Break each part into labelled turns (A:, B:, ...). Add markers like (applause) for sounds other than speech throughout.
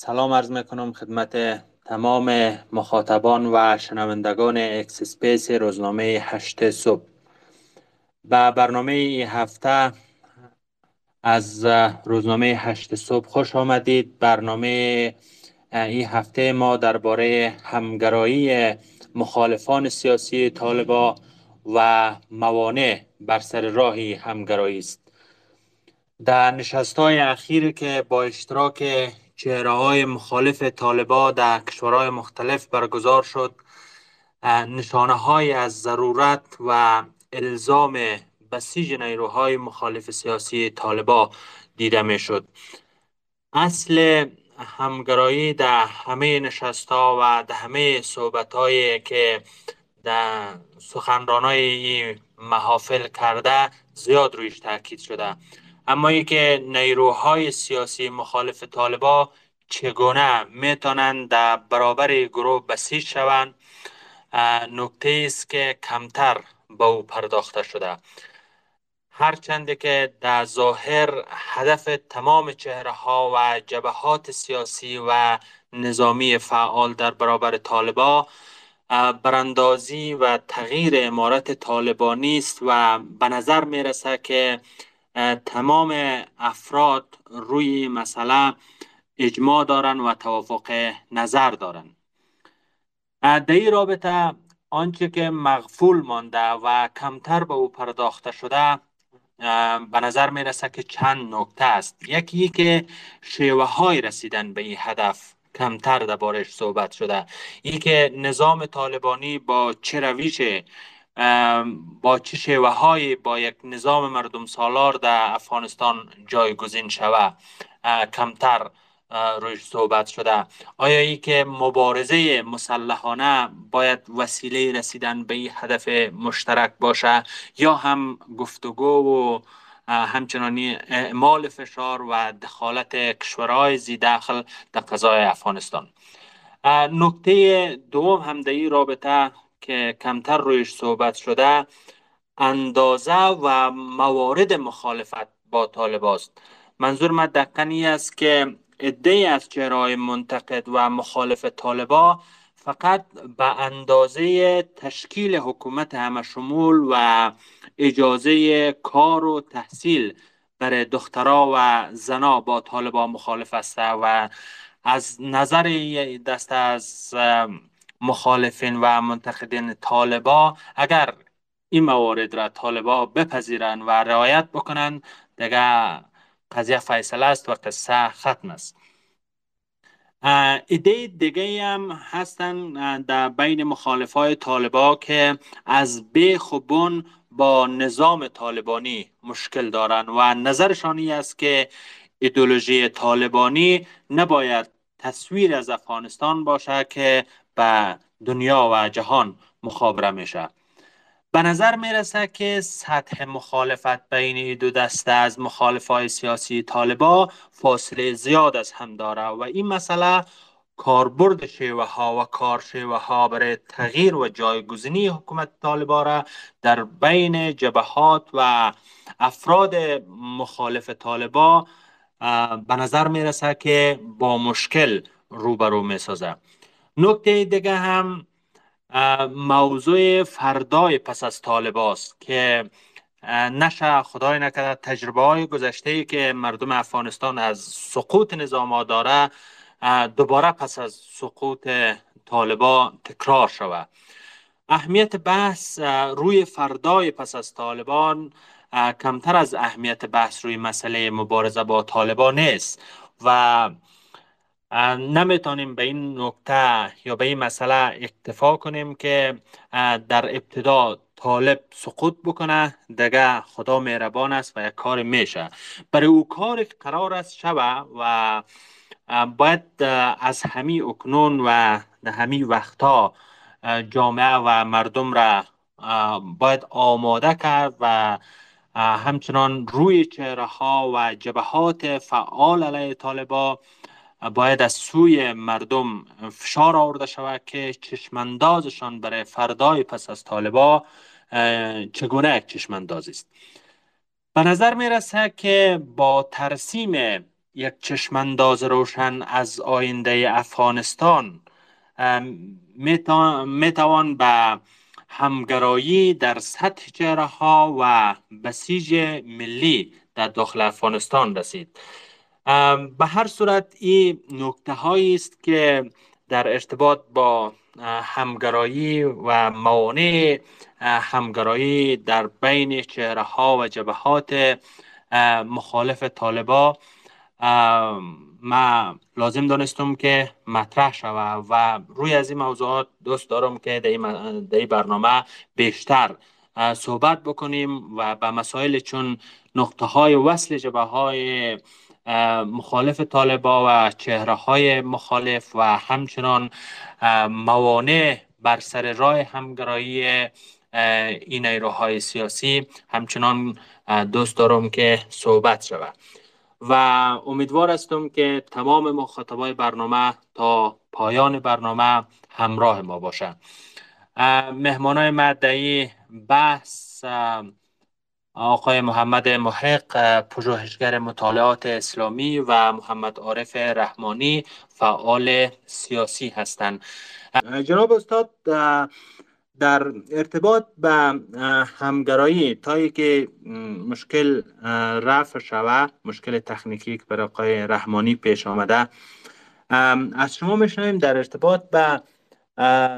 A: سلام عرض می‌کنم خدمت تمام مخاطبان و شنوندگان X Space روزنامه هشت صبح. به برنامه‌ی هفته از روزنامه هشت صبح خوش آمدید. برنامه این هفته ما درباره همگرایی مخالفان سیاسی طالبان و موانع بر سر راه همگرایی است. در نشست های اخیر که با اشتراک چهره های مخالف طالبا در کشورهای مختلف برگزار شد. نشانه های از ضرورت و الزام بسیج نیروهای مخالف سیاسی طالبا دیده می شد اصل همگرایی در همه نشست ها و در همه صحبت هایی که در سخنران های محافل کرده زیاد رویش تاکید شده. اما ای که نیروهای سیاسی مخالف طالبا چگونه می‌تونند در برابر گروه بسیج شوند نکته است که کمتر به او پرداخته شده. هرچند که در ظاهر هدف تمام چهره ها و جبهات سیاسی و نظامی فعال در برابر طالبا براندازی و تغییر امارت طالبانی است و به نظر می‌رسه که تمام افراد روی مسئله اجماع دارن و توافق نظر دارن. در این رابطه آنچه که مغفول مانده و کمتر به او پرداخته شده به نظر می رسه که چند نکته است. یکی که شیوه های رسیدن به این هدف کمتر دربارش صحبت شده. ای که نظام طالبانی با چه رویش با چه شیوه های با یک نظام مردم سالار در افغانستان جایگزین شوه؟ کمتر روش صحبت شده. آیا ای که مبارزه مسلحانه باید وسیله رسیدن به این هدف مشترک باشه یا هم گفتگو و همچنانی اعمال فشار و دخالت کشورهای زی داخل در قضای افغانستان؟ نکته دوم هم در این رابطه که کمتر رویش صحبت شده اندازه و موارد مخالفت با طالب است. منظور من دقیقا است که عده از چهرهای منتقد و مخالف طالبا فقط به اندازه تشکیل حکومت همه شمول و اجازه کار و تحصیل برای دخترها و زنا با طالبا مخالف است و از نظر دست از مخالفین و منتقدین طالبا اگر این موارد را طالبا بپذیرند و رعایت بکنند دیگه قضیه فیصله است و قصه ختم است. ایده دیگه هم هستن در بین مخالف های طالبا که از بیخ و با نظام طالبانی مشکل دارن و نظرشانی است که ایدولوژی طالبانی نباید تصویر از افغانستان باشه که به دنیا و جهان مخابره میشه. به نظر می‌رسه که سطح مخالفت بین دو دسته از مخالفای سیاسی طالبا فاصله زیاد از هم داره و این مسئله کاربرد شیوه ها و کار شیوه ها برای تغییر و جایگزینی حکومت طالبا را در بین جبهات و افراد مخالف طالبا به نظر می‌رسه که با مشکل روبرو می‌سازه. نکته دیگه هم موضوع فردای پس از طالباست که نشه خدای نکرده تجربه های گذشته ای که مردم افغانستان از سقوط نظام داره دوباره پس از سقوط طالبا تکرار شود. اهمیت بحث روی فردای پس از طالبان کمتر از اهمیت بحث روی مسئله مبارزه با طالبان نیست و نمی‌تونیم به این نکته یا به این مسئله اکتفا کنیم که در ابتدا طالب سقوط بکنه دیگه خدا مهربان است و یک کار میشه. برای او کار قرار است شوه و باید از همی اکنون و همی وقتا جامعه و مردم را باید آماده کرد و همچنان روی چهره ها و جبهات فعال علیه طالبا باید از سوی مردم فشار آورده شود که چشماندازشان برای فردای پس از طالبا چگونه یک چشماندازی است؟ به نظر می رسه که با ترسیم یک چشمانداز روشن از آینده افغانستان می توان به همگرایی در سطح چهره و بسیج ملی در داخل افغانستان رسید. به هر صورت این نکته هایی است که در ارتباط با همگرایی و موانع همگرایی در بین چهره ها و جبهات مخالف طالبا. ما لازم دانستم که مطرح شود و روی از این موضوعات دوست دارم که در این برنامه بیشتر صحبت بکنیم و به مسائل چون نقطه های وصل جبه های مخالف طالبا و چهره های مخالف و همچنان موانع بر سر راه همگرایی این نیروهای سیاسی. همچنان دوست دارم که صحبت شود. و امیدوار هستم که تمام مخاطبای برنامه تا پایان برنامه همراه ما باشند. مهمانای مدعی بحث آقای محمد محق پژوهشگر مطالعات اسلامی و محمد عارف رحمانی فعال سیاسی هستند. جناب استاد در ارتباط به همگرایی تا که مشکل رفع شود مشکل تکنیکی که برای آقای رحمانی پیش آمده از شما میشنویم در ارتباط به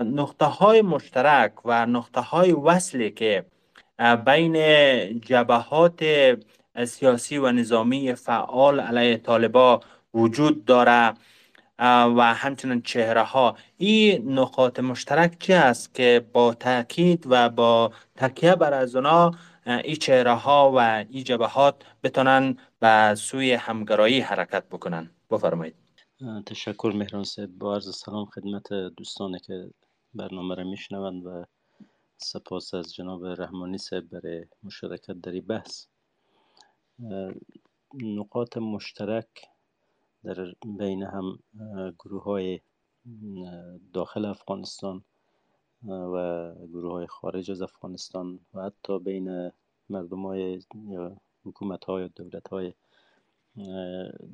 A: نقطه های مشترک و نقطه های وصلی که بین جبهات سیاسی و نظامی فعال علیه طالبا وجود داره و همچنین چهره ها این نقاط مشترک چی است که با تاکید و با تکیه بر از اونا این چهره ها و این جبهات بتونن به سوی همگرایی حرکت بکنن؟ بفرمایید.
B: تشکر مهران صاحب. با عرض سلام خدمت دوستانی که برنامه را میشنوند و سپاس از جناب رحمانی صاحب برای مشارکت در این بحث. نقاط مشترک در بین هم گروه های داخل افغانستان و گروه های خارج از افغانستان و حتی بین مردم های حکومت های دولت های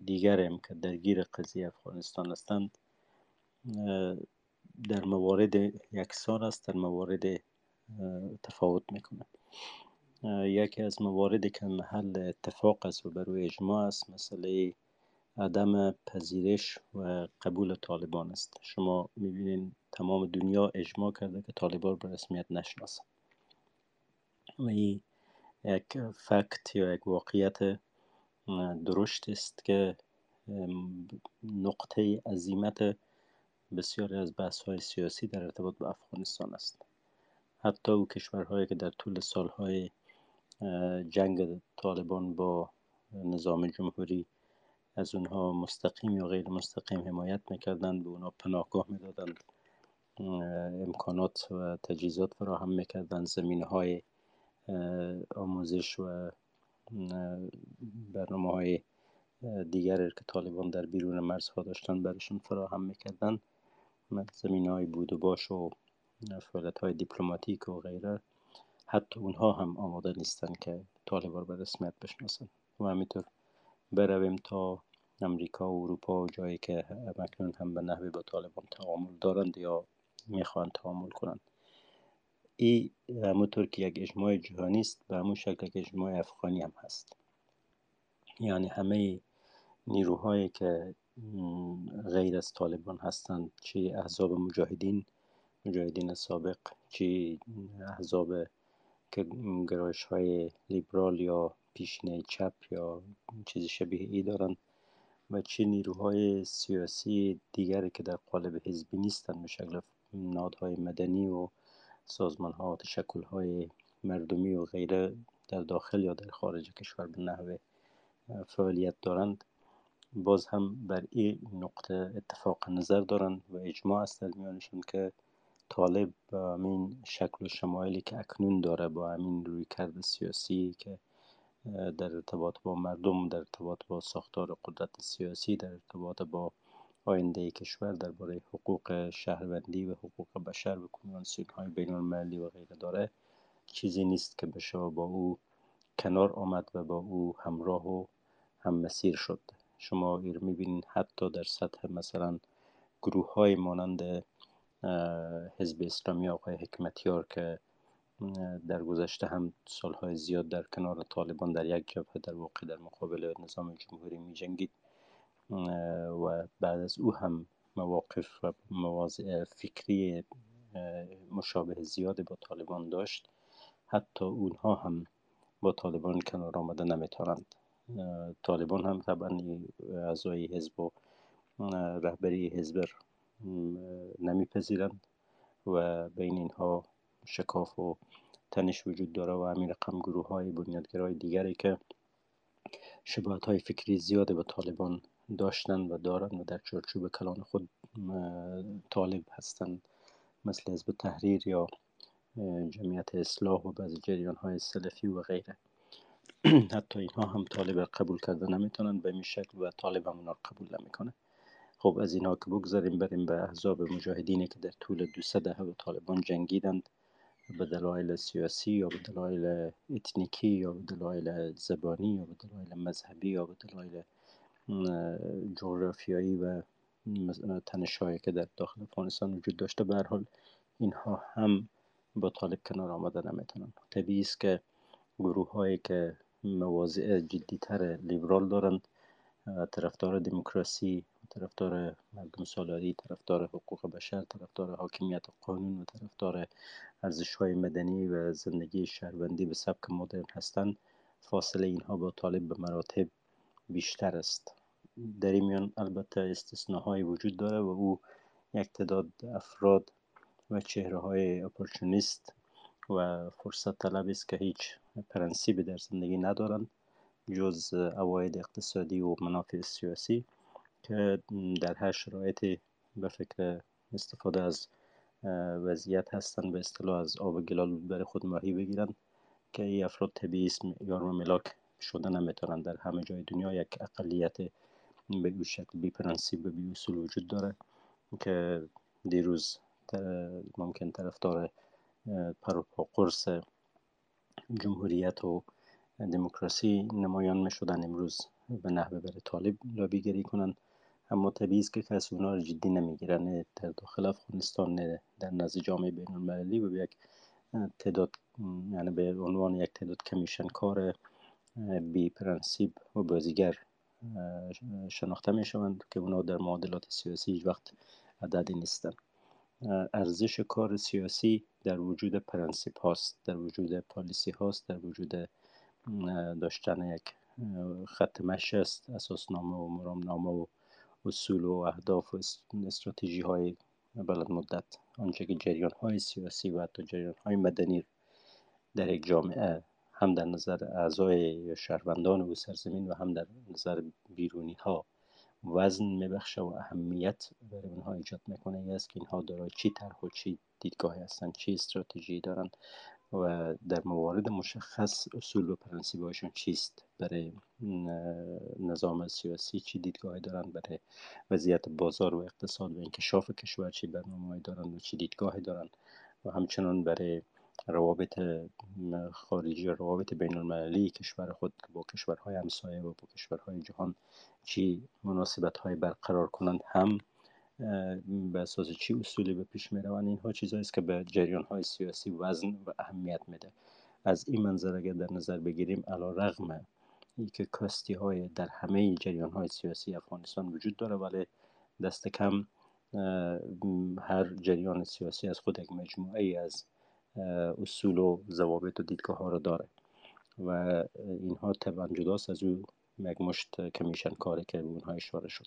B: دیگر هم که درگیر قضیه افغانستان هستند در موارد یکسان است در موارد تفاوت می‌کنه. یکی از مواردی که محل اتفاق است و بر اجماع است مسئله عدم پذیرش و قبول طالبان است. شما می‌بینید تمام دنیا اجماع کرده که طالبان به رسمیت نشناسند و این یک فکت یا یک واقعیت درشت است که نقطه عظیمت بسیاری از بحث های سیاسی در ارتباط با افغانستان است. حتی او کشورهایی که در طول سالهای جنگ طالبان با نظام جمهوری از اونها مستقیم یا غیر مستقیم حمایت می‌کردند به اونها پناهگاه می‌دادند امکانات و تجهیزات فراهم می‌کردند زمینه های آموزش و برنامه های دیگر که طالبان در بیرون مرزها داشتن برشون فراهم می‌کردن زمین های بود و باش و فعالیت های دیپلماتیک و غیره حتی اونها هم آماده نیستن که طالبان به رسمیت بشناسن. و همینطور برویم تا امریکا و اروپا و جایی که مکنون هم به نحوی با طالبان تعامل دارند یا می‌خواهند تعامل کنند. این همونطور که یک اجماع جهانی است به همون شکل که اجماع افغانی هم هست. یعنی همه نیروهایی که غیر از طالبان هستند چه احزاب مجاهدین مجاهدین سابق چه احزاب که گرایش های لیبرال یا پیشینه چپ یا چیز شبیه ای دارند و چه نیروهای سیاسی دیگری که در قالب حزبی نیستند به شکل نهادهای مدنی و سازمان ها و تشکل های مردمی و غیره در داخل یا در خارج کشور به نحو فعالیت دارند باز هم بر این نقطه اتفاق نظر دارند و اجماع است در میانشون که طالب با همین شکل و شمایلی که اکنون داره با همین روی کرد سیاسی که در ارتباط با مردم در ارتباط با ساختار قدرت سیاسی در ارتباط با آینده کشور درباره حقوق شهروندی و حقوق بشر و کنوانسیون های بین المللی و غیره داره. چیزی نیست که بشه با او کنار آمد و با او همراه و هم مسیر شد. شما ایر می‌بینید حتی در سطح مثلا گروه های مانند حزب اسلامی آقای حکمتیار که در گذشته هم سالهای زیاد در کنار طالبان در یک جبهه در واقع در مقابل نظام جمهوری می جنگید و بعد از او هم مواقف و مواضع فکری مشابه زیاد با طالبان داشت. حتی اونها هم با طالبان کنار آمده نمی‌تونند طالبان هم طبعا اعضای حزب و رهبری حزب نمیپذیرند و بین اینها شکاف و تنش وجود داره و همین رقم گروه های بنیادگرای دیگری که شباهت های فکری زیاده به طالبان داشتند و دارند و در چارچوب کلان خود طالب هستند مثل حزب تحریر یا جمعیت اصلاح و بعضی جریان های سلفی و غیره. (clears throat) حتی اینها هم طالب قبول کرده نمی‌تونن به این شکل و طالب هم اونا قبول نمی‌کنه. خب از اینها که بگذاریم بریم به احزاب مجاهدینی که در طول دو دهه به طالبان جنگیدند. به دلایل سیاسی یا به دلایل اتنیکی یا به دلایل زبانی یا به دلایل مذهبی یا به دلایل جغرافیایی و تنشهایی که در داخل افغانستان وجود داشته به حال اینها هم با طالب کنار آمده نمی‌تونن طبیعی است که گروه هایی که مواضع جدیتر لیبرال دارند طرفدار دموکراسی طرفدار مردم سالاری طرفدار حقوق بشر طرفدار حاکمیت قانون و طرفدار ارزش های مدنی و زندگی شهروندی به سبک مدرن هستند فاصله اینها با طالب به مراتب بیشتر است. در این میان البته استثناهایی وجود داره و او یک تعداد افراد و چهره های اپورچونیست و فرصت طلب است که هیچ پرنسیبی در زندگی ندارند جز اواید اقتصادی و منافع سیاسی. که در هر شرایطی به فکر استفاده از وضعیت هستند به اصطلاح از آب گلال بر خود ماهی بگیرند که این افراد طبیعی اسم یارم ملاک شده نمی‌تونند در همه جای دنیا یک اقلیت به این شکل بی پرنسیب و بی اصول وجود داره که دیروز ممکن طرفدار پروپا قرص جمهوریت و دموکراسی نمایان می شدن امروز به نحوه بر طالب لابیگری کنند اما طبیعی است که کسی اونا رو جدی نمی‌گیرن نه در داخل افغانستان نه در نزد جامعه بین المللی و یک تعداد یعنی به عنوان یک تعداد commission کار بی پرنسیپ و بازیگر شناخته می شوند که اونا در معادلات سیاسی هیچ وقت عددی نیستند ارزش کار سیاسی در وجود پرنسیپ هاست در وجود policy هاست در وجود داشتن یک خط مشی است اساسنامه و مرامنامه و اصول و اهداف و استراتژی های بلند مدت. آنچه که جریان های سیاسی و حتی جریان های مدنی در یک جامعه هم در نظر اعضای شهروندان و سرزمین و هم در نظر بیرونی ها وزن میبخشه و اهمیت برای اونها ایجاد می‌کنه است که اینها دارای چی طرح و چی دیدگاهی هستند چی استراتژی دارند و در موارد مشخص اصول و پرنسیب هاشون چیست؟ برای نظام سیاسی چی دیدگاهی دارند برای وضعیت بازار و اقتصاد و انکشاف کشور چی برنامه دارند و چی دیدگاهی دارند و همچنان برای روابط خارجی روابط بین المللی کشور خود با کشورهای همسایه و با کشورهای جهان چی مناسبت های برقرار کنند؟ هم به اساس چی اصولی به پیش می روند؟ اینها چیزهایی است که به جریان های سیاسی وزن و اهمیت میده. از این منظر اگر در نظر بگیریم علا رغم که کاستی های در همه جریان های سیاسی افغانستان وجود داره ولی دست کم هر جریان سیاسی از خود یک مجموعه ای از اصول و ضوابط و دیدگاه ها رو داره. و اینها طبعا جداست از او یک مشت کمیشن کاری که به اونها اشاره شد.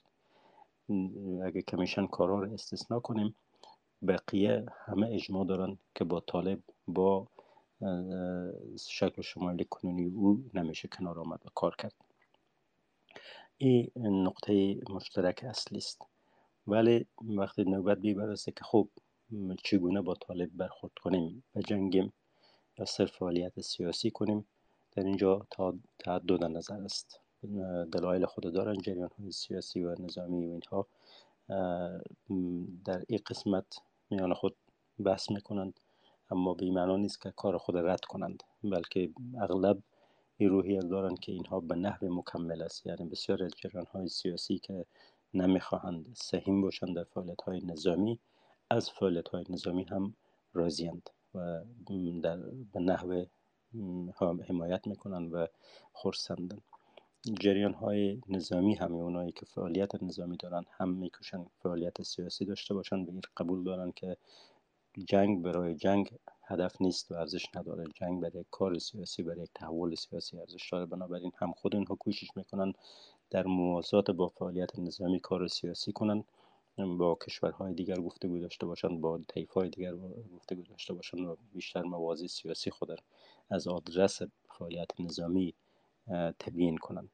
B: اگه کمیشن کارا رو استثنا کنیم بقیه همه اجماع دارن که با طالب با شکل شمالی کنونی او نمیشه کنار آمد و کار کرد. این نقطه مشترک اصلی است. ولی وقتی نوبت بی برسه که خب چگونه با طالب برخورد کنیم و جنگیم یا صرف فعالیت سیاسی کنیم در اینجا تا تعدد نظر است. دلایل خود دارن جریان های سیاسی و نظامی و اینها در این قسمت میان خود بحث می‌کنند. اما به معنا نیست که کار خود رد کنند بلکه اغلب این دارند که اینها به نحو مکمل است. یعنی بسیار از جریان های سیاسی که نمی‌خواهند سهیم باشند در فعالیت های نظامی از فعالیت های نظامی هم راضیند و در به نحو حمایت می‌کنند و خورسندند جریان های نظامی همه اونایی که فعالیت نظامی دارن هم می‌کشن فعالیت سیاسی داشته باشن به قبول دارن که جنگ برای جنگ هدف نیست و ارزش نداره. جنگ برای کار سیاسی برای تحول سیاسی ارزش داره. بنابراین هم خود اینها کوشش می‌کنن در موازات با فعالیت نظامی کار سیاسی کنن. با کشورهای دیگر گفتگو داشته باشند با های دیگر گفتگو داشته باشند و بیشتر موازی سیاسی خود از آدرس فعالیت نظامی تبیین کنند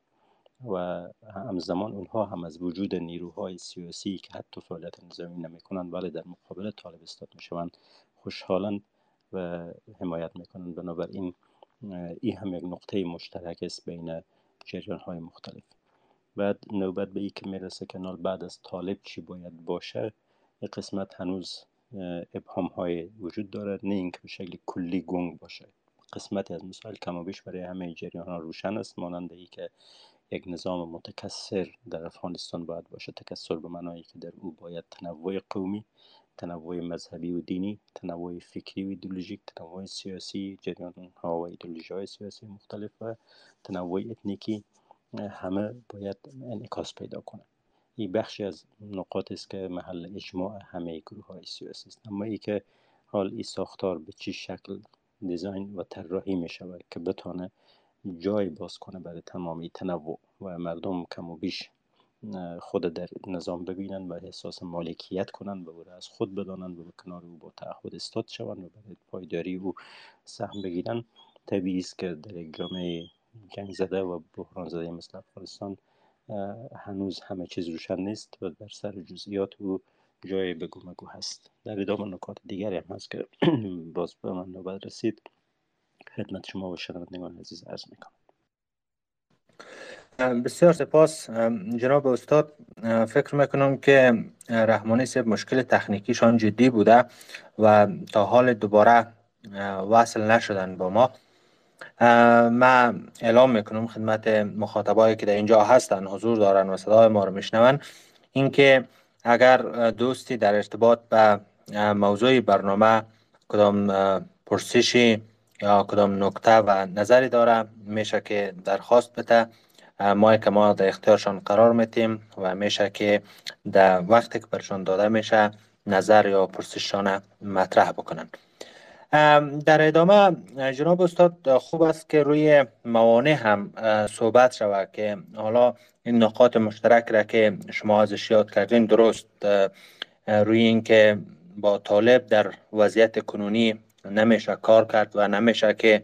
B: و همزمان اونها هم از وجود نیروهای سیاسی که حتی فعالیت نظامی نمی کنند ولی در مقابل طالب استاد می شوند خوشحالند و حمایت می کنند بنابراین این هم یک نقطه مشترک است بین جریان های مختلف. بعد نوبت به ای که می‌رسه که بعد از طالب چی باید باشه یک قسمت هنوز ابهام های وجود دارد. نه اینکه به شکل کلی گنگ باشه. قسمتی از مسائل کم و بیش برای همه جریان ها روشن است. مانند ای که یک نظام متکثر در افغانستان باید باشه. تکثر به معنایی که در او باید تنوع قومی تنوع مذهبی و دینی تنوع فکری و ایدولوژیک تنوع سیاسی جریان ها و ایدولوژی های سیاسی مختلف و تنوع اتنیکی همه باید انعکاس پیدا کنه این بخشی از نقاط است که محل اجماع همه گروه های سیاسی است. اما ای که حال این ساختار به چی شکل دیزاین و طراحی می شود که بتانه جای باز کنه برای تمامی تنوع و مردم کم و بیش خود در نظام ببینن و احساس مالکیت کنند و را از خود بدانند و به کنار او با تعهد استاد شوند و برای پایداری او سهم بگیرن. طبیعی است که در یک جامعه جنگ زده و بحران زده مثل افغانستان هنوز همه چیز روشن نیست و در سر جزئیات او جای بگو مگو هست. در ادامه نکات دیگری هم هست که (clears throat) باز به من نوبت رسید. خدمت شما و شنوندگان عزیز عرض می‌کنم.
A: بسیار سپاس. جناب استاد فکر می‌کنم که رحمانی صاحب مشکل تکنیکیشان جدی بوده و تا حال دوباره وصل نشدن با ما. ما اعلام می‌کنم خدمت مخاطبایی که در اینجا هستن حضور دارن و صدای ما رو میشنون. اینکه اگر دوستی در ارتباط به موضوع برنامه کدام پرسشی یا کدام نکته و نظری داره میشه که درخواست بده. ما که ما در اختیارشان قرار میتیم و میشه که در وقتی که برشان داده میشه نظر یا پرسششان مطرح بکنن. در ادامه جناب استاد خوب است که روی موانع هم صحبت شود که حالا این نقاط مشترک را که شما ازش یاد کردین درست روی اینکه با طالب در وضعیت کنونی نمیشه کار کرد و نمیشه که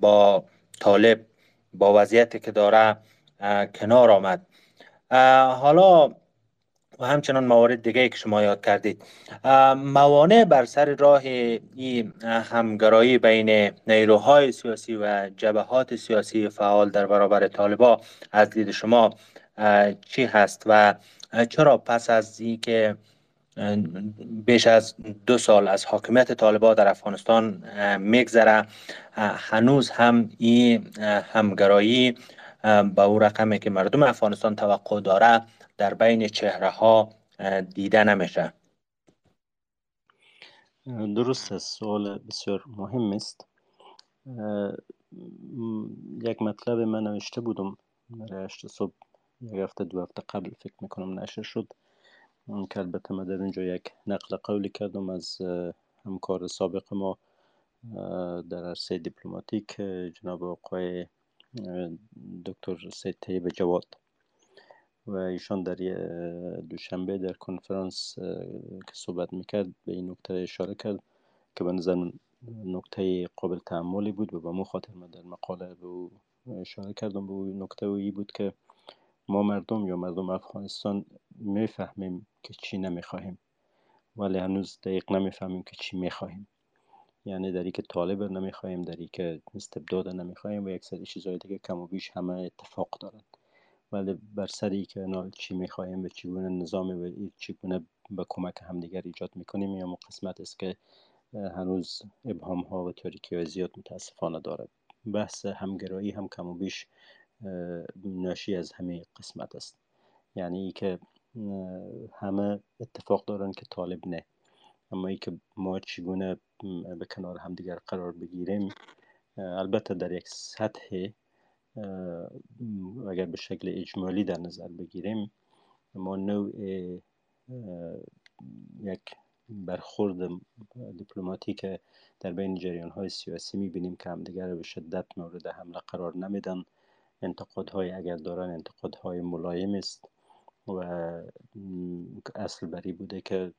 A: با طالب با وضعیتی که داره کنار آمد. حالا و همچنان موارد دیگه که شما یاد کردید. موانع بر سر راه این همگرایی بین نیروهای سیاسی و جبهات سیاسی فعال در برابر طالبا از دید شما چی هست و چرا پس از که بیش از دو سال از حاکمیت طالبا در افغانستان میگذره هنوز هم این همگرایی به او رقمی که مردم افغانستان توقع داره در بین چهره ها دیده نمیشه.
B: درست است سوال بسیار مهم است. یک مطلب من نوشته بودم برای صبح یک هفته دو هفته قبل فکر می‌کنم نشر شد. که البته من در اونجا یک نقل قولی کردم از همکار سابق ما در عرصه دیپلماتیک جناب آقای دکتر سید طیب جواد. و ایشان در دوشنبه در کنفرانس که صحبت می‌کرد به این نکته اشاره کرد که به نظر نکته قابل تعملی بود و به مو خاطر من در مقاله به او اشاره کردم. به او نکته ای بود که ما مردم یا مردم افغانستان می‌فهمیم که چی نمی‌خواهیم ولی هنوز دقیق نمی‌فهمیم که چی می‌خواهیم. یعنی در که طالب نمی‌خواهیم در که استبداد نمی‌خواهیم و یک سری چیزهای دیگه کم و بیش همه اتفاق دارند ولی بر سری که چی می‌خواهیم و چگونه نظام و چگونه به کمک همدیگر ایجاد می‌کنیم یا قسمت است که هنوز ابهام ها و تاریکی زیاد متاسفانه داره بحث همگرایی هم کم و بیش ناشی از همه قسمت است. یعنی ای که همه اتفاق دارن که طالب نه. اما ای که ما چگونه به کنار همدیگر قرار بگیریم البته در یک سطح اگر به شکل اجمالی در نظر بگیریم ما نوع یک برخورد دیپلماتیک در بین جریان های سیاسی می‌بینیم که همدیگر به شدت مورد حمله قرار نمیدن. انتقادهای اگر دارن انتقادهای ملایم است و اصل بری بوده که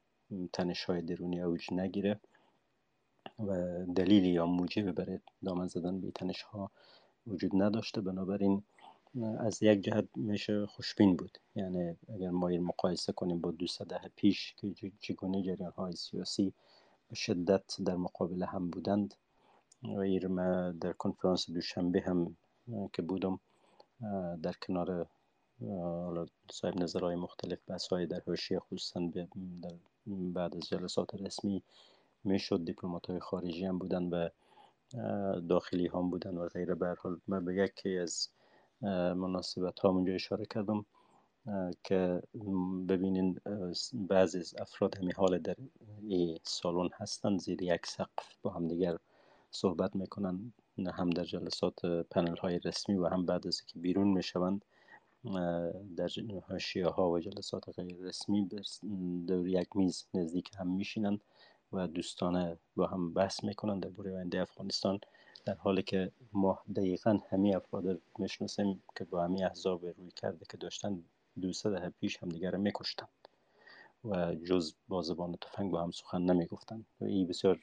B: تنش های درونی اوج نگیره و دلیلی یا موجب برای دامن زدن به تنش ها وجود نداشته بنابراین از یک جهت میشه خوشبین بود. یعنی اگر ما این مقایسه کنیم با دو ده پیش که چگونه جریان های سیاسی به شدت در مقابل هم بودند و ما در کنفرانس دوشنبه هم که بودم در کنار صاحب نظرهای مختلف بحث های در حاشیه خصوصا بعد از جلسات رسمی می‌شد دیپلمات های خارجی هم بودن و داخلی هم بودن و غیره. به حال من به یکی از مناسبت ها اونجا اشاره کردم که ببینین بعضی از افراد همی حال در این سالن هستن زیر یک سقف با هم دیگر صحبت می‌کنن هم در جلسات پنل های رسمی و هم بعد از که بیرون می‌شوند در حاشیه ها و جلسات غیر رسمی دور یک میز نزدیک هم میشینند. و دوستانه با هم بحث می‌کنند در باره آینده افغانستان در حالی که ما دقیقا همه افراد می‌شناسیم که با همه احزاب روی کرده که داشتن دو سه پیش هم دیگر میکشتند و جز با زبان تفنگ با هم سخن نمی‌گفتند و این بسیار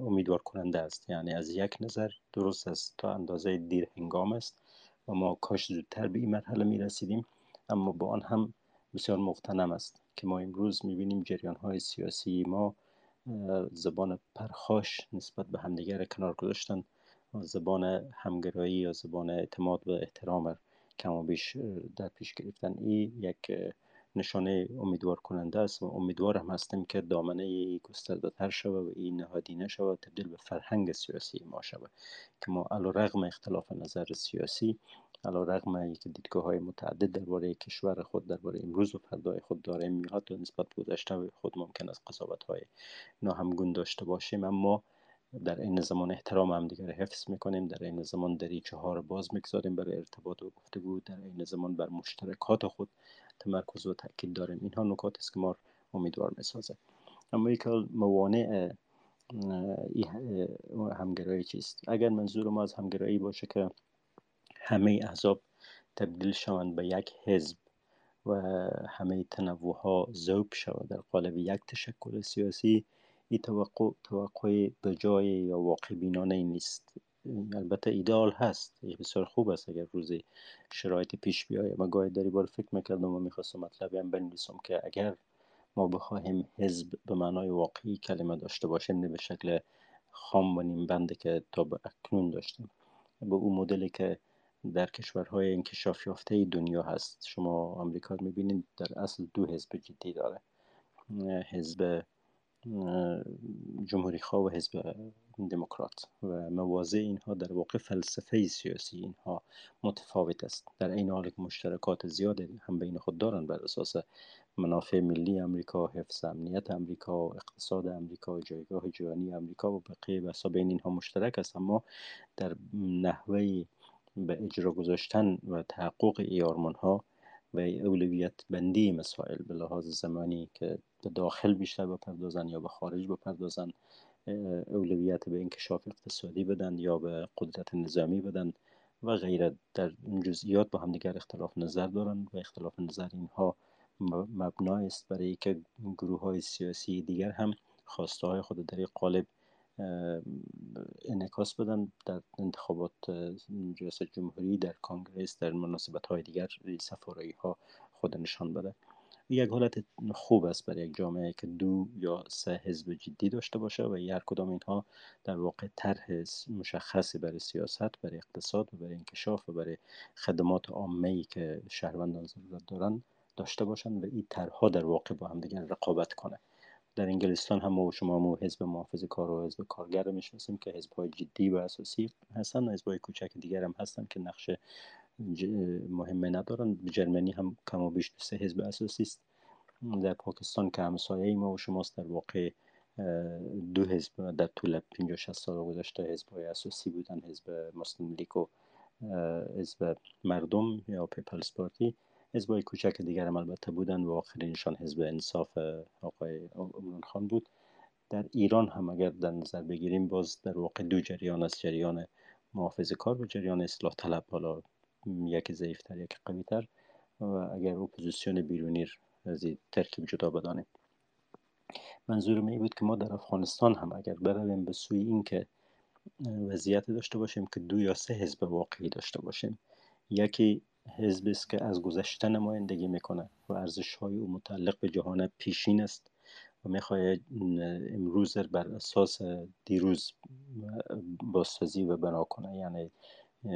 B: امیدوار کننده است. یعنی از یک نظر درست است. تا اندازه دیر هنگام است و ما کاش زودتر به این مرحله می رسیدیم اما با آن هم بسیار مقتنم است که ما امروز می بینیم جریان های سیاسی ما زبان پرخاش نسبت به همدیگر کنار گذاشتن زبان همگرایی یا زبان اعتماد و احترام کم و بیش در پیش گرفتن. این یک نشانه امیدوار کننده است و امیدوارم هستم که دامنه گسترده تر شود و این نهادینه شود تبدیل به فرهنگ سیاسی ما شود که ما علا رغم اختلاف نظر سیاسی علا رغم که دیدگاه های متعدد درباره کشور خود درباره امروز و فردای خود داریم میاد و نسبت گذشته خود ممکن است قضاوت های ناهمگون داشته باشیم. اما در این زمان احترام هم دیگر حفظ می‌کنیم در این زمان دریچه ها رو باز می‌گذاریم برای ارتباط و گفتگو در این زمان بر مشترکات خود تمرکز و تاکید داریم. اینها نکات است که ما امیدوار می‌سازه اما یک موانع همگرایی چیست؟ اگر منظور ما از همگرایی باشه که همه احزاب تبدیل شوند به یک حزب و همه تنوع ها ذوب شود. در قالب یک تشکل سیاسی این توقع توقع به جای یا واقع بینانه نیست. البته ایدال هست. بسیار خوب است اگر روزی شرایط پیش بیاید. من گاهی در بار فکر می‌کردم و می‌خواستم مطلبی هم بنویسم که اگر ما بخواهیم حزب به معنای واقعی کلمه داشته باشیم نه به شکل خام و نیم بنده که تا به اکنون داشتیم. به اون مدلی که در کشورهای انکشاف یافته دنیا هست. شما آمریکا می‌بینید در اصل دو حزب جدی داره. حزب جمهوری خواه و حزب دموکرات. و موازه اینها در واقع فلسفه سیاسی اینها متفاوت است. در این حال که مشترکات زیاد هم بین خود دارند بر اساس منافع ملی امریکا حفظ امنیت امریکا اقتصاد امریکا جایگاه جهانی امریکا و بقیه بسا بین اینها مشترک است. اما در نحوه به اجرا گذاشتن و تحقق ای آرمان ها و اولویت بندی مسائل به لحاظ زمانی که به داخل بیشتر بپردازن یا به خارج بپردازن اولویت به انکشاف اقتصادی بدن یا به قدرت نظامی بدن و غیره. در جزئیات با همدیگر اختلاف نظر دارند و اختلاف نظر اینها مبنا است برای که گروه های سیاسی دیگر هم خواسته های خود در قالب انعکاس بدن در انتخابات ریاست جمهوری در کانگرس در مناسبت های دیگر سفارایی ها خود نشان بده. یک حالت خوب است برای یک جامعه که دو یا سه حزب جدی داشته باشه و هر کدام اینها در واقع طرح مشخصی برای سیاست برای اقتصاد و برای انکشاف و برای خدمات عامه ای که شهروندان ضرورت دارن داشته باشند و این طرحها در واقع با هم دیگر رقابت کنه. در انگلستان هم ما و شما مو حزب محافظ کار و حزب کارگر می‌شناسیم که حزب های جدی و اساسی هستن حزب های کوچک دیگر هم هستن که نقش مهمه ندارن. جرمنی هم کم و بیش سه حزب اساسی است. در پاکستان که همسایه ما و شماست در واقع دو حزب در طول 50 60 سال گذشته حزب های اساسی بودن حزب مسلم لیگ و حزب مردم یا People's Party. حزب های کوچک دیگر هم البته بودن و آخرینشان حزب انصاف آقای عمران خان بود. در ایران هم اگر در نظر بگیریم باز در واقع دو جریان است جریان محافظه کار و جریان اصلاح طلب حالا یکی ضعیفتر یکی قویتر و اگر اپوزیسیون بیرونی از ترکیب جدا بدانیم. منظور می بود که ما در افغانستان هم اگر برویم به سوی این که وضعیت داشته باشیم که دو یا سه حزب واقعی داشته باشیم. یکی حزب است که از گذشته نمایندگی می‌کنه و ارزش های او متعلق به جهان پیشین است و می‌خواهد امروز بر اساس دیروز بازسازی و بنا کنه یعنی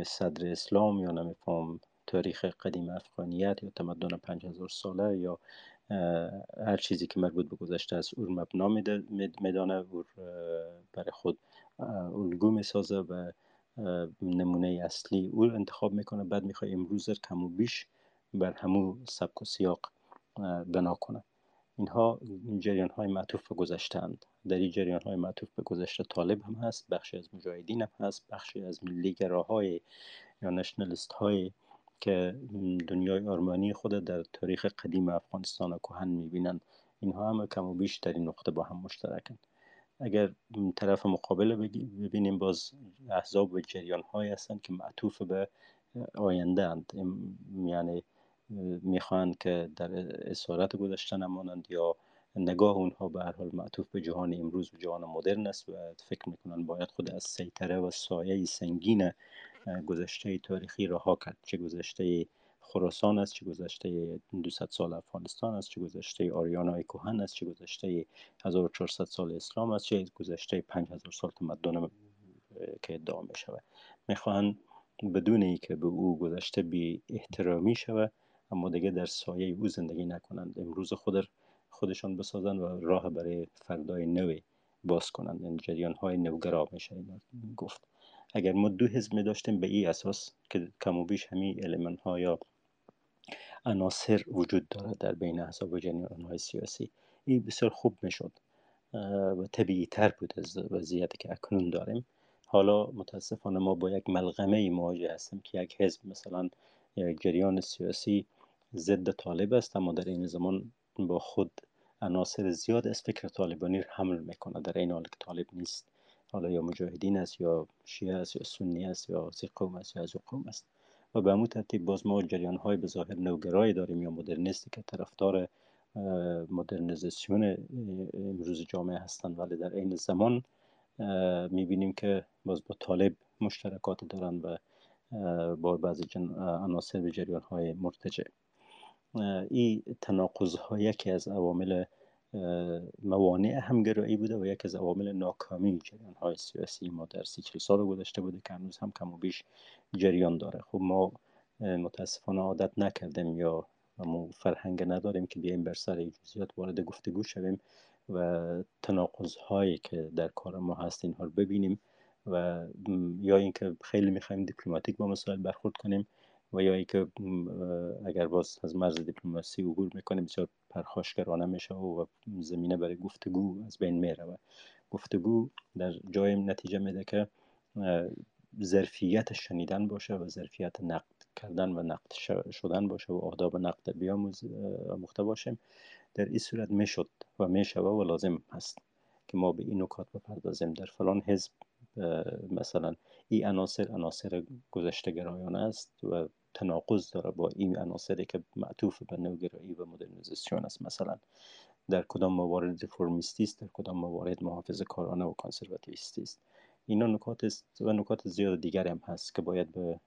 B: صدر اسلام یا نمیفهم تاریخ قدیم افغانیت یا تمدن پنج ساله یا هر چیزی که مربوط به گذشته است او مبنا میدانه او برای خود الگو می‌سازه و نمونه اصلی او انتخاب می‌کنه بعد می‌خواد امروز کم و بیش بر همو سبک و سیاق بنا کنه. اینها جریان های معطوف به گذشتند در این جریان های معطوف به گذشته طالب هم هست بخشی از مجاهدین هم هست بخشی از ملی های یا نشنلیست های که دنیای آرمانی خود در تاریخ قدیم افغانستان و کهن می‌بینند. اینها هم کم و بیش در این نقطه با هم مشترکند اگر طرف مقابل ببینیم باز احزاب و جریان های هستند که معطوف به آینده اند. یعنی می‌خواهند که در اسارت گذشته نمانند یا نگاه اونها به هر حال معطوف به جهان امروز و جهان مدرن است و فکر می‌کنن باید خود از سیطره و سایه سنگین گذشته تاریخی رها کرد چه گذشته خراسان است چه گذشته 200 سال افغانستان است چه گذشته آریانای کهن است چه گذشته 1400 سال اسلام است چه گذشته 5000 سال تمدن که ادعا می شود می‌خواهند بدون ای که به او گذشته بی احترامی شود اما دیگه در سایه او زندگی نکنند. امروز خود خودشان بسازند و راه برای فردای نوی باز کنند. این جریان های نوگرا میشه گفت. اگر ما دو حزب داشتیم به این اساس که کم و بیش همین علمان ها یا عناصر وجود دارد در بین احزاب و جریان های سیاسی. این بسیار خوب می‌شد و طبیعی تر بود از وضعیتی که اکنون داریم. حالا متاسفانه ما با یک ملغمه مواجه هستیم که یک حزب مثلا یک جریان سیاسی ضد طالب است اما در این زمان با خود عناصر زیاد از فکر طالبانی حمل می‌کنه در این حال که طالب نیست حالا یا مجاهدین است یا شیعه است یا سنی است یا از است یا از قوم است. و به همون ترتیب باز ما جریان های به ظاهر نوگرای داریم یا مدرنیستی که طرفدار مدرنیزاسیون امروز جامعه هستند ولی در این زمان می‌بینیم که باز با طالب مشترکات دارند و با بعضی عناصر به جریان های مرتجع این تناقض ها یکی از عوامل موانع همگرایی بوده و یکی از عوامل ناکامی جریان های سیاسی ما در سی چل سال گذشته بوده که هنوز هم کم و بیش جریان داره. خب ما متاسفانه عادت نکردیم یا ما فرهنگ نداریم که بیایم بر سر جزئیات وارد گفتگو شویم و تناقض هایی که در کار ما هست اینها رو ببینیم و یا اینکه خیلی می‌خوایم دیپلماتیک با مسائل برخورد کنیم و یا اینکه اگر باز از مرز دیپلماسی عبور می‌کنیم بسیار پرخاشگرانه میشه و زمینه برای گفتگو از بین میره و گفتگو در جای نتیجه میده که ظرفیت شنیدن باشه و ظرفیت نقد کردن و نقد شدن باشه و آداب نقد بیاموز مخته باشیم. در این صورت می‌شد و میشه و لازم هست که ما به این نکات بپردازیم. در فلان حزب مثلا این عناصر عناصر گذشته گرایانه است و تناقض داره با این عناصری که معطوف به نوگرایی و مدرنیزاسیون است. مثلا در کدام موارد ریفورمیستی است در کدام موارد محافظه کارانه و کانسرواتیویستی است. اینا نکات است و نکات زیاد دیگر هم هست که باید به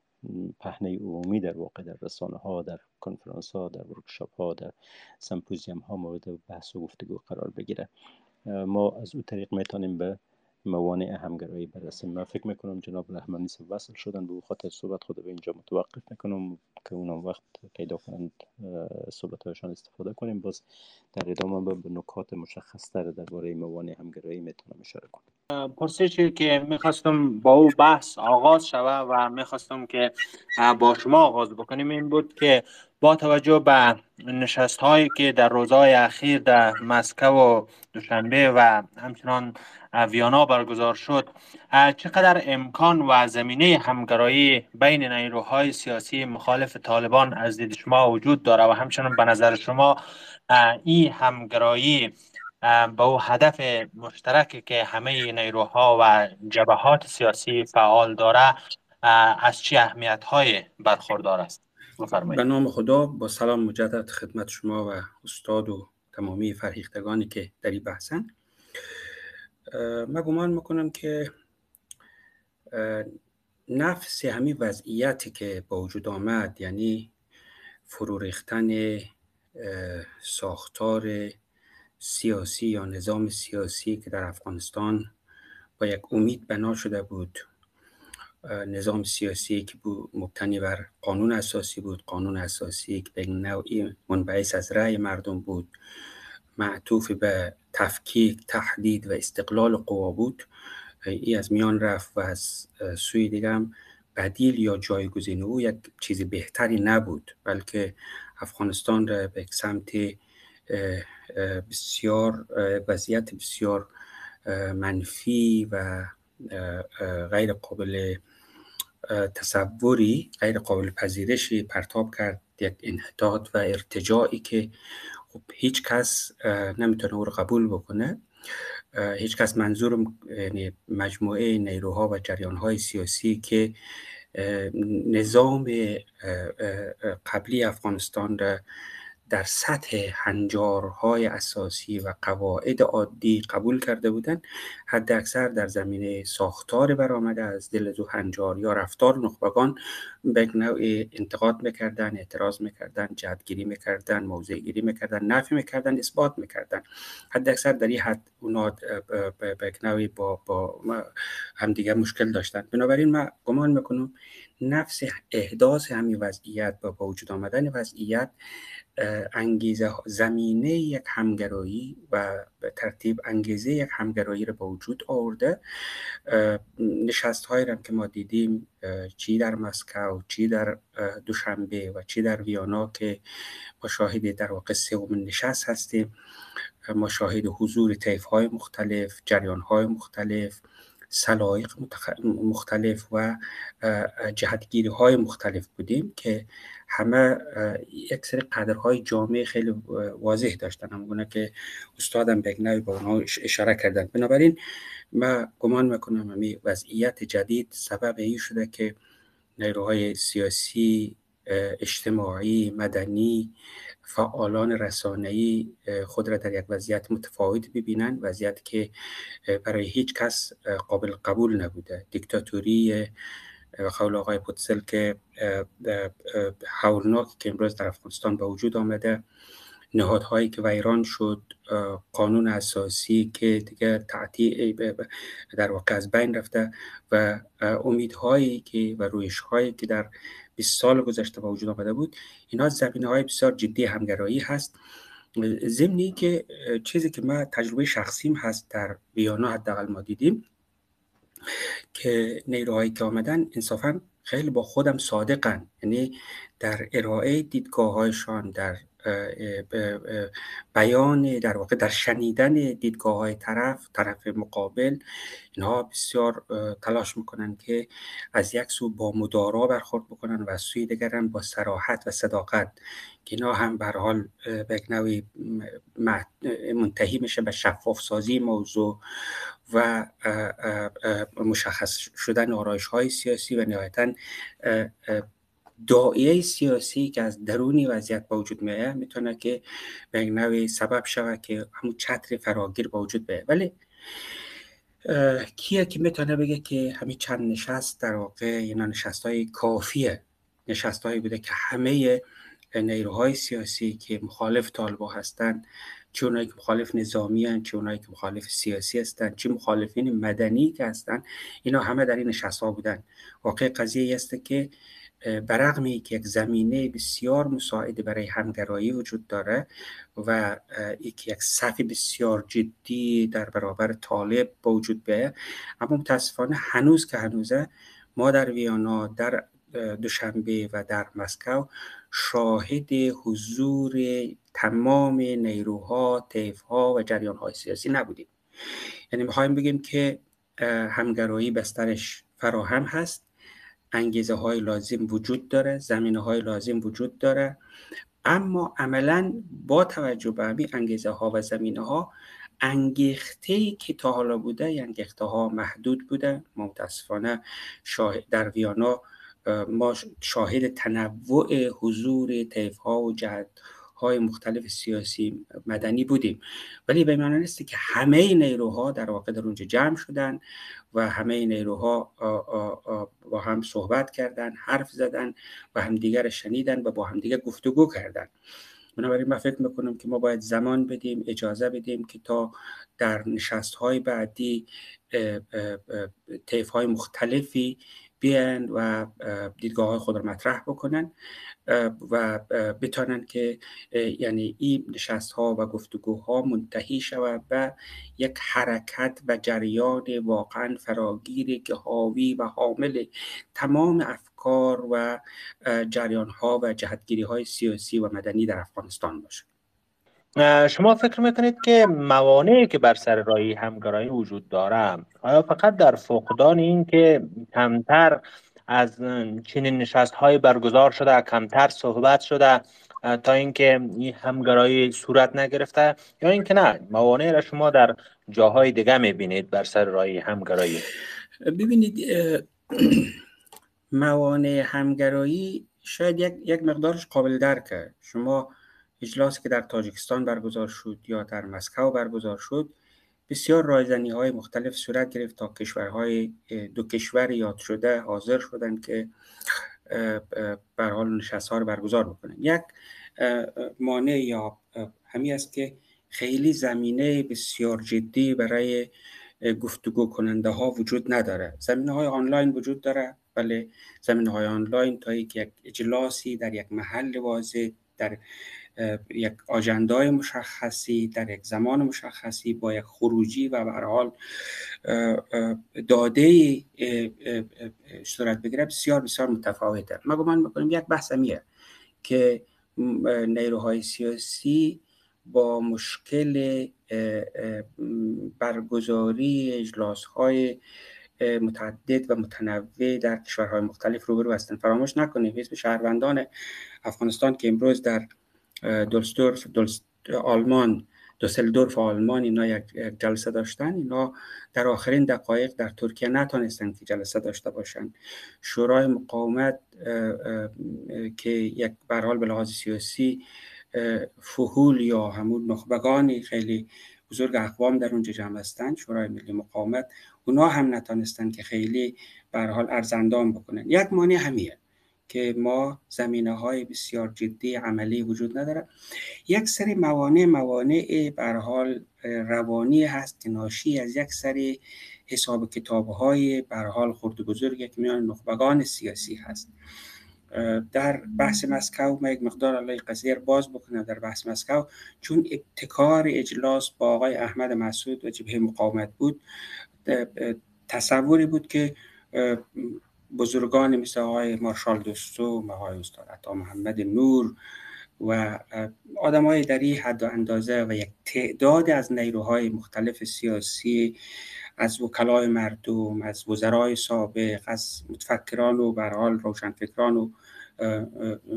B: پهنه عمومی در واقع در رسانه ها در کنفرانس ها در ورکشاپ ها در سمپوزیوم ها مورد بحث و گفتگو قرار بگیره. ما از او طریق می‌تونیم به موانع همگرایی برسیم من. فکر می‌کنم جناب رحمانی وصل شدن به خاطر صحبت خود به اینجا متوقف می‌کنم که اونم وقت پیدا کنند صحبت هایشان استفاده کنیم. باز در ادامه به نکات مشخص تر درباره موانع همگرایی می‌تونم اشاره کنم.
A: پرسشی که می‌خواستم با او بحث آغاز شوه و می‌خواستم که با شما آغاز بکنیم این بود که با توجه به نشست هایی که در روزهای اخیر در مسکو و دوشنبه و همچنان ویانا برگزار شد چقدر امکان و زمینه همگرایی بین نیروهای سیاسی مخالف طالبان از دید شما وجود داره و همچنان به نظر شما این همگرایی به او هدف مشترکی که همه نیروها و جبهات سیاسی فعال داره از چه اهمیت های برخوردار است؟
C: به نام خدا با سلام مجدد خدمت شما و استاد و تمامی فرهیختگانی که در این بحثن. من گمان می‌کنم که نفس همین وضعیتی که با وجود آمد یعنی فرو ریختن ساختار سیاسی یا نظام سیاسی که در افغانستان با یک امید بنا شده بود. نظام سیاسی که مبتنی بر قانون اساسی بود. قانون اساسی که به نوعی منبعث از رأی مردم بود. معطوف به تفکیک تحدید و استقلال قوا بود. ای از میان رفت و از سوی دیگه بدیل یا جایگزین او یک چیز بهتری نبود بلکه افغانستان را به سمت بسیار وضعیت بسیار منفی و غیر قابل تصوری غیر قابل پذیرشی پرتاب کرد یک انحطاط و ارتجاعی که خب هیچ کس نمی‌تونه او رو قبول بکنه. هیچ کس منظور یعنی مجموعه نیروها و جریانهای سیاسی که نظام قبلی افغانستان را در سطح هنجارهای اساسی و قواعد عادی قبول کرده بودند. حد اکثر در زمینه ساختار برآمده از دل دو هنجار یا رفتار نخبگان به نوع انتقاد می‌کردن اعتراض می‌کردن جدگیری می‌کردن موضع گیری می‌کردن نفی می‌کردن اثبات می‌کردن حد اکثر در این حد اونا به نوعی با, با همدیگه مشکل داشتن بنابراین من گمان می‌کنم نفس احداث همین وضعیت با وجود آمدن وضعیت انگیزه زمینه یک همگرایی و به ترتیب انگیزه یک همگرایی رو به وجود آورده. نشست هایی هم که ما دیدیم چی در مسکو چی در دوشنبه و چی در ویانا که ما شاهد در واقع سومین نشست هستیم. ما شاهد حضور طیف های مختلف جریان های مختلف. سلایق مختلف و جهتگیری های مختلف بودیم که همه یک سری قدرهای جامعه خیلی واضح داشتن. همونه که استادم بگنوی با اونها اشاره کردن. بنابراین ما گمان می‌کنم همی وضعیت جدید سبب این شده که نیروهای سیاسی اجتماعی مدنی فعالان رسانه‌ای خود را در یک وضعیت متفاوت ببینند. وضعیت که برای هیچ کس قابل قبول نبوده. دیکتاتوری قول آقای پوتسل که حولناک که امروز در افغانستان به وجود آمده. نهادهایی که ویران شد قانون اساسی که دیگه تعطیع در واقع از بین رفته و امیدهایی که و رویشهایی که در 20 سال گذشته به وجود آمده بود. اینا زمینه های بسیار جدی همگرایی هست. ضمنی که چیزی که ما تجربه شخصیم هست در ویانا حداقل ما دیدیم که نیروهایی که آمدن انصافا خیلی با خودم صادقن. یعنی در ارائه دیدگاه هایشان در بیان در واقع در شنیدن دیدگاه های طرف طرف مقابل اینها بسیار تلاش می‌کنن که از یک سو با مدارا برخورد بکنن و از سوی دیگر با سراحت و صداقت که اینا هم به حال به نوعی منتهی میشه به شفاف سازی موضوع و مشخص شدن آرایش های سیاسی و نهایتا دائیه سیاسی که از درونی وضعیت با وجود می‌تونه که به نوعی سبب شود که همون چتر فراگیر با وجود ولی کیه که می‌تونه بگه که همین چند نشست در واقع اینا نشست های کافیه؟ نشست هایی بوده که همه نیروهای سیاسی که مخالف طالبا هستند چه اونایی که مخالف نظامی هستند چه اونایی که مخالف سیاسی هستند چه مخالفین مدنی که هستند اینا همه در این نشست ها بودن. واقع قضیه است که برغم که یک زمینه بسیار مساعد برای همگرایی وجود داره و یک صف بسیار جدی در برابر طالب با وجود بیاید اما متاسفانه هنوز که هنوزه ما در ویانا در دوشنبه و در مسکو شاهد حضور تمام نیروها، طیفها و جریانهای سیاسی نبودیم. یعنی می‌خوایم بگیم که همگرایی بسترش فراهم هست. انگیزه های لازم وجود داره زمینه های لازم وجود داره. اما عملا با توجه به همین انگیزه ها و زمینه ها انگیخته که تا حالا بوده انگیخته ها محدود بوده. متاسفانه در ویانا ما شاهد تنوع حضور طیف ها و جهت های مختلف سیاسی مدنی بودیم. ولی به معنی نیست که همه نیروها در واقع در اونجا جمع شدن و همه نیروها با هم صحبت کردن حرف زدن و همدیگر شنیدن و با همدیگر گفتگو کردن. بنابراین من فکر می‌کنم که ما باید زمان بدیم اجازه بدیم که تا در نشست های بعدی طیف های مختلفی بیان و دیدگاه های خود را مطرح بکنن و بتانن که یعنی این نشست ها و گفتگوها منتهی شود به یک حرکت و جریان واقعا فراگیری که حاوی و حامل تمام افکار و جریان ها و جهتگیری های سیاسی و مدنی در افغانستان باشه.
A: شما فکر می‌کنید که موانعی که بر سر راهی همگرایی وجود داره آیا فقط در فقدان این که کمتر از چنین نشست های برگزار شده کمتر صحبت شده تا اینکه این همگرایی صورت نگرفته؟ یا اینکه نه موانع را شما در جاهای دیگه می‌بینید بر سر راهی همگرایی
C: ببینید (clears throat) موانع همگرایی شاید یک, یک مقدارش قابل درکه. شما اجلاسی که در تاجیکستان برگزار شد یا در مسکو برگزار شد بسیار رایزنی های مختلف صورت گرفت تا کشورهای دو کشور یاد شده حاضر شدند که بر حال نشست ها رو برگزار بکنن. یک مانع یا همی است که خیلی زمینه بسیار جدی برای گفتگو کننده ها وجود نداره. زمینه های آنلاین وجود داره ولی زمینه های آنلاین تا یک اجلاسی در یک محل واضح در یک آجندای مشخصی در یک زمان مشخصی با یک خروجی و به حال داده صورت بگیره بسیار بسیار متفاوته. ما گمان می‌کنیم یک بحث میه که نیروهای سیاسی با مشکل برگزاری اجلاس های متعدد و متنوع در کشورهای مختلف روبرو هستند فراموش نکنیم حزب شهروندان افغانستان که امروز در دولستورف آلمان دوسلدورف آلمان اینا یک جلسه داشتن. اینا در آخرین دقایق در ترکیه نتانستن که جلسه داشته باشن. شورای مقاومت که یک برحال به لحاظ سیاسی فهول یا همون نخبگانی خیلی بزرگ اقوام در اونجا جمع هستند شورای ملی مقاومت اونا هم نتانستن که خیلی برحال ارزندان بکنن. یک مانع همیه. که ما زمینه های بسیار جدی عملی وجود نداره یک سری موانع موانع بر حال روانی هست که ناشی از یک سری حساب کتاب های بر حال خرد بزرگ که میان نخبگان سیاسی هست. در بحث مسکو ما یک مقدار علی قضیه باز بکنم در بحث مسکو. چون ابتکار اجلاس با آقای احمد مسعود و جبهه مقاومت بود تصوری بود که بزرگان مثل آقای مارشال دوستو آقای استاد عطا محمد نور و آدم های در این حد و اندازه و یک تعداد از نیروهای مختلف سیاسی از وکلای مردم از وزرای سابق از متفکران و برحال روشنفکران و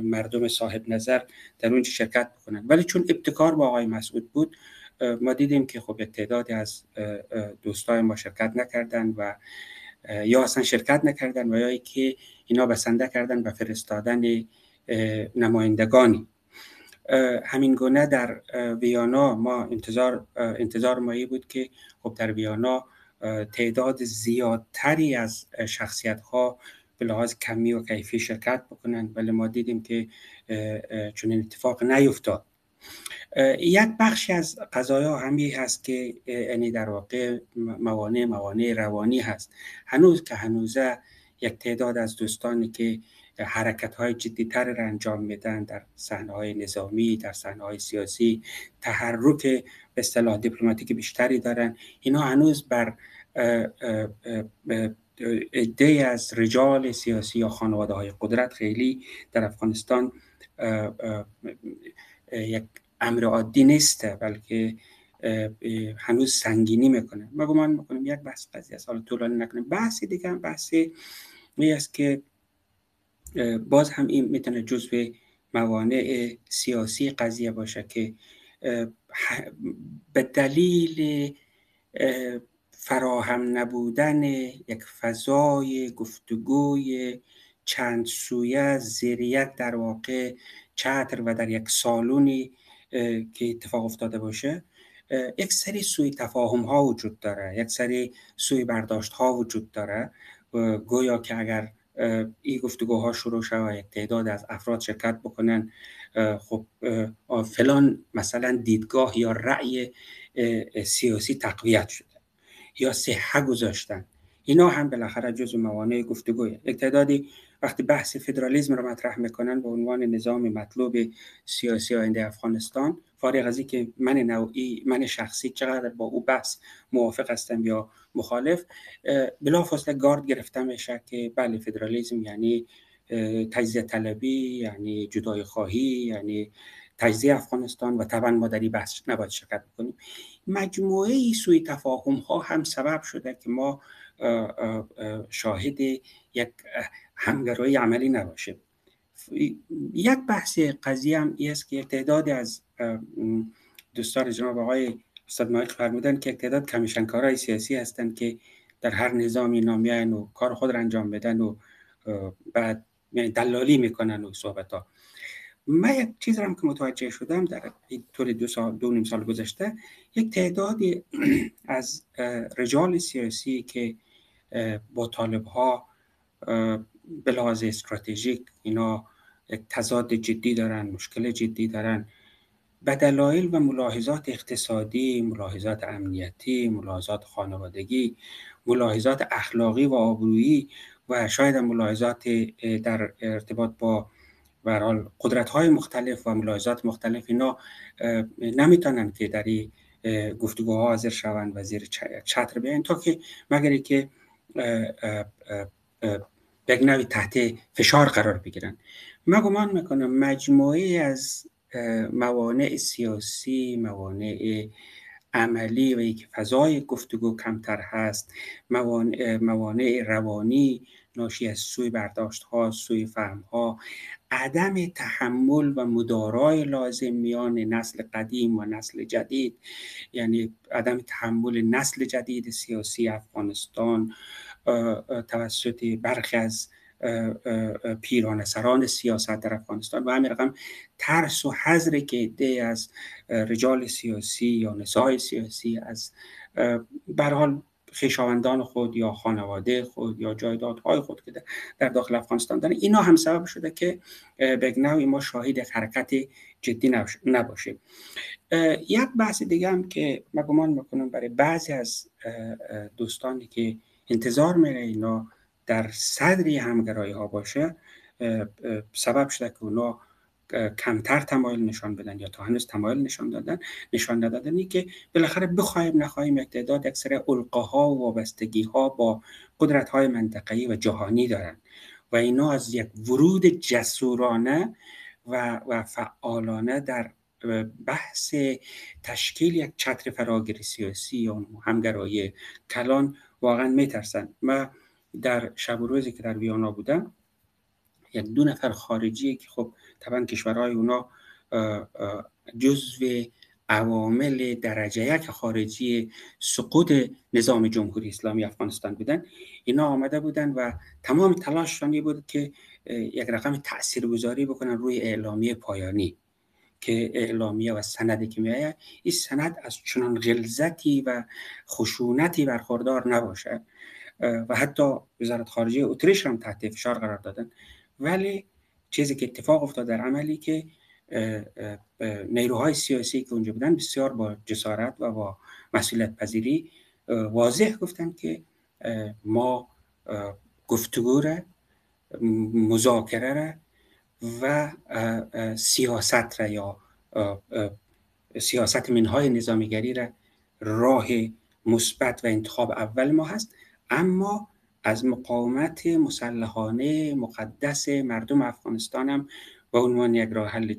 C: مردم صاحب نظر در اونجا شرکت بکنن. ولی چون ابتکار با آقای مسعود بود ما دیدیم که خب تعدادی از دوستای ما شرکت نکردن و یا اصلا شرکت نکردن و یا که اینا بسنده کردن به فرستادن نمایندگانی. همین گونه در ویانا ما انتظار انتظار مایی بود که خب در ویانا تعداد زیادتری از شخصیت ها به لحاظ کمی و کیفی شرکت بکنند ولی ما دیدیم که چون اتفاق نیفتاد. یک بخشی از قضایا همی هست که یعنی در واقع موانع موانع روانی هست. هنوز که هنوزه یک تعداد از دوستانی که حرکت های جدی تر را انجام میدن در صحنه های نظامی در صحنه های سیاسی تحرک به اصطلاح دیپلماتیک بیشتری دارن. اینا هنوز بر عده از رجال سیاسی یا خانواده های قدرت خیلی در افغانستان یک امر عادی نیست بلکه هنوز سنگینی می‌کنه. ما گمان می‌کنیم یک بحث قضیه است. حالا طولانی نکنیم. بحثی دیگه هم بحثی می که باز هم این می‌تونه جزو موانع سیاسی قضیه باشه که به دلیل فراهم نبودن یک فضای گفتگوی چند سویه زیر در واقع چتر و در یک سالونی که اتفاق افتاده باشه. یک سری سوی تفاهم ها وجود داره یک سری سوی برداشت ها وجود داره. گویا که اگر این گفتگوها شروع شود یک تعداد از افراد شرکت بکنن خب فلان مثلا دیدگاه یا رأی سیاسی تقویت شده یا صحه گذاشتن. اینا هم بالاخره جز موانع گفتگوه. یک تعدادی وقتی بحث فدرالیزم رو مطرح می‌کنن به عنوان نظام مطلوب سیاسی آینده افغانستان فارغ از که من نوعی من شخصی چقدر با او بحث موافق هستم یا مخالف بلافاصله گارد گرفته میشه که بله فدرالیزم یعنی تجزیه طلبی یعنی جدای خواهی یعنی تجزیه افغانستان و طبعا ما در این بحث نباید شرکت کنیم مجموعه سوی تفاهم ها هم سبب شده که ما شاهد یک همگرایی عملی نباشه. یک بحث قضیه هم است که تعدادی از دوستان جناب آقای استاد مایق فرمودن که تعداد کمیشنکارای سیاسی هستند که در هر نظامی نامیان و کار خود را انجام بدن و بعد یعنی دلالی می‌کنن و صحبت ها. من یک چیز هم که متوجه شدم در طول دو, سال دو نیم سال گذشته یک تعدادی از رجال سیاسی که با طالب ها به لحاظ استراتژیک اینا تضاد جدی دارن مشکل جدی دارن. به دلایل و ملاحظات اقتصادی ملاحظات امنیتی ملاحظات خانوادگی ملاحظات اخلاقی و آبرویی و شاید ملاحظات در ارتباط با حال قدرت های مختلف و ملاحظات مختلف اینا نمی‌تونن که در گفتگوها حاضر شوند و زیر چتر بیاین تا که مگر که یک نوی تحت فشار قرار بگیرن. من گمان می‌کنم مجموعه از موانع سیاسی موانع عملی و یک فضای گفتگو کمتر هست. موانع, موانع روانی ناشی از سوی برداشت ها سوی فهم ها عدم تحمل و مدارای لازم میان نسل قدیم و نسل جدید. یعنی عدم تحمل نسل جدید سیاسی افغانستان توسط برخی از پیران سران سیاست در افغانستان و همین رقم ترس و حذر که عده از رجال سیاسی یا نسای سیاسی از برحال خیشاوندان خود یا خانواده خود یا جایدادهای خود که در داخل افغانستان دارن اینا هم سبب شده که به نوعی ما شاهد حرکت جدی نباشیم. یک بحث دیگه هم که من گمان می‌کنم برای بعضی از دوستانی که انتظار میره اینا در صدری همگرایی ها باشه سبب شده که اونا کمتر تمایل نشان بدن یا تا هنوز تمایل نشان دادن نشان ندادنی که بالاخره بخوایم نخواهیم یک تعداد اکثر القاها و وابستگی ها با قدرت های منطقه‌ای و جهانی دارن و اینا از یک ورود جسورانه و, و فعالانه در بحث تشکیل یک چتر فراگیر سیاسی یا همگرایی کلان واقعا میترسن. و در شب و روزی که در ویانا بودم یک دو نفر خارجی که خب طبعا کشورهای اونا جزو عوامل درجه یک خارجی سقوط نظام جمهوری اسلامی افغانستان بودن اینا آمده بودن و تمام تلاششان بود که یک رقم تاثیرگذاری بکنن روی اعلامیه پایانی. که اعلامیه و سندی که میآید این سند از چنان غلظتی و خشونتی برخوردار نباشه و حتی وزارت خارجه اتریش هم تحت فشار قرار دادن. ولی چیزی که اتفاق افتاد در عملی که نیروهای سیاسی که اونجا بودن بسیار با جسارت و با مسئولیت پذیری واضح گفتن که ما گفتگو را مذاکره را و سیاست را یا سیاست منهای نظامیگری را راه مثبت و انتخاب اول ما هست. اما از مقاومت مسلحانه مقدس مردم افغانستان هم به عنوان یک راه حل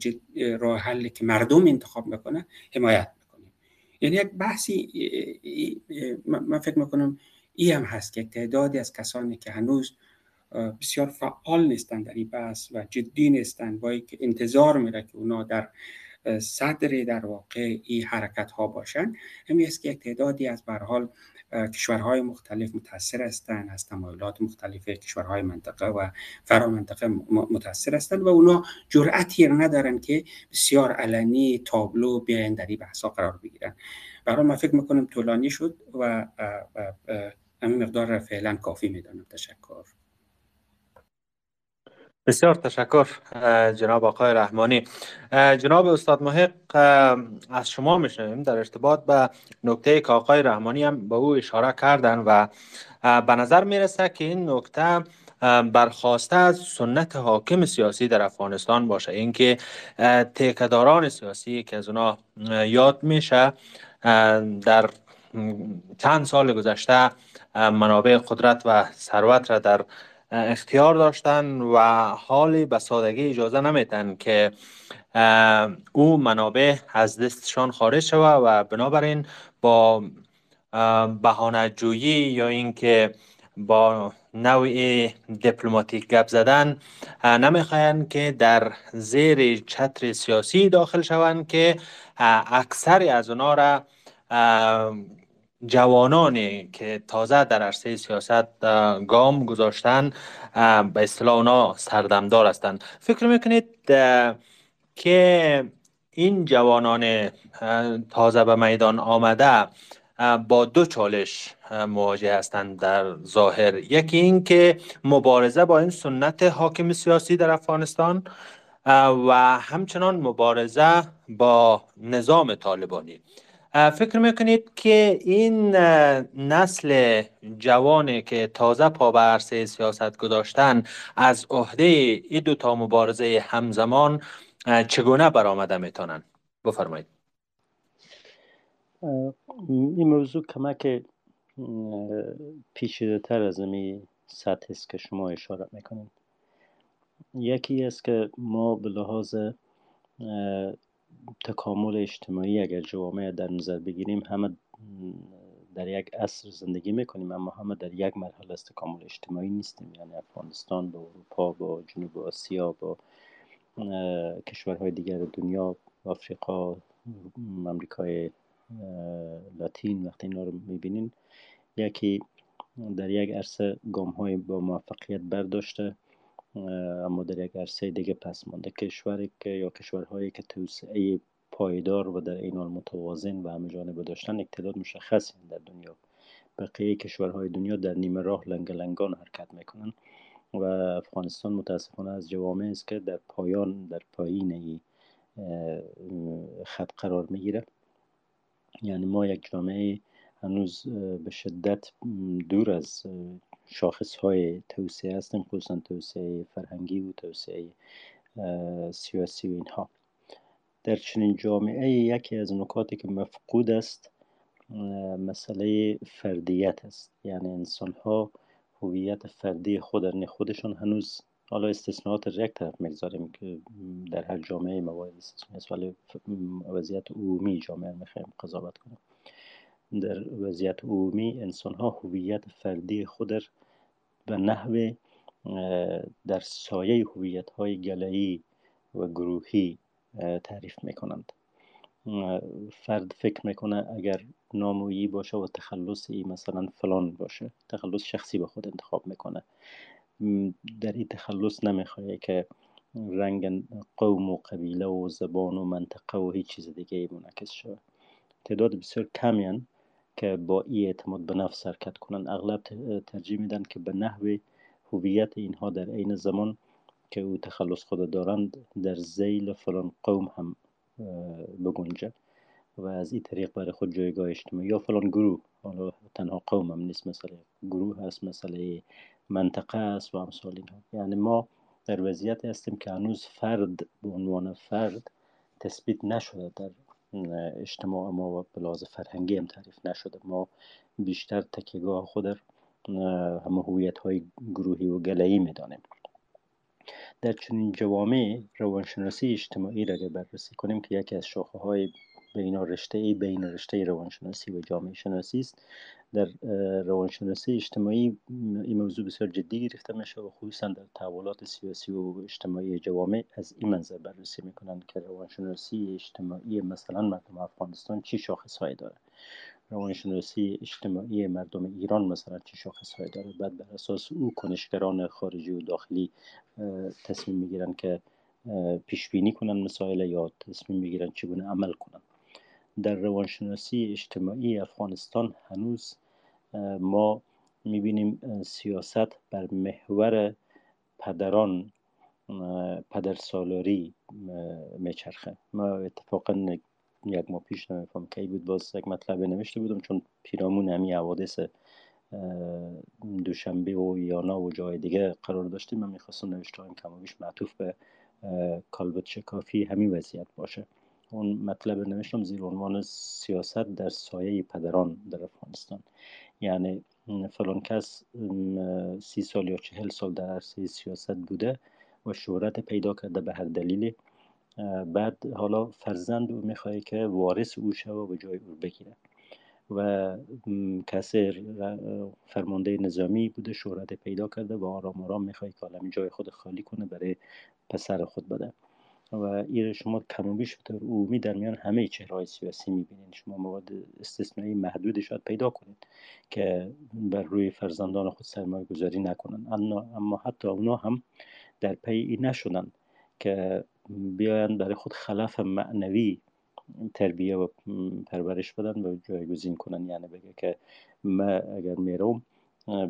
C: راه حل که مردم انتخاب می‌کنه حمایت می‌کنیم. یعنی یک بحثی من فکر می‌کنم ای هم هست که تعدادی از کسانی که هنوز بسیار فعال نیستند در این بحث و جدی نیستند با که انتظار میره که اونا در صدر در واقع این حرکت ها باشند همین است که یک تعدادی از حال کشورهای مختلف متاثر هستند از تمایلات مختلف کشورهای منطقه و فرا منطقه متاثر هستند و اونا جرأتی ندارن که بسیار علنی تابلو بیاین در این بحثا قرار بگیرن. برای من فکر می‌کنم طولانی شد و همین مقدار فعلا کافی می‌دانم. تشکر.
A: بسیار تشکر جناب آقای رحمانی. جناب استاد محق از شما میشنویم. در ارتباط به نکته که آقای رحمانی هم به او اشاره کردن و به نظر می‌رسه که این نکته برخواسته از سنت حاکم سیاسی در افغانستان باشه. اینکه تیکداران سیاسی که از اونا یاد میشه در چند سال گذشته منابع قدرت و ثروت را در اختیار داشتن و حالی به سادگی اجازه نمیتن که او منابع از دستشان خارج شود و بنابراین با بهانه جویی یا اینکه با نوع دیپلماتیک گپ زدن نمی‌خواین که در زیر چتر سیاسی داخل شوند که اکثر از اونا را جوانانی که تازه در عرصه سیاست گام گذاشتن به اصطلاح اونا سردمدار هستند فکر می‌کنید که این جوانان تازه به میدان آمده با دو چالش مواجه هستند در ظاهر. یکی این که مبارزه با این سنت حاکم سیاسی در افغانستان و همچنان مبارزه با نظام طالبانی. فکر می‌کنید که این نسل جوانی که تازه پا به عرصه سیاست گذاشتن از عهده این دو تا مبارزه همزمان چگونه برآمده می‌تونن؟ بفرمایید.
B: این موضوع کمک پیچیده تر از این سطح است که شما اشاره می‌کنید. یکی است که ما به لحاظ تکامل اجتماعی اگر جوامع در نظر بگیریم همه در یک عصر زندگی می‌کنیم اما همه در یک مرحله از تکامل اجتماعی نیستیم. یعنی افغانستان با اروپا با جنوب آسیا با کشورهای دیگر دنیا آفریقا امریکای لاتین وقتی اینا رو می‌بینین یکی در یک عرصه گام های با موفقیت برداشته. اما در یک عرصه دیگه پس مانده. کشوری که یا کشورهایی که توسعه پایدار و در این حال متوازن و همه جانبه داشتن یک تعداد مشخصی در دنیا بقیه کشورهای دنیا در نیمه راه لنگ لنگان حرکت می‌کنن و افغانستان متاسفانه از جوامع است که در پایان در پایین خط قرار می‌گیره. یعنی ما یک جامعه هنوز به شدت دور از شاخص های توسعه هستیم خصوصا توسعه فرهنگی و توسعه سیاسی و اینها. در چنین جامعه یکی از نکاتی که مفقود است مسئله فردیت است. یعنی انسان ها هویت فردی خود خودشان هنوز حالا استثناءات را یک طرف می‌گذاریم که در هر جامعه موارد استثنایی است ولی وضعیت عمومی جامعه می‌خوایم قضاوت کنیم. در وضعیت عمومی انسان ها هویت فردی خود به نحو در سایه هویت های گلهی و گروهی تعریف می‌کنند. فرد فکر می‌کنه اگر نامویی باشه و تخلصی مثلا فلان باشه تخلص شخصی به خود انتخاب می‌کنه. در این تخلص نمی‌خواه که رنگ قوم و قبیله و زبان و منطقه و هیچ چیز دیگه منعکس شود تعداد بسیار کمیان که با ای اعتماد به نفس حرکت کنند اغلب ترجیح میدن که به نحو هویت اینها در عین زمان که او تخلص خود دارند در زیل فلان قوم هم بگنجد و از این طریق برای خود جایگاه اجتماعی. یا فلان گروه حالا تنها قوم هم نیست مسئله گروه هست مسئله منطقه است و امثال اینها. یعنی ما در وضعیت هستیم که هنوز فرد به عنوان فرد تثبیت نشده در اجتماع ما و به فرهنگی هم تعریف نشده. ما بیشتر تکیگاه خود در همه هویت های گروهی و گلهی می‌دانیم. در چنین جوامع روانشناسی اجتماعی را بررسی کنیم که یکی از شاخه های بین رشته ای بین رشته روانشناسی و جامعه شناسی است. در روانشناسی اجتماعی این موضوع بسیار جدی گرفته میشه و خصوصا در تحولات سیاسی و اجتماعی جوامع از این منظر بررسی می‌کنند که روانشناسی اجتماعی مثلا مردم افغانستان چی شاخص داره. روانشناسی اجتماعی مردم ایران مثلا چه شاخصهایی داره؟ بعد بر اساس او کنشگران خارجی و داخلی تصمیم می‌گیرن که پیش بینی کنن مسائل یا تصمیم می‌گیرن چگونه عمل کنن. در روانشناسی اجتماعی افغانستان هنوز ما می‌بینیم سیاست بر محور پدران پدر سالاری میچرخه. ما اتفاقا یک ماه پیش نمیفهم کی بود باز یک مطلب نوشته بودم چون پیرامون همی حوادث دوشنبه و یانا و جای دیگه قرار داشتیم. من می‌خواستم نوشته هایم کم بیش معطوف به کالبوت شکافی همین وضعیت باشه. اون مطلب نوشتم زیر عنوان سیاست در سایه پدران در افغانستان. یعنی فلان کس سی سال یا چهل سال در عرصه سیاست بوده و شهرت پیدا کرده به هر دلیلی. بعد حالا فرزند او می‌خواه که وارث او شوه و جای او بگیره. و کسی فرمانده نظامی بوده شهرت پیدا کرده و آرام آرام می‌خواه که حالا جای خود خالی کنه برای پسر خود بده. و این شما کم و بیش به عمومی در میان همه چهرهای سیاسی می‌بینید شما مواد استثنایی محدودی شاید پیدا کنید که بر روی فرزندان خود سرمایه گذاری نکنن. اما حتی اونا هم در پی این نشدن که بیاین برای خود خلاف معنوی تربیه و پرورش بدن و جایگزین کنن. یعنی بگه که ما اگر می‌روم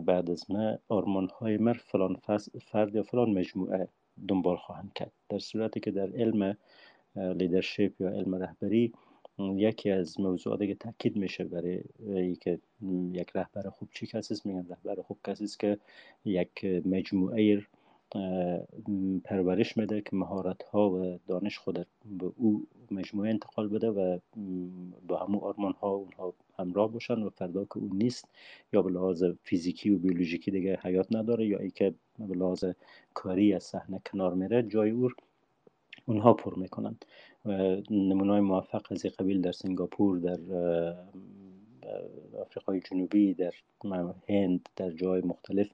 B: بعد از ما آرمان های مر فلان فرد یا فلان مجموعه دنبال خواهند کرد. در صورتی که در علم لیدرشپ یا علم رهبری یکی از موضوعاتی که تاکید میشه برای که یک رهبر خوب چی کسی است؟ میگن رهبر خوب کسی است که یک مجموعه پرورش میده که مهارت ها و دانش خود به او مجموعه انتقال بده و با همون آرمان ها اونها همراه باشن و فردا که اون نیست یا به لحاظ فیزیکی و بیولوژیکی دیگه حیات نداره یا ای که به لحاظ کاری از صحنه کنار میره جای او اونها پر می‌کنن. و نمونه موفق از قبیل در سنگاپور در آفریقای جنوبی در هند در جای مختلف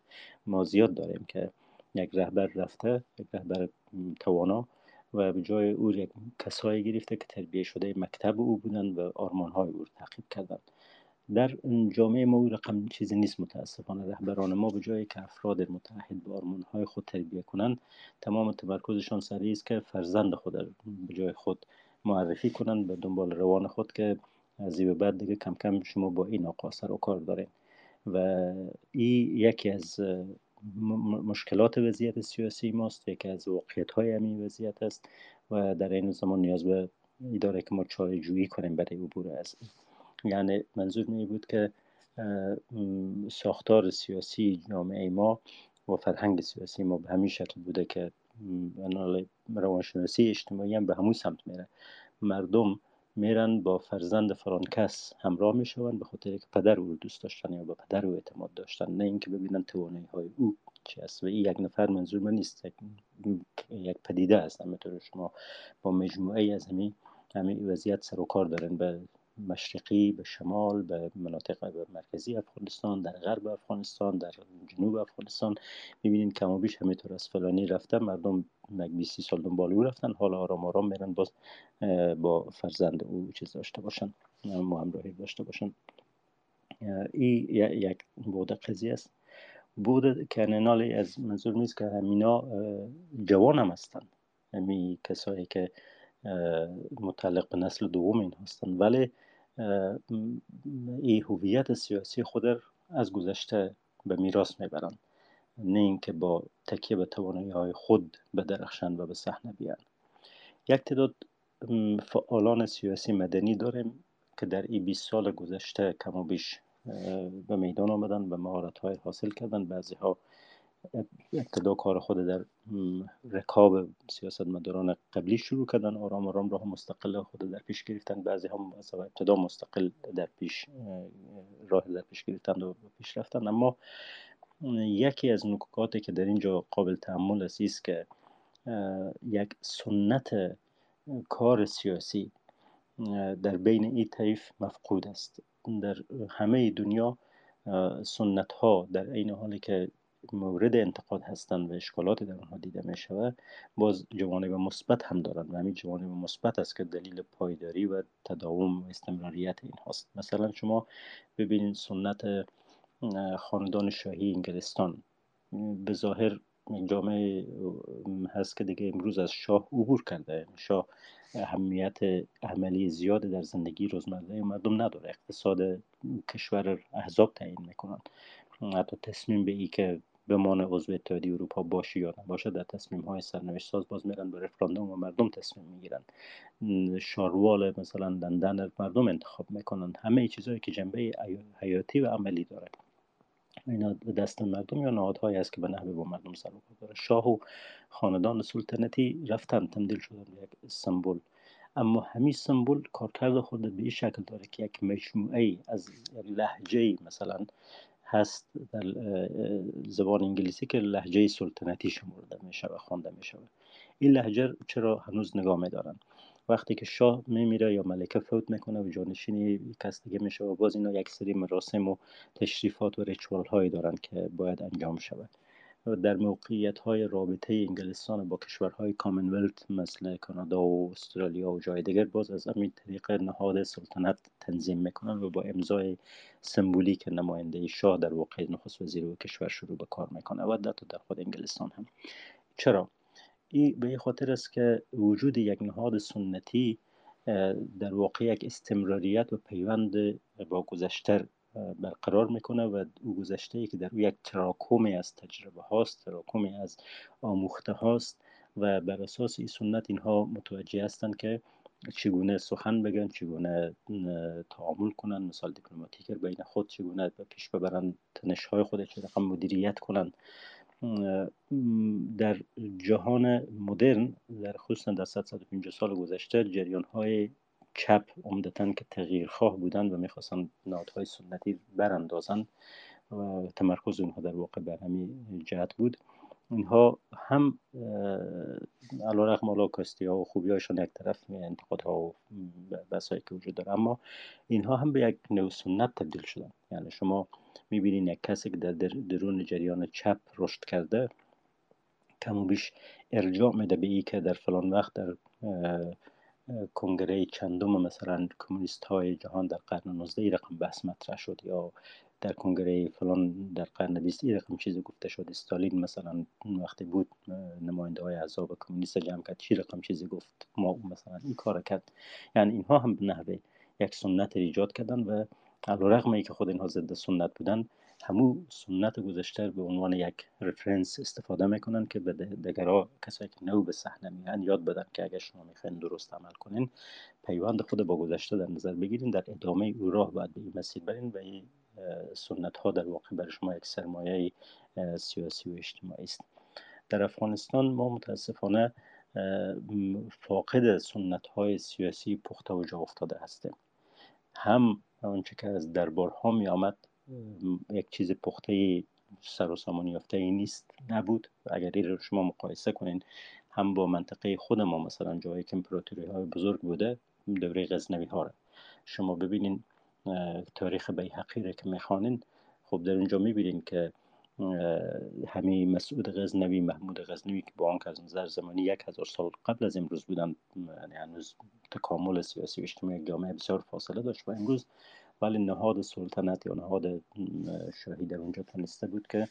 B: ما زیاد داریم که یک رهبر رفته یک رهبر توانا و به جای او یک کسایی گرفته که تربیه شده مکتب او بودند و آرمان های او تعقیب کردند در جامعه ما او رقم چیزی نیست متاسفانه رهبران ما به جایی که افراد متحد به آرمان های خود تربیه کنند تمام تمرکزشان سری است که فرزند خود به جای خود معرفی کنند به دنبال روان خود که از این بعد دیگه کم کم شما با این آقا سر و کار دارین. و این یکی از مشکلات وضعیت سیاسی ماست یکی از واقعیت های همین وضعیت است و در این زمان نیاز به اداره که ما چاره جویی کنیم برای عبور از یعنی منظور می بود که ساختار سیاسی جامعه ما و فرهنگ سیاسی ما به همین شکل بوده که روانشناسی اجتماعی هم به همون سمت میره. مردم میرن با فرزند فلان کس همراه می‌شوند به خاطر که پدر او دوست داشتن یا به پدر او اعتماد داشتن. نه اینکه ببینن توانایی های او چی است و این یک نفر منظور من نیست. یک, یک پدیده است. همینطور شما با مجموعه از همین همین وضعیت سر و کار دارن به مشرقی به شمال به مناطق مرکزی افغانستان در غرب افغانستان در جنوب افغانستان. می‌بینید کم و بیش همینطور از فلانی رفتن مردم یک 20 سال دنبال او رفتن. حالا آرام آرام میرن باز با فرزند او چیز داشته باشن ما همراهی داشته باشن. این یک بود قضیه است. بود کننالی از منظور نیست که همینا جوان هم هستن. همی کسایی که متعلق به نسل دوم این هستن. ولی این هویت سیاسی خود از گذشته به میراث می‌برن. نه اینکه با تکیه به توانایی های خود بدرخشند و به صحنه بیان. یک تعداد فعالان سیاسی مدنی داریم که در این 20 سال گذشته کم و بیش به میدان آمدن و مهارت های حاصل کردن. بعضی ها ابتدا کار خود در رکاب سیاستمداران قبلی شروع کردن. آرام آرام راه مستقل خود در پیش گرفتن. بعضی هم ابتدا مستقل در پیش راه در پیش گرفتن و پیش رفتن. اما یکی از نکاتی که در اینجا قابل تحمل است که یک سنت کار سیاسی در بین این طیف مفقود است. در همه دنیا سنت ها در این حالی که مورد انتقاد هستند و اشکالات در آنها دیده می شود باز جوانب مثبت هم دارند و همین جوانب مثبت است که دلیل پایداری و تداوم و استمراریت این هست مثلا شما ببینید سنت خاندان شاهی انگلستان. به ظاهر جامعه هست که دیگه امروز از شاه عبور کرده. شاه اهمیت عملی زیاد در زندگی روزمره مردم نداره. اقتصاد کشور احزاب تعیین می‌کنن. حتی تصمیم به ای که بمانه عضو اتحادیه اروپا باشه یا نباشه در تصمیم های سرنوشت ساز باز میرن به رفراندوم و مردم تصمیم می‌گیرن. شاروال مثلا لندن مردم انتخاب می‌کنن. همه چیزهایی که جنبه حیاتی و عملی داره. اینا به دست مردم یا نهادهایی است که به نحوه با مردم سر داره. شاه و خاندان سلطنتی رفتن تبدیل شدن به یک سمبل. اما همین سمبل کارکرد خود به این شکل داره که یک مجموعه از لحجه مثلا هست در زبان انگلیسی که لحجه سلطنتی شمرده میشه و خوانده میشه. این لحجه چرا هنوز نگاه میدارن؟ وقتی که شاه میمیره یا ملکه فوت می‌کنه و جانشینی کس دیگه میشه و باز اینا یک سری مراسم و تشریفات و ریچوال هایی دارن که باید انجام شود. در موقعیت های رابطه انگلستان با کشورهای کامنولت مثل کانادا و استرالیا و جای دیگر باز از همین طریق نهاد سلطنت تنظیم می‌کنن و با امضای سمبولیک نماینده شاه در واقع نخست وزیر و کشور شروع به کار می‌کنه. و در خود انگلستان هم. چرا؟ این به این خاطر است که وجود یک نهاد سنتی در واقع یک استمراریت و پیوند با گذشته برقرار می‌کنه و او گذشته ای که در او یک تراکمی از تجربه هاست تراکمی از آموخته هاست و بر اساس این سنت اینها متوجه هستند که چگونه سخن بگن چگونه تعامل کنن مثال دیپلماتیک بین خود چگونه به پیش ببرن تنش های خود چه رقم مدیریت کنن. در جهان مدرن در خصوصا در 150 سال گذشته جریان های چپ عمدتا که تغییرخواه بودند و می‌خواستند نهادهای سنتی براندازند و تمرکز اونها در واقع بر همین جهت بود. اینها هم علا رقم علا کاستی ها و خوبی هاشون یک طرف انتقاد ها و بسایی که وجود داره اما اینها هم به یک نو سنت تبدیل شدن. یعنی شما می‌بینین یک کسی که در درون جریان چپ رشد کرده کم و بیش ارجاع میده به ای که در فلان وقت در کنگره چندم مثلا کمونیست های جهان در قرن 19 ای رقم بحث مطرح شد یا در کنگره فلان در قرن 20 ای رقم چیزی گفته شد. استالین مثلا وقتی بود نماینده های احزاب کمونیست جمع کرد چی رقم چیزی گفت؟ ما مثلا این کار کرد. یعنی اینها هم به نحوه یک سنت ایجاد کردن و ای که خود اینها ضد سنت بودن همو سنت گذشته به عنوان یک رفرنس استفاده می‌کنن که به دگرها کسایی که نو به صحنه میان یاد بدن که اگر شما می‌خواین درست عمل کنین پیوند خود با گذشته در نظر بگیرین در ادامه او راه باید به این مسیر برین و این سنت ها در واقع برای شما یک سرمایه سیاسی و اجتماعی است. در افغانستان ما متاسفانه فاقد سنت های سیاسی پخته و جا افتاده هستیم. هم آنچه که از دربارها می آمد یک چیز پخته سر و سامان یافته ای نیست نبود. اگر شما مقایسه کنین هم با منطقه خود ما مثلا جایی که امپراتوری های بزرگ بوده دوره غزنوی ها شما ببینین تاریخ بیحقی که می‌خوانین خب در اونجا می‌بینین که همین مسعود غزنوی محمود غزنوی که با آنکه از نظر زمانی یک هزار سال قبل از امروز بودن یعنی هنوز تکامل سیاسی و اجتماعی جامعه بسیار فاصله داشت و امروز ولی نهاد سلطنت یا نهاد شاهی در اونجا تنسته بود که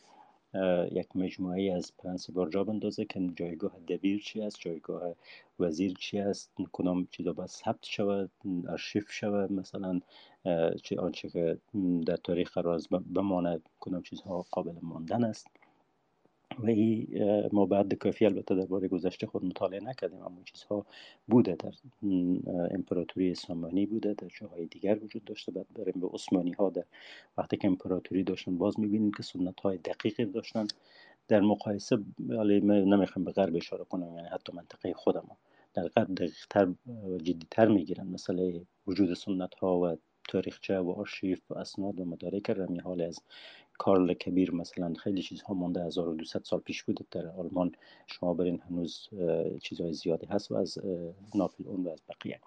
B: یک مجموعه از پرنسیبار جا بندازه که جایگاه دبیر چی است جایگاه وزیر چی است کدام چیزا باید ثبت شود ارشیف شود مثلا چه آنچه که در تاریخ قرار بماند کدام چیزها قابل ماندن است. و این ما بعد کافی البته درباره گذشته خود مطالعه نکردیم اما چیزها بوده در امپراتوری اسلامی بوده در جاهای دیگر وجود داشته. بعد بریم به عثمانی ها در وقتی که امپراتوری داشتن باز می‌بینیم که سنت های دقیقی داشتن در مقایسه ولی نمی‌خوام به غرب اشاره کنم یعنی حتی منطقه خودم در غرب دقیقتر و جدیتر می‌گیرن. مثلا وجود سنت ها و تاریخچه و آرشیف و اسناد و مدارک رمی حال از کارل کبیر مثلا خیلی چیزها مونده 1200 سال پیش بوده. در آلمان شما برین هنوز چیزهای زیادی هست و از ناپل اون و از بقیه.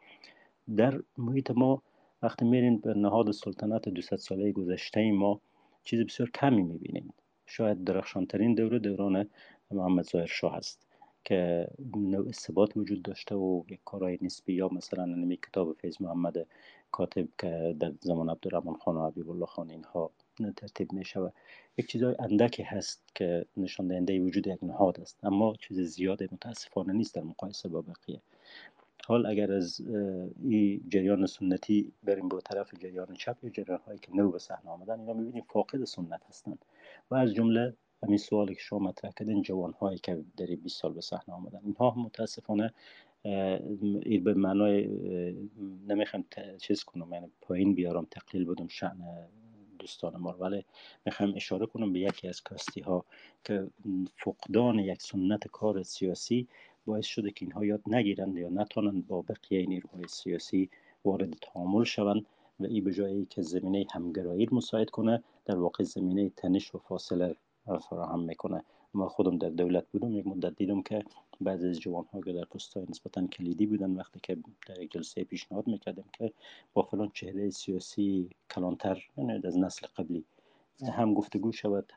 B: در محیط ما وقتی میرین به نهاد سلطنت 200 ساله گذشته ما چیز بسیار کمی می‌بینید شاید درخشانترین دوره دوران محمد ظاهر شاه است که نوع ثبات وجود داشته و یک کارهای نسبی یا مثلا نمی کتاب فیض محمد کاتب که در زمان عبدالرحمن خان و حبیب الله خان اینها ترتیب می شود یک چیزای اندکی هست که نشان دهنده وجود یک نهاد است. اما چیز زیاد متاسفانه نیست در مقایسه با بقیه. حال اگر از این جریان سنتی بریم به طرف جریان چپ یا جریان هایی که نو به صحنه آمدن اینا می‌بینیم فاقد سنت هستند. و از جمله همین سوالی که شما مطرح کردین جوان هایی که در 20 سال به صحنه آمدن. اینها متاسفانه این به معنای نمی‌خوام چیز کنم یعنی پایین بیارم تقلیل بدم شأن دوستان ما ولی می‌خوام اشاره کنم به یکی از کاستی ها که فقدان یک سنت کار سیاسی باعث شده که اینها یاد نگیرند یا نتونند با بقیه نیروهای سیاسی وارد تعامل شوند و این به جایی که زمینه همگرایی مساعد کنه در واقع زمینه تنش و فاصله فراهم می‌کنه. ما خودم در دولت بودم یک مدت دیدم که بعضی از جوان ها که در های نسبتا کلیدی بودن وقتی که در جلسه پیشنهاد می‌کردم که با فلان چهره سیاسی کلانتر یعنی از نسل قبلی هم گفتگو شود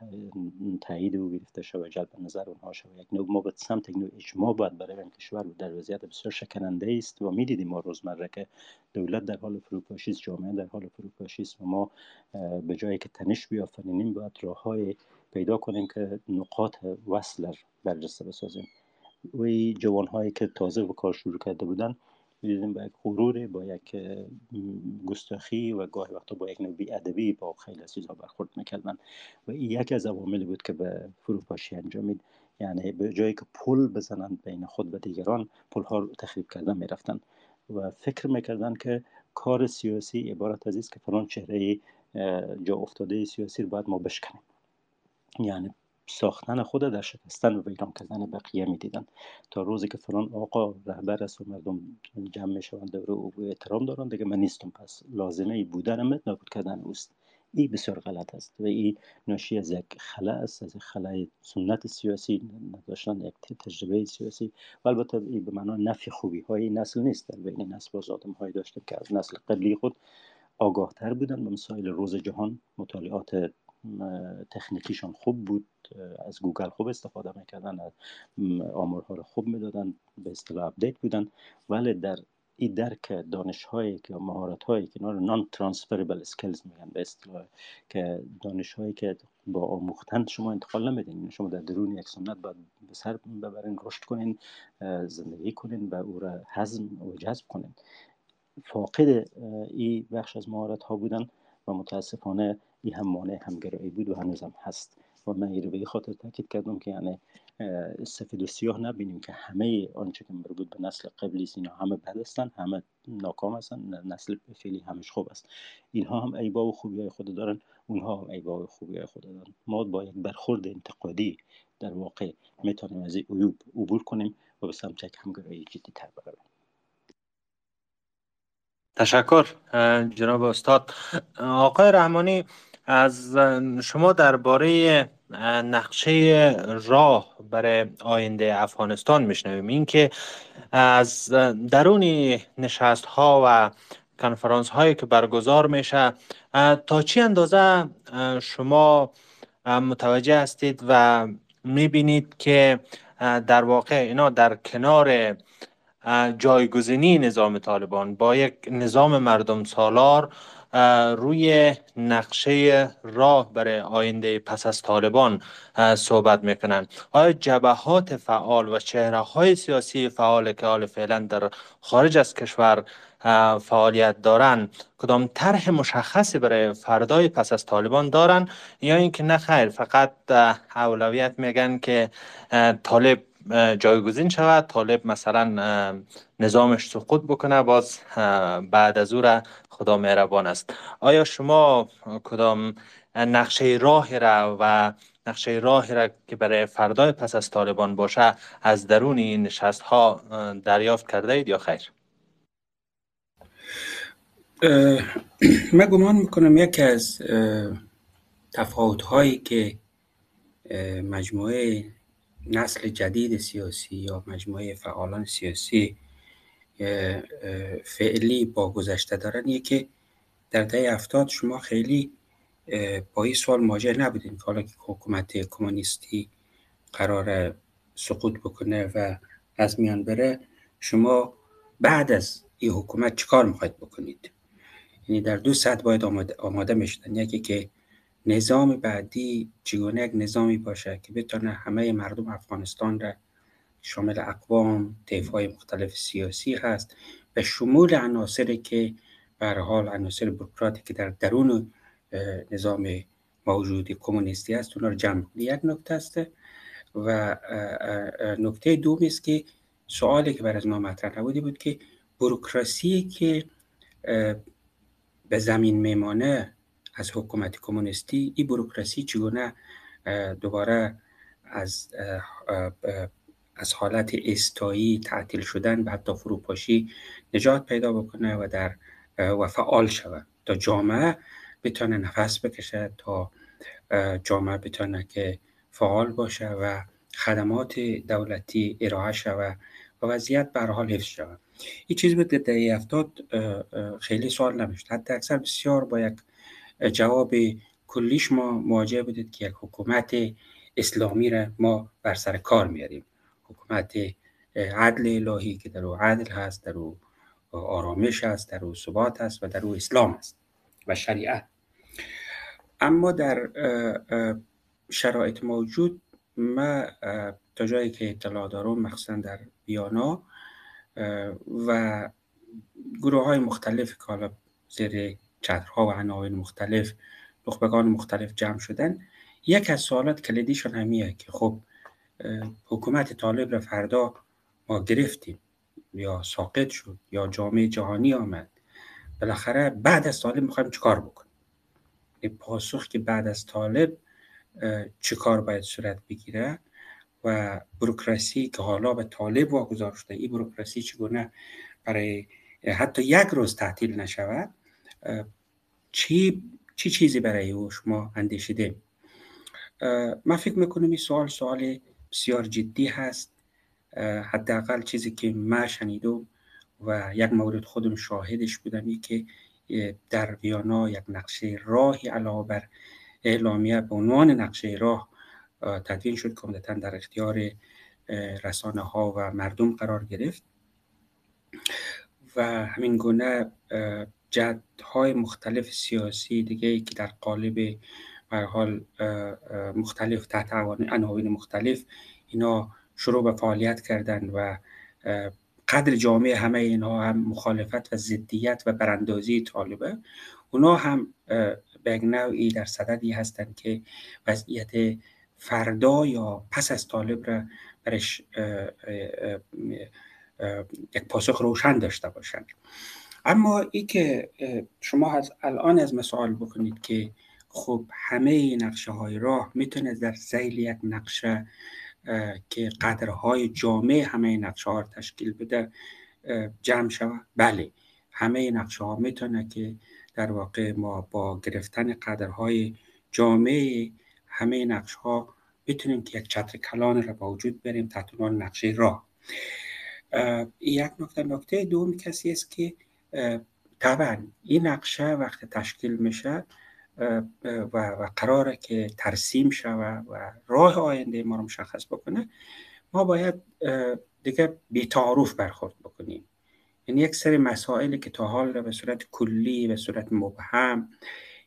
B: تایید او گرفته شود جلب نظر اونها شود. یک نوع ما به سمت یک نوع اجماع باید برای این کشور در وضعیت بسیار شکننده است و می‌دیدیم ما روزمره که دولت در حال فروپاشی جامعه در حال فروپاشی است و ما به جایی که تنش بیافرینیم باید راه های پیدا کنیم که نقاط وصل برجسته بسازیم. و جوان هایی که تازه و کار شروع کرده بودن می‌دیدیم با یک غرور با یک گستاخی و گاهی وقتا با یک نوع ادبی با خیلی از چیزها برخورد می‌کردن. و این یکی از عواملی بود که به فروپاشی انجامید. یعنی به جایی که پل بزنند بین خود و دیگران پل ها رو تخریب کردن می‌رفتن. و فکر می‌کردن که کار سیاسی عبارت از است که فلان چهره جا افتاده سیاسی رو باید ما بشکنیم. یعنی ساختن خود در شکستن و ویران کردن بقیه می‌دیدن. تا روزی که فلان آقا رهبر است و مردم جمع می‌شوند دور او احترام دارن دیگه من نیستم. پس لازمه ای بودن مت نابود کردن اوست. این بسیار غلط است و این ناشی از یک خلا است از خلای سنت سیاسی نداشتن یک تجربه سیاسی. و البته این به معنای نفی خوبی های نسل نیست. در بین نسل باز آدم هایی داشته که از نسل قبلی خود آگاه تر بودن. به مسائل روز جهان مطالعات تکنیکیشان خوب بود از گوگل خوب استفاده می‌کردن آمارها رو خوب می‌دادن به اصطلاح update بودن. ولی در این درک دانش هایی که مهارت هایی که اینا non-transferable skills میگن به اصطلاح که دانش هایی که با آموختن شما انتقال نمیدین شما در درون یک سنت باید به سر ببرین رشد کنین زندگی کنین و او را هضم و جذب کنین. فاقد این بخش از مهارت ها بودن و متاسفانه این هم مانع همگرایی بود و هنوز هم هست. و من این رو به خاطر تاکید کردم که یعنی سفید و سیاه نبینیم که همه آنچه که مربوط به نسل قبلی است اینا همه بد هستن همه ناکام هستن نسل فعلی همش خوب است. اینها هم ایبا و خوبی های خود دارن اونها هم ایبا و خوبی های خود دارن. ما با یک برخورد انتقادی در واقع می‌تونیم از این عیوب عبور کنیم و به سمت یک همگرایی جدی تر برویم
A: تشکر. جناب استاد. آقای رحمانی از شما درباره نقشه راه برای آینده افغانستان میشنویم. اینکه از درون نشست ها و کنفرانس هایی که برگزار میشه تا چی اندازه شما متوجه هستید و می‌بینید که در واقع اینا در کنار جایگزینی نظام طالبان با یک نظام مردم سالار روی نقشه راه برای آینده پس از طالبان صحبت می‌کنن آیا جبهات فعال و چهره های سیاسی فعال که حال فعلا در خارج از کشور فعالیت دارن کدام طرح مشخصی برای فردای پس از طالبان دارن یا اینکه نه خیر فقط اولویت میگن که طالب جایگزین شود. طالب مثلا نظامش سقوط بکنه باز بعد از او را خدا مهربان است. آیا شما کدام نقشه راهی را و نقشه راهی را که برای فردای پس از طالبان باشه از درون این نشست ها دریافت کرده اید یا خیر؟
C: من گمان می‌کنم یکی از تفاوت هایی که مجموعه نسل جدید سیاسی یا مجموعه فعالان سیاسی فعلی با گذشته دارن که در دهه هفتاد شما خیلی با این سوال مواجه نبودین که حالا که حکومت کمونیستی قرار سقوط بکنه و از میان بره شما بعد از این حکومت چیکار می‌خواید بکنید؟ یعنی در دو سطح باید آماده, آماده می‌شدن. یکی که نظام بعدی چگونه یک نظامی باشه که بتونه همه مردم افغانستان را شامل اقوام های مختلف سیاسی هست و شمول عناصری که به حال عناصر بروکراتی که در درون نظام موجود کمونیستی است اونا رو جمع یک نکته است و نکته دوم است که سوالی که بر از ما مطرح نبودی بود که بروکراسی که به زمین میمانه از حکومت کمونیستی این بروکراسی چگونه دوباره از از حالت استایی تعطیل شدن و حتی فروپاشی نجات پیدا بکنه و در و فعال شود. تا جامعه بتونه نفس بکشه تا جامعه بتونه که فعال باشه و خدمات دولتی ارائه شود و وضعیت به حال حفظ شود. این چیز بود در دهه افتاد خیلی سوال نمی‌شد. حتی اکثر بسیار با یک جواب کلیش ما مواجه بودید که یک حکومت اسلامی را ما بر سر کار میاریم. حکومت عدل الهی که در او عدل هست در او آرامش هست در او ثبات هست و در او اسلام است و شریعت اما در شرایط موجود ما تا جایی که اطلاع دارم مخصوصا در بیانا و گروه های مختلف که حالا زیر چترها و عناوین مختلف نخبگان مختلف جمع شدن. یک از سوالات کلیدیشون همیه که خب حکومت طالب را فردا ما گرفتیم یا ساقط شد یا جامعه جهانی آمد. بالاخره بعد از طالب می‌خوایم چیکار بکنیم؟ این پاسخ که بعد از طالب چیکار باید صورت بگیره و بروکراسی که حالا به طالب واگذار شده این بروکراسی چگونه برای حتی یک روز تعطیل نشود؟ چی چی چیزی برای او شما اندیشیده؟ من فکر می‌کنم این سوال سوال بسیار جدی هست. حداقل چیزی که من شنیدم و یک مورد خودم شاهدش بودم ای که در ویانا یک نقشه راهی علاوه بر اعلامیه به عنوان نقشه راه تدوین شد. که در اختیار رسانه ها و مردم قرار گرفت. و همین گونه جدهای مختلف سیاسی دیگه که در قالب حال مختلف تحت عناوین مختلف اینا شروع به فعالیت کردن و قدر جامعه همه اینها هم مخالفت و ضدیت و براندازی طالبه. اونا هم به نوعی در صددی هستند که وضعیت فردا یا پس از طالب را برش یک پاسخ روشن داشته باشند. اما ای که شما از الان از مسائل بکنید که خب همه نقشه های راه می‌تونه در زیل یک نقشه که قدرهای جامعه همه نقشه ها تشکیل بده جمع شود؟ بله. همه نقشه ها می‌تونه که در واقع ما با گرفتن قدرهای جامعه همه نقشه ها بتونیم که یک چتر کلان را با وجود بریم تحت نقشه راه. یک نکته نکته دوم کسی است که طبعا این نقشه وقت تشکیل میشه و, و قراره که ترسیم شود و راه آینده ما رو مشخص بکنه ما باید دیگه بیتعارف برخورد بکنیم. یعنی یک سری مسائلی که تا حال به صورت کلی به صورت مبهم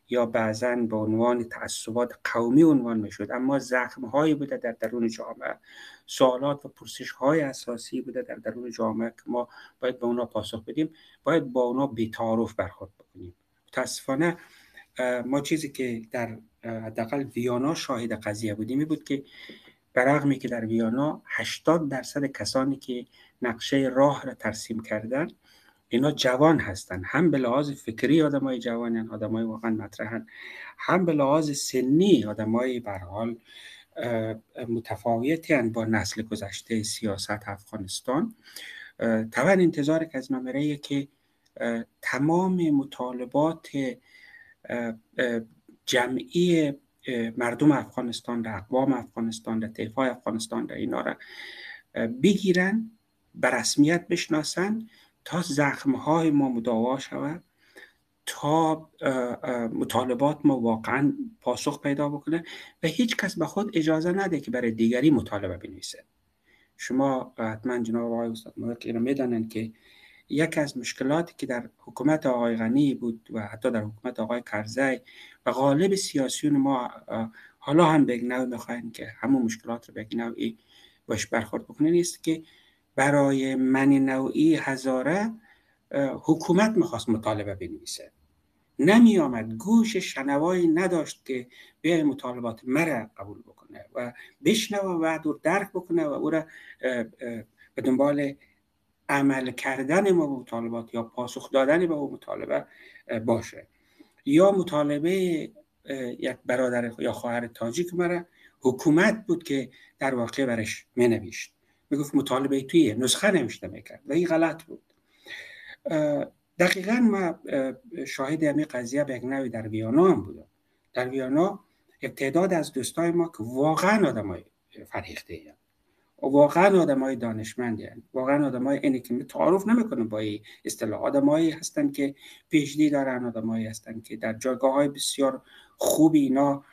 C: یا بعضا به عنوان تعصبات قومی عنوان می‌شد اما زخم هایی بوده در درون جامعه. سوالات و پرسش های اساسی بوده در درون جامعه که ما باید به اونا پاسخ بدیم. باید با اونا بیتعارف برخورد بکنیم. متاسفانه ما چیزی که در حداقل ویانا شاهد قضیه بودیم بود که برغمی که در ویانا 80 درصد کسانی که نقشه راه را ترسیم کردن اینا جوان هستن. هم به لحاظ فکری آدمای جوانن آدمای واقعا مطرحن. هم به لحاظ سنی آدمای به حال متفاوتی با نسل گذشته سیاست افغانستان. طبعا انتظار که از ممره که تمام مطالبات جمعی مردم افغانستان در اقوام افغانستان در طیفای افغانستان در اینا را بگیرن به رسمیت بشناسن. تا زخمهای ما مداوا شود تا مطالبات ما واقعا پاسخ پیدا بکنه و هیچ کس به خود اجازه نده که برای دیگری مطالبه بنویسه. شما حتما جناب آقای استاد مالک اینو می‌دانند که یکی از مشکلاتی که در حکومت آقای غنی بود و حتی در حکومت آقای کرزی و غالب سیاسیون ما حالا هم به نوع می‌خواین که همون مشکلات رو به نوعی باش برخورد بکنه نیست که برای من نوعی هزاره حکومت می‌خواست مطالبه بنویسه. نمی آمد گوش شنوایی نداشت که بیای مطالبات مرا قبول بکنه و بشنوه و بعد درک بکنه و او را به دنبال عمل کردن ما مطالبات یا پاسخ دادن به او مطالبه باشه. یا مطالبه یک برادر یا خواهر تاجیک مرا حکومت بود که در واقع برش می نوشت می‌گفت مطالبه توی نسخه نوشته می‌کرد و این غلط بود. دقیقا ما شاهد همین قضیه به نوی در ویانا هم بودم. در ویانا تعداد از دوستای ما که واقعا آدم های فرهیخته و واقعا آدم های دانشمندی هستند واقعا آدم های اینی که تعارف نمی‌کنم با این اصطلاح. آدم هایی هستند که پیشدی دارن آدم هایی هستند که در جایگاه های بسیار خوبی اینا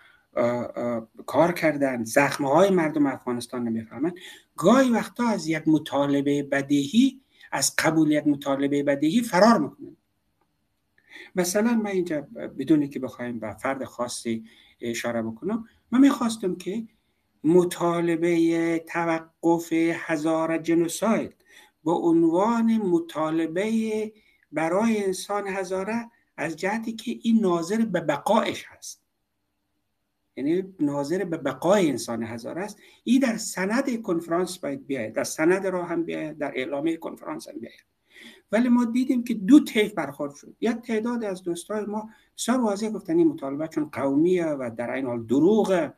C: کار کردن زخمه های مردم افغانستان نمی‌فهمن. گاهی وقتا از یک مطالبه بدهی از قبول یک مطالبه بدهی فرار می‌کنن. مثلا من اینجا بدونی که بخوایم به فرد خاصی اشاره بکنم من می‌خواستم که مطالبه توقف هزار جنوساید به عنوان مطالبه برای انسان هزاره از جهتی که این ناظر به بقایش هست. یعنی ناظر به بقای انسان هزار است. این در سند کنفرانس باید بیاید در سند را هم بیاید در اعلامیه کنفرانس هم بیاید. ولی ما دیدیم که دو طیف برخورد شد. یک تعداد از دوستای ما بسیار واضح گفتن این مطالبه چون قومیه و در این حال دروغه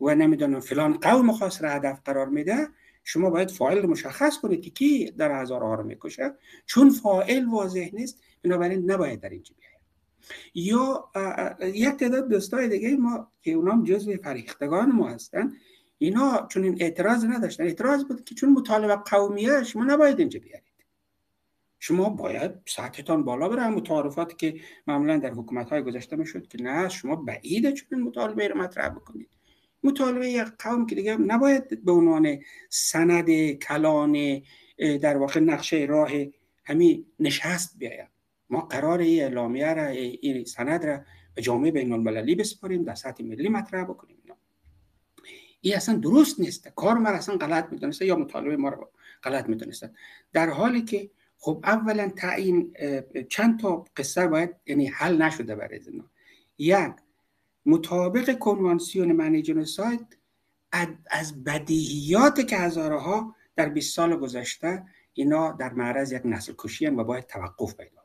C: و نمی‌دونم فلان قوم خاص را هدف قرار میده. شما باید فاعل مشخص کنید که کی در هزار رو می‌کشه. چون فاعل واضح نیست بنابراین نباید در اینجا بیاید. یا یک تعداد دوستای دیگه ما که اونام جزو فریختگان ما هستن اینا چون این اعتراض نداشتن. اعتراض بود که چون مطالبه قومیه شما نباید اینجا بیارید. شما باید سطحتان بالا بره. متعارفاتی که معمولا در حکومت های گذشته می‌شد که نه شما بعیده چون مطالبه رو مطرح بکنید. مطالبه یک قوم که دیگه نباید به عنوان سند کلان در واقع نقشه راه همین نشست بیاید. ما قرار این اعلامیه را این سند را به جامعه بین المللی بسپاریم در سطح ملی مطرح بکنیم. این اصلا درست نیست. کار ما اصلا غلط می‌دونسته یا مطالبه ما رو غلط می‌دونستن در حالی که خب اولا تعیین چند تا قصه باید یعنی حل نشده برای اینا یک مطابق کنوانسیون معنی جنوساید از بدیهیات که هزارها در 20 سال گذشته اینا در معرض یک نسل کشی و باید توقف پیدا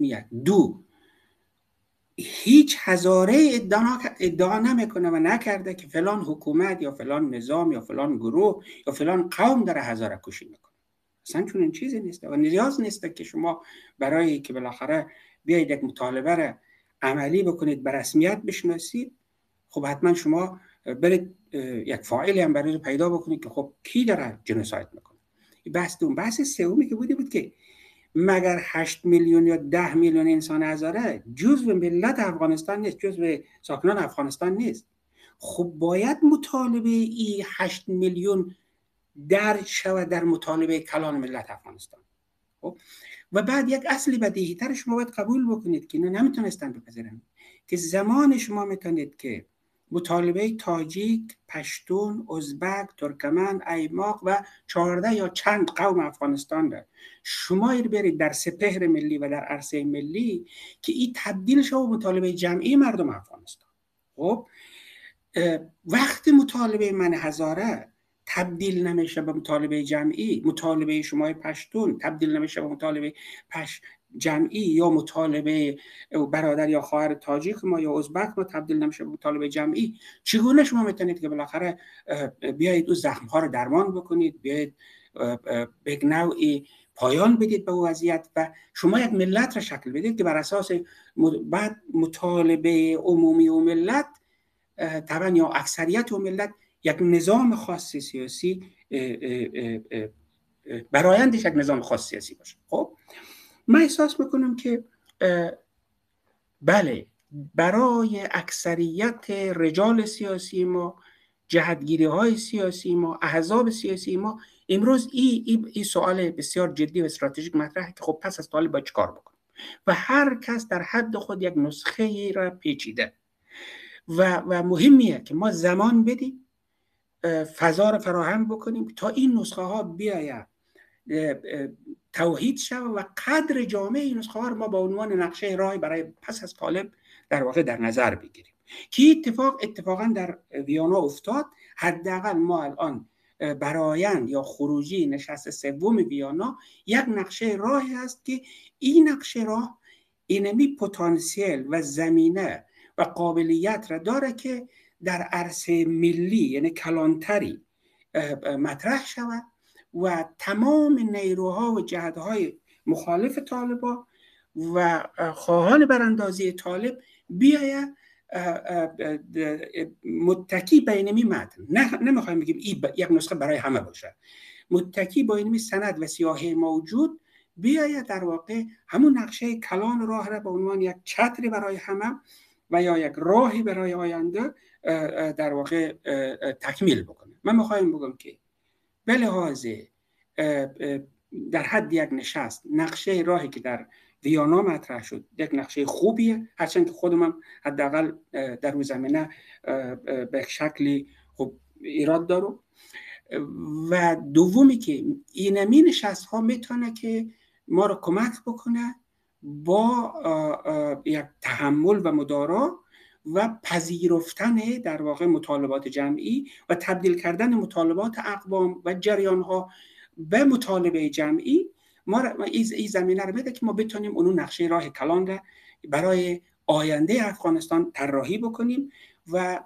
C: میاد دو هیچ هزاره ادعا, ادعا نمی‌کنه و نکرده که فلان حکومت یا فلان نظام یا فلان گروه یا فلان قوم داره هزاره کشی می‌کنه. اصلا چون این چیزی نیست و نیاز نیست که شما برای که بالاخره بیایید یک مطالبه را عملی بکنید به رسمیت بشناسید خب حتما شما برید یک فاعلی هم برای پیدا بکنید که خب کی داره جنوساید می‌کنه. بحث دوم بحث سومی که بودی بود که مگر 8 میلیون یا 10 میلیون انسان هزاره جزو ملت افغانستان نیست جزو ساکنان افغانستان نیست. خب باید مطالبه ای 8 میلیون در شود در مطالبه کلان ملت افغانستان. خب؟ و بعد یک اصلی بدیهی تر شما باید قبول بکنید که اینا نمی‌تونستن بپذیرن. که زمان شما می‌تونید که مطالبه تاجیک، پشتون، ازبک، ترکمن، ایماق و چهارده یا چند قوم افغانستان دارد شما ایر برید در سپهر ملی و در عرصه ملی که این تبدیل شد مطالبه جمعی مردم افغانستان. خب وقتی مطالبه من هزاره تبدیل نمیشه به مطالبه جمعی. مطالبه شما پشتون تبدیل نمیشه به مطالبه پش جمعی یا مطالبه برادر یا خواهر تاجیک ما یا ازبک ما تبدیل نمیشه به مطالبه جمعی. چگونه شما می‌تونید که بالاخره بیایید او زخم ها رو درمان بکنید بیایید به نوعی پایان بدید به وضعیت و شما یک ملت را شکل بدید که بر اساس بعد مطالبه عمومی و ملت طبعا یا اکثریت و ملت یک نظام خاص سیاسی برایندش یک نظام خاص سیاسی باشه. خب؟ من احساس می‌کنم که بله برای اکثریت رجال سیاسی ما جهتگیری های سیاسی ما احزاب سیاسی ما امروز این ای, ای سوال بسیار جدی و استراتژیک مطرحه که خب پس از طالب باید چکار بکنیم و هر کس در حد خود یک نسخه را پیچیده. و, و مهمیه که ما زمان بدیم فضا رو فراهم بکنیم تا این نسخه ها بیاید توحید شود و قدر جامعه این رو ما با عنوان نقشه راه برای پس از طالب در واقع در نظر بگیریم. که اتفاق اتفاقا در ویانا افتاد حداقل ما الان برایند یا خروجی نشست سوم ویانا یک نقشه راهی است که این نقشه راه اینمی پتانسیل و زمینه و قابلیت را داره که در عرصه ملی یعنی کلانتری مطرح شود. و تمام نیروها و جهدهای مخالف طالبا و خواهان براندازی طالب بیاید متکی به اینمی متن. نه نمی‌خوایم بگیم این یک نسخه برای همه باشه. متکی با اینمی سند و سیاهی موجود بیاید در واقع همون نقشه کلان راه را به عنوان یک چتری برای همه و یا یک راهی برای آینده در واقع تکمیل بکنه. من می‌خوایم بگم که به لحاظ در حد یک نشست نقشه راهی که در ویانا مطرح شد یک نقشه خوبیه. هرچند که خودم حداقل در روز زمینه به شکلی خب ایراد دارم. و دومی که اینمی نشست ها می‌تونه که ما رو کمک بکنه با یک تحمل و مدارا و پذیرفتن در واقع مطالبات جمعی و تبدیل کردن مطالبات اقوام و جریان ها به مطالبه جمعی. ما این زمینه رو بده که ما بتونیم اونو نقشه راه کلان را برای آینده افغانستان طراحی بکنیم و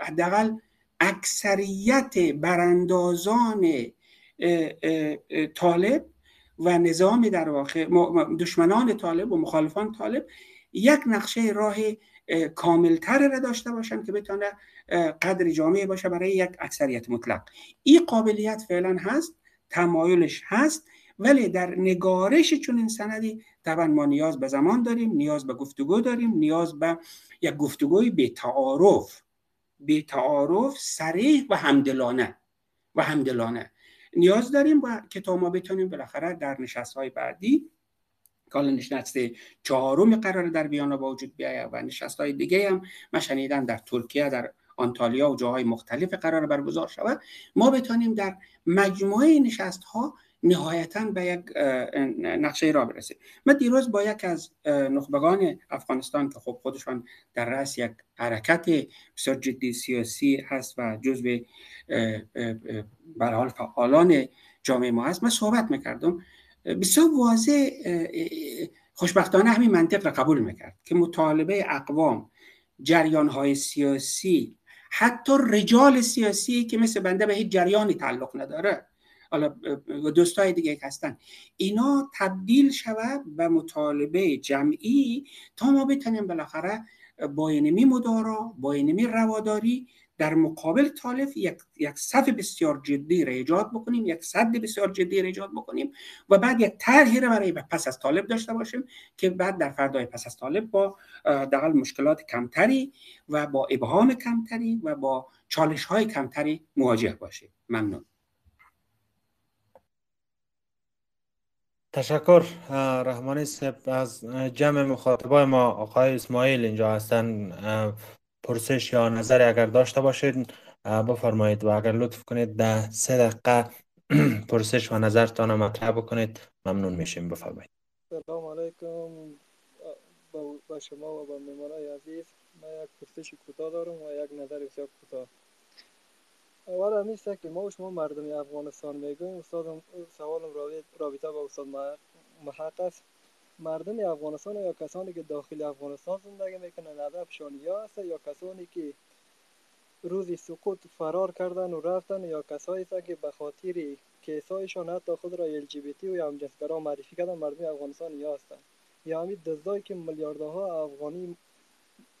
C: حداقل اکثریت براندازان طالب و نظام در واقع دشمنان طالب و مخالفان طالب یک نقشه راه کاملتر را داشته باشن که بتونه قدر جامعه باشه برای یک اکثریت مطلق. این قابلیت فعلا هست تمایلش هست ولی در نگارش چون این سندی طبعا ما نیاز به زمان داریم نیاز به گفتگو داریم نیاز به یک گفتگوی به تعارف. به تعارف سریح و همدلانه. و همدلانه. نیاز داریم و که تا ما بتونیم بالاخره در نشست های بعدی کال نشست چهارم قرار در ویانا با وجود بیاید و نشست های دیگه هم من شنیدم در ترکیه در آنتالیا و جاهای مختلف قرار برگزار شود. ما بتانیم در مجموعه نشست ها نهایتا به یک نقشه را برسیم. من دیروز با یک از نخبگان افغانستان که خب خودشان در رأس یک حرکت بسیار جدی سیاسی هست و جزو حال فعالان جامعه ما هست من صحبت می‌کردم. بسیار واضح خوشبختانه همین منطق را قبول می‌کرد که مطالبه اقوام جریان های سیاسی حتی رجال سیاسی که مثل بنده به هیچ جریانی تعلق نداره حالا دوستای دیگه هستن اینا تبدیل شود به مطالبه جمعی تا ما بتونیم بالاخره با اینمی مدارا با اینمی رواداری در مقابل طالب یک, یک صف بسیار جدی را ایجاد بکنیم یک صد بسیار جدی را ایجاد بکنیم و بعد یک طرحی را برای پس از طالب داشته باشیم که بعد در فردای پس از طالب با دقل مشکلات کمتری و با ابهام کمتری و با چالش های کمتری مواجه باشیم. ممنون.
A: تشکر رحمانی صاحب. از جمع مخاطبای ما آقای اسماعیل اینجا هستن. پرسش یا نظری اگر داشته باشید بفرمایید و اگر لطف کنید ده سه دقیقه (clears throat) پرسش و نظرتان مطرح بکنید ممنون میشیم. بفرمایید.
D: سلام علیکم. با شما و با میمانای عزیز. من یک پرسش کوتاه دارم و یک نظر بسیار کوتاه. اول همیست که ما و شما مردم افغانستان می‌گویم استاد سوالم رابطه با استاد محق است. مردم افغانستان یا کسانی که داخل افغانستان زندگی می‌کنن هدفشان یا است یا کسانی که روزی سقوط فرار کردن و رفتن یا کسایی که به خاطر کیسایشان حتی خود را ال و همجنسگرا معرفی کردن مردم افغانستان یا هستند یا همین دزدایی که میلیاردها افغانی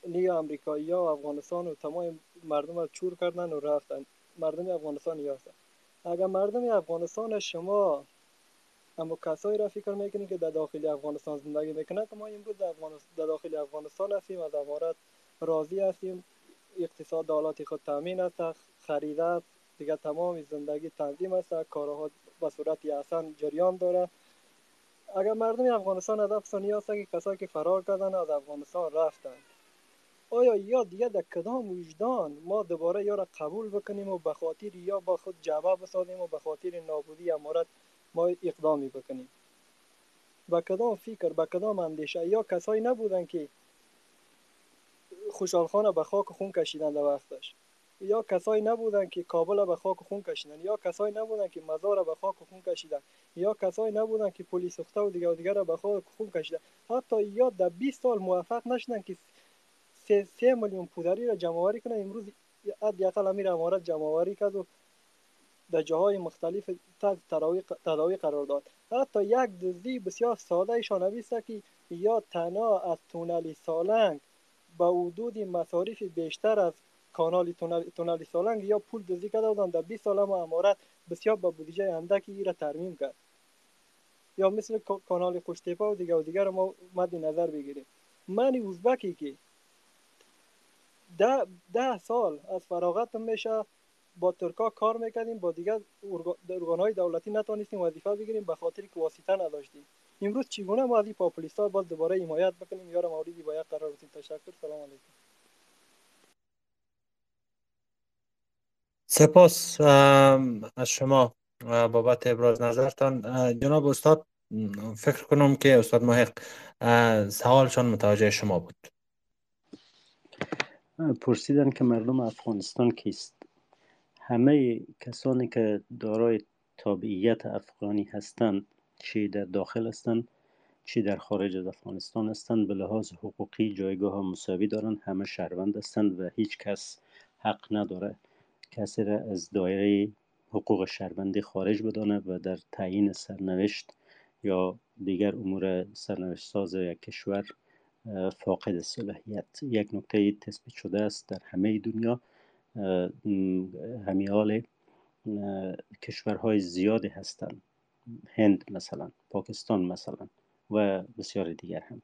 D: یا امریکایی ها و افغانستان و تمام مردم را چور کردن و رفتن. مردم افغانستان یا هستند اگر مردم افغانستان شما اما کسایی را فکر می‌کنید که در داخل افغانستان زندگی می‌کنند؟ ما امروز در, در داخل افغانستان هستیم از امارت راضی هستیم. اقتصاد دولت خود تامین است خریده دیگه تمام زندگی تنظیم است. کارها به صورت احسن جریان داره اگر مردم افغانستان هدف ثانی هست که کسایی که فرار کردن از افغانستان رفتن آیا یا دیگه در کدام وجدان ما دوباره یا را قبول بکنیم و به خاطر یا با خود جواب بسازیم و به خاطر نابودی امارت ما اقدامی بکنیم. با کدام فکر با کدام اندیشه. یا کسایی نبودن که خوشحال خانه به خاک خون کشیدن در وقتش. یا کسایی نبودن که کابل به خاک خون کشیدن. یا کسایی نبودن که مزار به خاک خون کشیدن. یا کسایی نبودن که پلیس سخته و دیگر و دیگر به خاک خون کشیدن. حتی یا در 20 سال موفق نشدن که سه, سه میلیون پودری را جمع آوری کنن. امروز حداقل امیر امارت جمع آوری کرد و در جاهای مختلف تداوی قرار داد. حتی یک دزدی بسیار ساده ایشان که یا تنها از تونل سالنگ به حدود مصارف بیشتر از کانال تونل سالنگ یا پول دزدی کرده بودن در 20 سال ما امارت بسیار با بودجه اندکی ای را ترمیم کرد. یا مثل کانال خوشتیپه و دیگر و دیگر ما مد نظر بگیریم. من اوزبکی که ده, ده سال از فراغت میشه با ترکا کار می‌کردیم با دیگر ارگان های دولتی نتونستیم وظیفه بگیریم به خاطر که واسطه نداشتیم. امروز چگونه ما از این پاپولیستا باز دوباره حمایت بکنیم؟ یا موردی باید قرار بدیم تشکر. سلام علیکم.
A: سپاس از شما بابت ابراز نظرتان. جناب استاد فکر کنم که استاد محق سوالشان متوجه شما بود.
B: پرسیدن که مردم افغانستان کیست؟ همه کسانی که دارای تابعیت افغانی هستند چی در داخل هستند چی در خارج از افغانستان هستند به لحاظ حقوقی جایگاه مساوی دارند همه شهروند هستند و هیچ کس حق نداره کسی را از دایره حقوق شهروندی خارج بدانه و در تعیین سرنوشت یا دیگر امور سرنوشت ساز یک کشور فاقد صلاحیت. یک نکته تثبیت شده است در همه دنیا. همیال کشورهای زیادی هستند هند مثلا پاکستان مثلا و بسیار دیگر هم.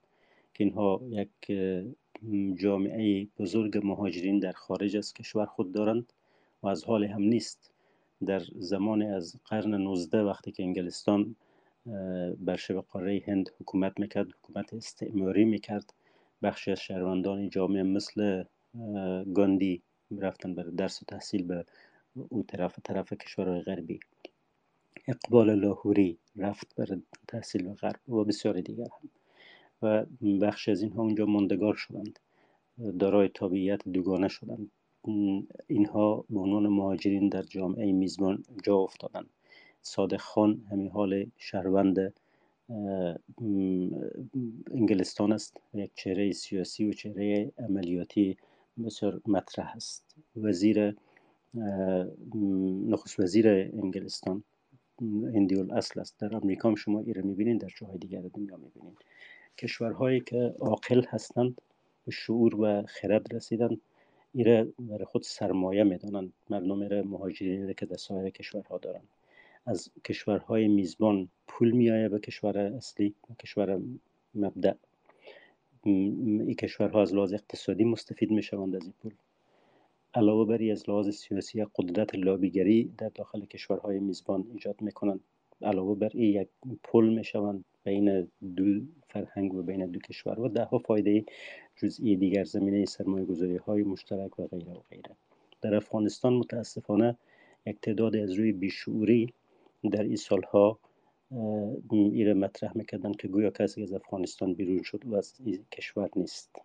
B: که اینها یک جامعه بزرگ مهاجرین در خارج از کشور خود دارند و از حال هم نیست. در زمان از قرن 19 وقتی که انگلستان بر شبه قاره هند حکومت می‌کرد حکومت استعماری می‌کرد بخشی از شهروندان جامعه مثل گاندی رفتن برای درس و تحصیل به او طرف طرف کشورهای غربی. اقبال لاهوری رفت برای تحصیل به غرب و بسیار دیگر هم. و بخش از اینها اونجا ماندگار شدند. دارای تابعیت دوگانه شدند. اینها به عنوان مهاجرین در جامعه میزبان جا افتادند. صادق خان همین حال شهروند انگلستان است. یک چهره سیاسی و چهره عملیاتی بسیار مطرح است. وزیر نخست وزیر انگلستان هندی اصل است. در امریکا شما ایره می‌بینید در جاهای دیگر دنیا می‌بینید کشورهایی که عاقل هستند به شعور و خرد رسیدند ایره برای خود سرمایه می‌دانند. مردم ایره مهاجرین که در سایر کشورها دارند. از کشورهای میزبان پول میآید به کشور اصلی کشور مبدع. این کشورها از لحاظ اقتصادی مستفید می شوند از این پول. علاوه بر از لحاظ سیاسی قدرت لابیگری در داخل کشورهای میزبان ایجاد می کنند علاوه بر این یک پل می‌شوند بین دو فرهنگ و بین دو کشور و ده ها فایده جزئی دیگر زمینه سرمایه گذاری های مشترک و غیره و غیره. در افغانستان متاسفانه یک تعداد از روی بیشعوری در این سالها ایره مطرح می‌کردن که گویا کسی از افغانستان بیرون شد و از کشور نیست.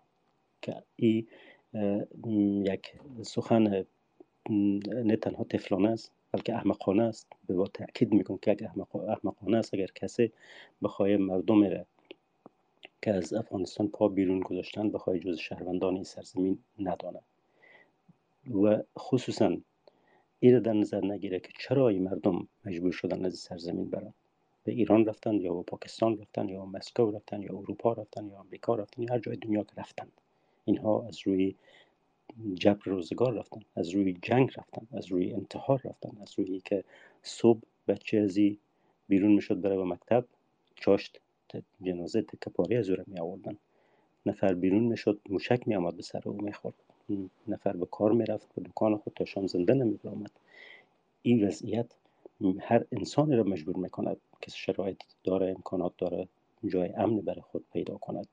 B: که این یک سخن نه تنها تفلانه است بلکه احمقانه است. به با تاکید می‌کنم که احمقانه است اگر کسی بخواه مردم را که از افغانستان پا بیرون گذاشتن بخواه جز شهروندان این سرزمین ندانه. و خصوصا این در نظر نگیره که چرا این مردم مجبور شدن از سرزمین برن. به ایران رفتن یا به پاکستان رفتن یا مسکو رفتن یا اروپا رفتن یا امریکا رفتن یا هر جای دنیا که رفتن. اینها از روی جبر روزگار رفتن از روی جنگ رفتن از روی انتحار رفتن از روی که صبح بچه ازی بیرون می‌شد بره به مکتب چاشت جنازه تکپاری از او می آوردن نفر بیرون می‌شد موشک می آمد به سر او می‌خورد. نفر به کار می‌رفت به دکان خود تا شام زنده نمی آمد این وضعیت هر انسانی را مجبور می‌کند که شرایط داره امکانات داره جای امن برای خود پیدا کند.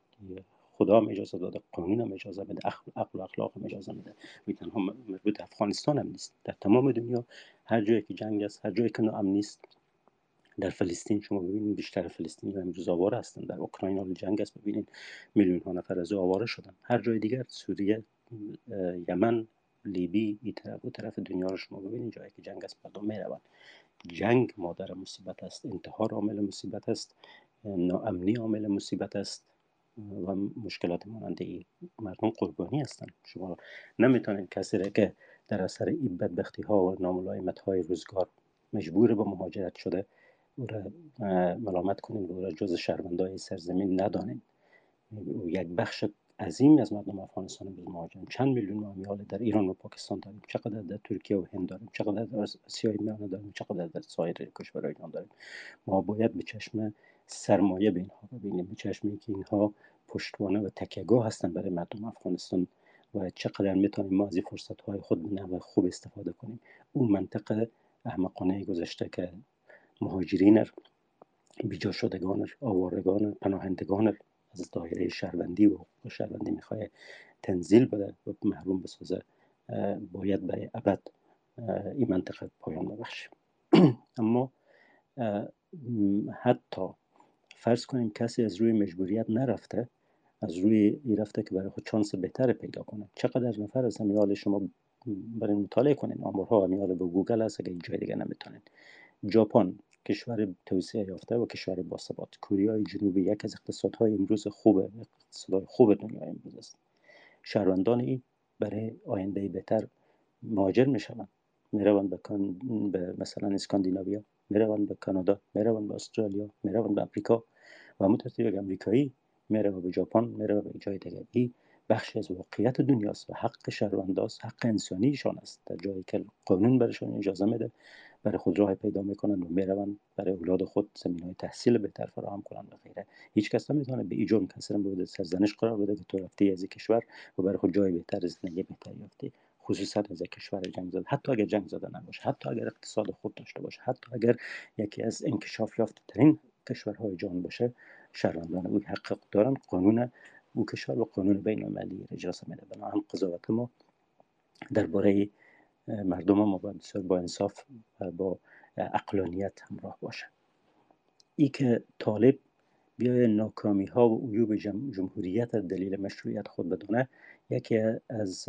B: خدا هم اجازه داده قانون هم اجازه میده عقل و اخلاق هم اجازه میده. و تنها مربوط افغانستان هم نیست. در تمام دنیا هر جایی که جنگ است هر جایی که ناامن نیست در فلسطین شما ببینید بیشتر فلسطینی و امروز آواره هستند در اوکراین حال جنگ است ببینید میلیون ها نفر از آواره شدن. هر جای دیگر سوریه یمن لیبی این طرف و طرف دنیا رو شما ببینید جایی که جنگ است مردم می‌روند جنگ مادر مصیبت است انتحار عامل مصیبت است ناامنی عامل مصیبت است و مشکلات مانند ای مردم قربانی هستند. شما نمی‌تونید کسی را که در اثر این بدبختی ها و ناملایمت های روزگار مجبور به مهاجرت شده او را ملامت کنید و او را جز شهروندای سرزمین ندانید. یک بخش عظیمی از مردم افغانستان به مهاجرت چند میلیون امیال در ایران و پاکستان داریم. چقدر در ترکیه و هند داریم. چقدر در آسیای میانه داریم. چقدر در سایر کشورهای ایران داریم. ما باید به چشم سرمایه به اینها ببینیم. به چشمی که اینها پشتوانه و تکیهگاه هستند برای مردم افغانستان و چقدر می‌تونیم ما از این فرصت های خود به نحو خوب استفاده کنیم. اون منطقه احمقانه گذشته که مهاجرین بیجا شدگان آوارگان پناهندگان از دایره شهروندی و حقوق شهروندی می‌خواه تنزیل بده و محروم بسازه باید به ابد این منطقه پایان ببخشیم (clears throat) اما حتی فرض کنیم کسی از روی مجبوریت نرفته از روی ای رفته که برای خود چانس بهتر پیدا کنه چقدر نفر از امیال شما برای مطالعه کنین؟ آمارها امیال به گوگل هست اگه جای دیگه نمی‌تونین. ژاپن کشور توسعه یافته و کشور باثبات. کره جنوبی یک از اقتصادهای امروز خوب اقتصادهای خوب دنیا امروز است. شهروندان این برای آینده بهتر مهاجر می‌شوند. می‌روند به, به مثلا اسکاندیناویا می‌روند به کانادا می‌روند به استرالیا می‌روند به امریکا و همون ترتیب امریکایی میره به ژاپن میره به جای دیگه بخشی از واقعیت دنیاست و حق شهرونداست حق انسانیشان است. در جایی که قانون برشان اجازه میده برای خود راه پیدا می‌کنن و می‌روند برای اولاد خود زمین های تحصیل بهتر فراهم کنن و غیره. هیچ کس نمی‌تونه به ایجام کسی بوده سرزنش قرار بده که تو رفتی از کشور و برای خود جای بهتر زندگی بهتر یافتی. خصوصا از کشور جنگ زده. حتی اگر جنگ زده نباشه حتی اگر اقتصاد خود داشته باشه حتی اگر یکی از انکشاف یافته ترین کشورهای جهان باشه شهروندان او حق دارن قانون او کشور و قانون بین المللی اجازه میده. بنابراین قضاوت ما درباره مردم ما باید بسیار با انصاف و با اقلانیت همراه باشه. ای که طالب بیای ناکامی ها و عیوب جمهوریت دلیل مشروعیت خود بدونه یکی از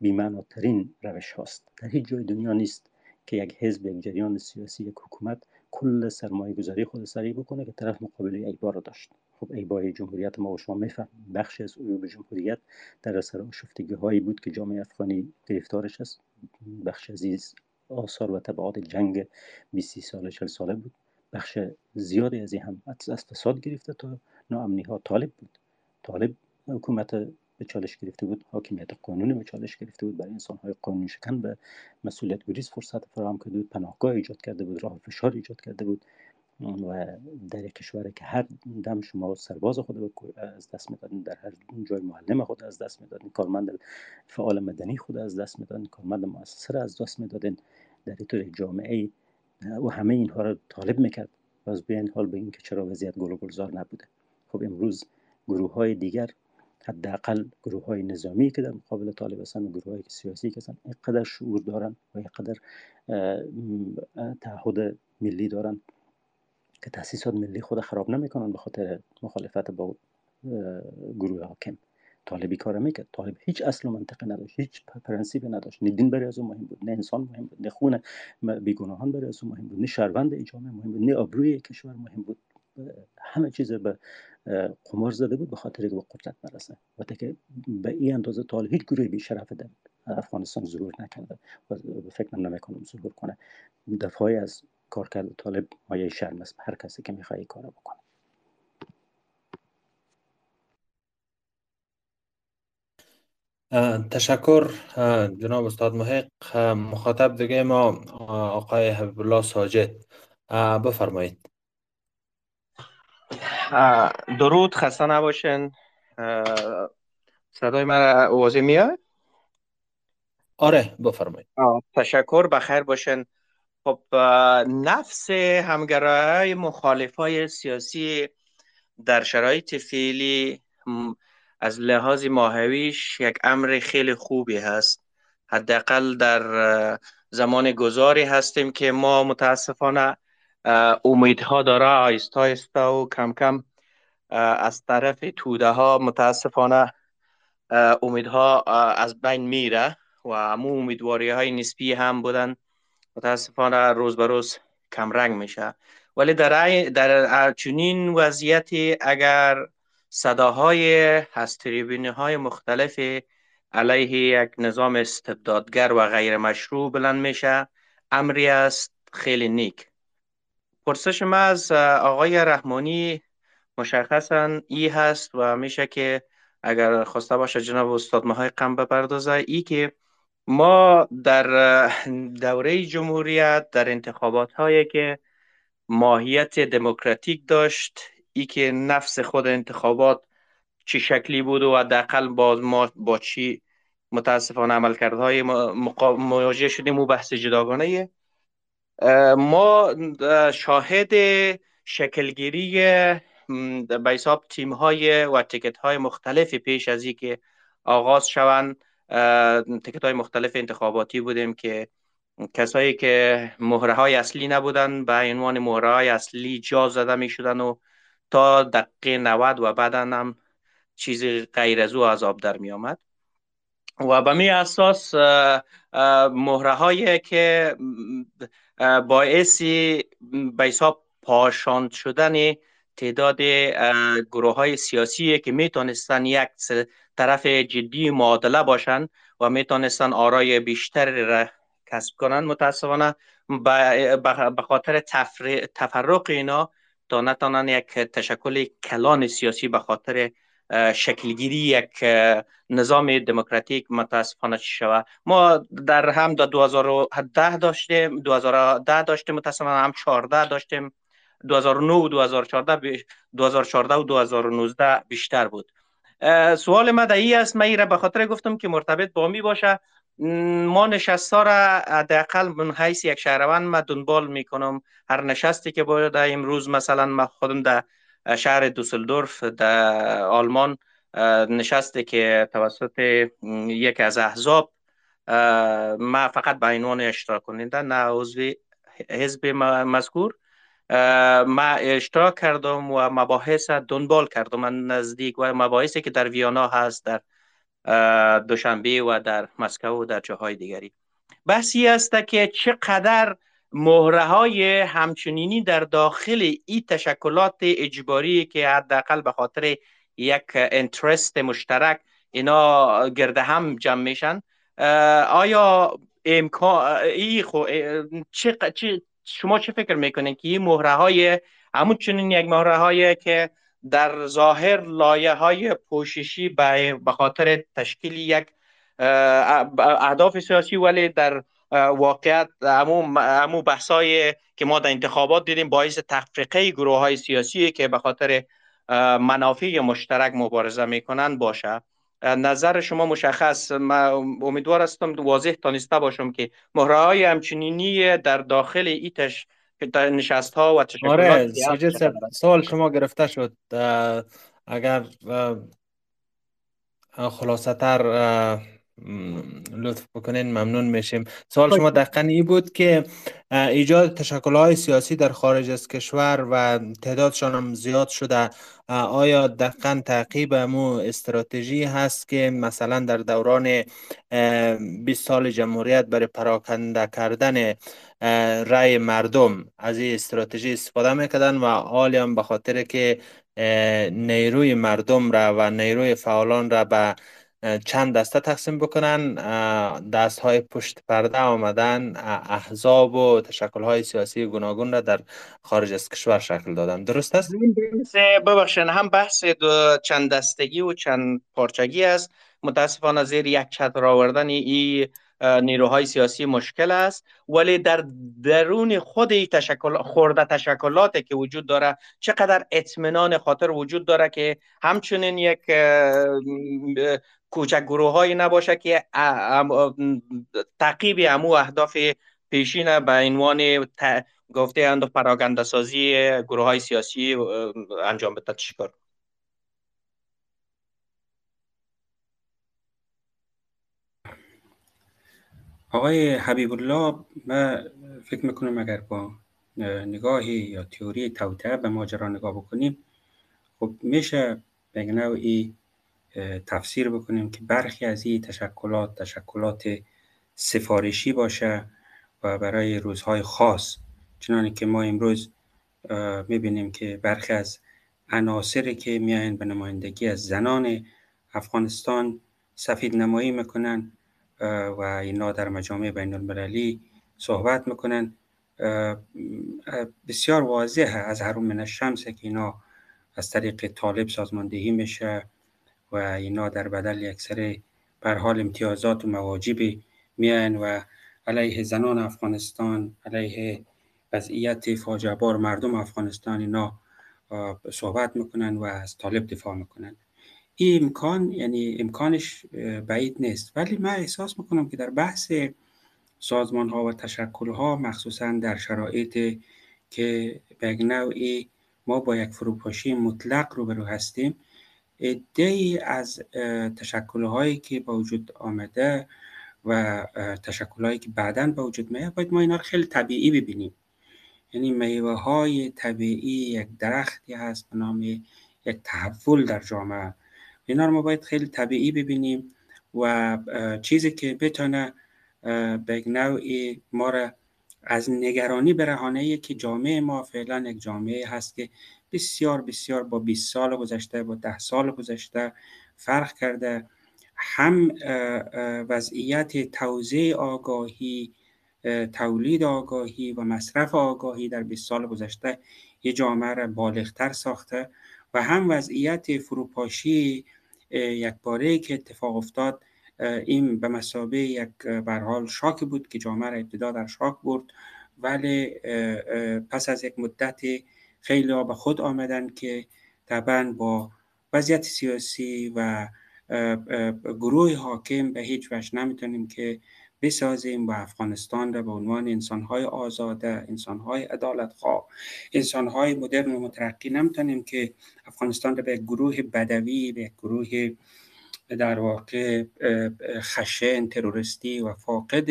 B: بیمعناترین روش هاست. در هیچ جای دنیا نیست که یک حزب یک جریان سیاسی یک حکومت کل سرمایه گذاری خود سریع بکنه که طرف مقابل ایبا رو داشت. خب ایبای جمهوریت ما و شما میفهم بخش از عیوب جمهوریت در اثر آشفتگی هایی بود که جامعه افغانی گرفتارش است. بخش عزیز آثار و تبعات جنگ 20 ساله 40 ساله بود. بخش زیادی از این هم از فساد گرفته تا ناامنی ها طالب بود. طالب حکومت به چالش گرفته بود حاکمیت قانونی به چالش گرفته بود. برای انسان های قانون شکن به مسئولیت گریز فرصت فراهم کرده بود پناهگاه ایجاد کرده بود راه فشار ایجاد کرده بود. و در یک کشور که هر دم شما سرباز خود از دست می‌دادین در هر جای معلم خود از دست می‌دادین کارمند فعال مدنی خود از دست می‌دادین کارمند مؤسسه از دست می‌دادین در طور جامعه و همه اینها را طالب می‌کرد. و از به این حال به این که چرا وضعیت گل گلزار نبوده. خب امروز گروه های دیگر حداقل گروه های نظامی که در مقابل طالب هستن و گروه های سیاسی که هستن اینقدر شعور دارن و اینقدر تعهد ملی دارن. که تاسیسات ملی خود خراب نمی‌کنن به خاطر مخالفت با گروه حاکم. طالبی کار می‌کرد طالب هیچ اصل و منطقه نداشت هیچ پرنسیبی نداشت. نه دین برای از مهم بود نه انسان مهم بود نه خون بیگناهان برای از مهم بود نه شهروند جامعه مهم بود نه آبروی کشور مهم بود. همه چیز به قمار زده بود به خاطر که به قدرت برسه. و که به این اندازه طالب هیچ گروه بیشرف در افغانستان ظهور نکرده و فکر نمی‌کنم ظهور کنه. دفاعی از کارکرد طالب مایه شرم است. هر کسی که می‌خواد کار بکنه.
A: تشکر جناب استاد محق. مخاطب دیگه ما آقای حبیب الله ساجد بفرمایید.
E: درود خسته نباشین. صدای من واضح میاد؟
A: آره بفرمایید.
E: تشکر بخیر باشین. خب نفس همگرای مخالف های سیاسی در شرایط فعلی از لحاظ ماهویش یک امر خیلی خوبی هست. حداقل در زمان گذاری هستیم که ما متاسفانه امیدها داره آیستا آیستا و کم کم از طرف توده ها متاسفانه امیدها از بین میره و امو امیدواری های نسبی هم بودن. متاسفانه روز به روز کم رنگ میشه. ولی در, در چنین وضعیتی اگر صداهای از های مختلف علیه یک نظام استبدادگر و غیر مشروع بلند میشه امری است خیلی نیک. پرسش ما از آقای رحمانی مشخصا ای هست و میشه که اگر خواسته باشه جناب استاد ماهای قم بپردازه ای که ما در دوره جمهوریت در انتخابات هایی که ماهیت دموکراتیک داشت ای که نفس خود انتخابات چی شکلی بود و حداقل باز ما با چی متاسفانه عملکردهای مواجه شدیم و بحث جداگانه ما شاهد شکلگیری به حساب تیم های و تکت های مختلفی پیش از که آغاز شوند. تکت های مختلف انتخاباتی بودیم که کسایی که مهره های اصلی نبودن به عنوان مهره های اصلی جا زده می شدن و تا دقیقه 90 و بعدا هم چیزی غیر از او آب در می آمد و به می اساس مهره هایی که باعثی به حساب پاشاند شدن تعداد گروه های سیاسی که می‌تونستن یک طرف جدی معادله باشند و می‌تونستن آرای بیشتر را کسب کنند متاسفانه. به خاطر تفرق اینا تا نتانن یک تشکل کلان سیاسی به خاطر شکلگیری یک نظام دموکراتیک متاسفانه چی شود؟ ما در هم در 2010 داشتیم 2010 داشتیم متاسفانه هم 14 داشتیم. 2009 و 2014 2014 و 2019 بیشتر بود. سوال ما ای است. من را به خاطر گفتم که مرتبط با می باشه. ما نشستا را حداقل من حیث یک شهروند ما دنبال می‌کنم هر نشستی که باید امروز مثلا ما خودم در شهر دوسلدورف در آلمان نشسته که توسط یک از احزاب ما فقط به عنوان اشتراک کننده نه عضو حزب مذکور. ما اشتراک کردم و مباحث دنبال کردم. من نزدیک و مباحثی که در ویانا هست در دوشنبه و در مسکو و در جاهای دیگری. بحثی است که چقدر مهره های همچنینی در داخل این تشکلات اجباری که حداقل به خاطر یک انترست مشترک اینا گرده هم جمع میشن آیا امکان ای خو چه شما چه فکر می‌کنین که این مهره های همون چنین یک مهره های که در ظاهر لایه های پوششی به خاطر تشکیل یک اهداف سیاسی ولی در واقعیت همو بحثای که ما در انتخابات دیدیم باعث تفریقه گروه های سیاسی که به خاطر منافع مشترک مبارزه می‌کنن باشه. نظر شما مشخص. من امیدوار هستم واضح تانسته باشم که مهره های همچنینی در داخل ایتش نشست ها و
A: تشکلات آره سوال شما گرفته شد. اگر خلاصه تر لطف بکنین ممنون میشیم. سوال شما دقیقا ای بود که ایجاد تشکل های سیاسی در خارج از کشور و تعدادشان هم زیاد شده. آیا دقیقا تعقیب مو استراتژی هست که مثلا در دوران 20 سال جمهوریت برای پراکنده کردن رای مردم از این استراتژی استفاده می‌کردن و حالی هم به خاطر که نیروی مردم را و نیروی فعالان را به چند دسته تقسیم بکنن. دست های پشت پرده آمدن. احزاب و تشکل های سیاسی گوناگون را در خارج از کشور شکل دادن. درست است؟
E: ببخشن هم بحث چند دستگی و چند پارچگی است. متاسفانه زیر یک چتر آوردن این نیروهای سیاسی مشکل است. ولی در درون خود تشکل خورده تشکلات که وجود داره چقدر اطمینان خاطر وجود داره که همچنین یک کوچک گروه هایی نباشه که تعقیب امو اهداف پیشین به عنوان گفته اند پراگنده سازی گروه های سیاسی انجام بده. تشکر
C: آقای حبیب الله من فکر می‌کنم اگر با نگاهی یا تئوری توطعه به ماجرا نگاه بکنیم خب میشه به نوعی تفسیر بکنیم که برخی از این تشکلات تشکلات سفارشی باشه و برای روزهای خاص. چنانکه که ما امروز می‌بینیم که برخی از عناصری که میاین به نمایندگی از زنان افغانستان سفید نمایی می‌کنن. و اینا در مجامع بین المللی صحبت می‌کنن. بسیار واضحه از هرون من الشمس که اینا از طریق طالب سازماندهی میشه و اینا در بدل سری بر حال امتیازات و مواجبی میان و علیه زنان افغانستان علیه وضعیت فاجعه بار مردم افغانستان اینا صحبت می‌کنن و از طالب دفاع می‌کنن. این امکان یعنی امکانش بعید نیست. ولی من احساس می‌کنم که در بحث سازمان ها و تشکل ها مخصوصا در شرایط که به نوعی ما با یک فروپاشی مطلق روبرو هستیم ای از تشکل هایی که با وجود آمده و تشکل هایی که بعدا به وجود میاد باید ما اینا رو خیلی طبیعی ببینیم. یعنی میوه های طبیعی یک درختی هست به نام یک تحول در جامعه. اینا رو ما باید خیلی طبیعی ببینیم و چیزی که بتونه به نوعی ما را از نگرانی برهانه که جامعه ما فعلا یک جامعه هست که بسیار بسیار با 20 سال گذشته با 10 سال گذشته فرق کرده. هم وضعیت توزیع آگاهی تولید آگاهی و مصرف آگاهی در 20 سال گذشته یه جامعه را بالغتر ساخته و هم وضعیت فروپاشی یک باره که اتفاق افتاد این به مسابه یک برحال شاک بود که جامعه را ابتدا در شاک برد. ولی پس از یک مدت خیلی به خود آمدن که طبعا با وضعیت سیاسی و گروه حاکم به هیچ وجه نمی‌تونیم که بسازیم و افغانستان را به عنوان انسانهای آزاده انسانهای عدالتخواه انسانهای مدرن و مترقی نمی‌تونیم که افغانستان را به گروه بدوی به گروه در واقع خشن تروریستی و فاقد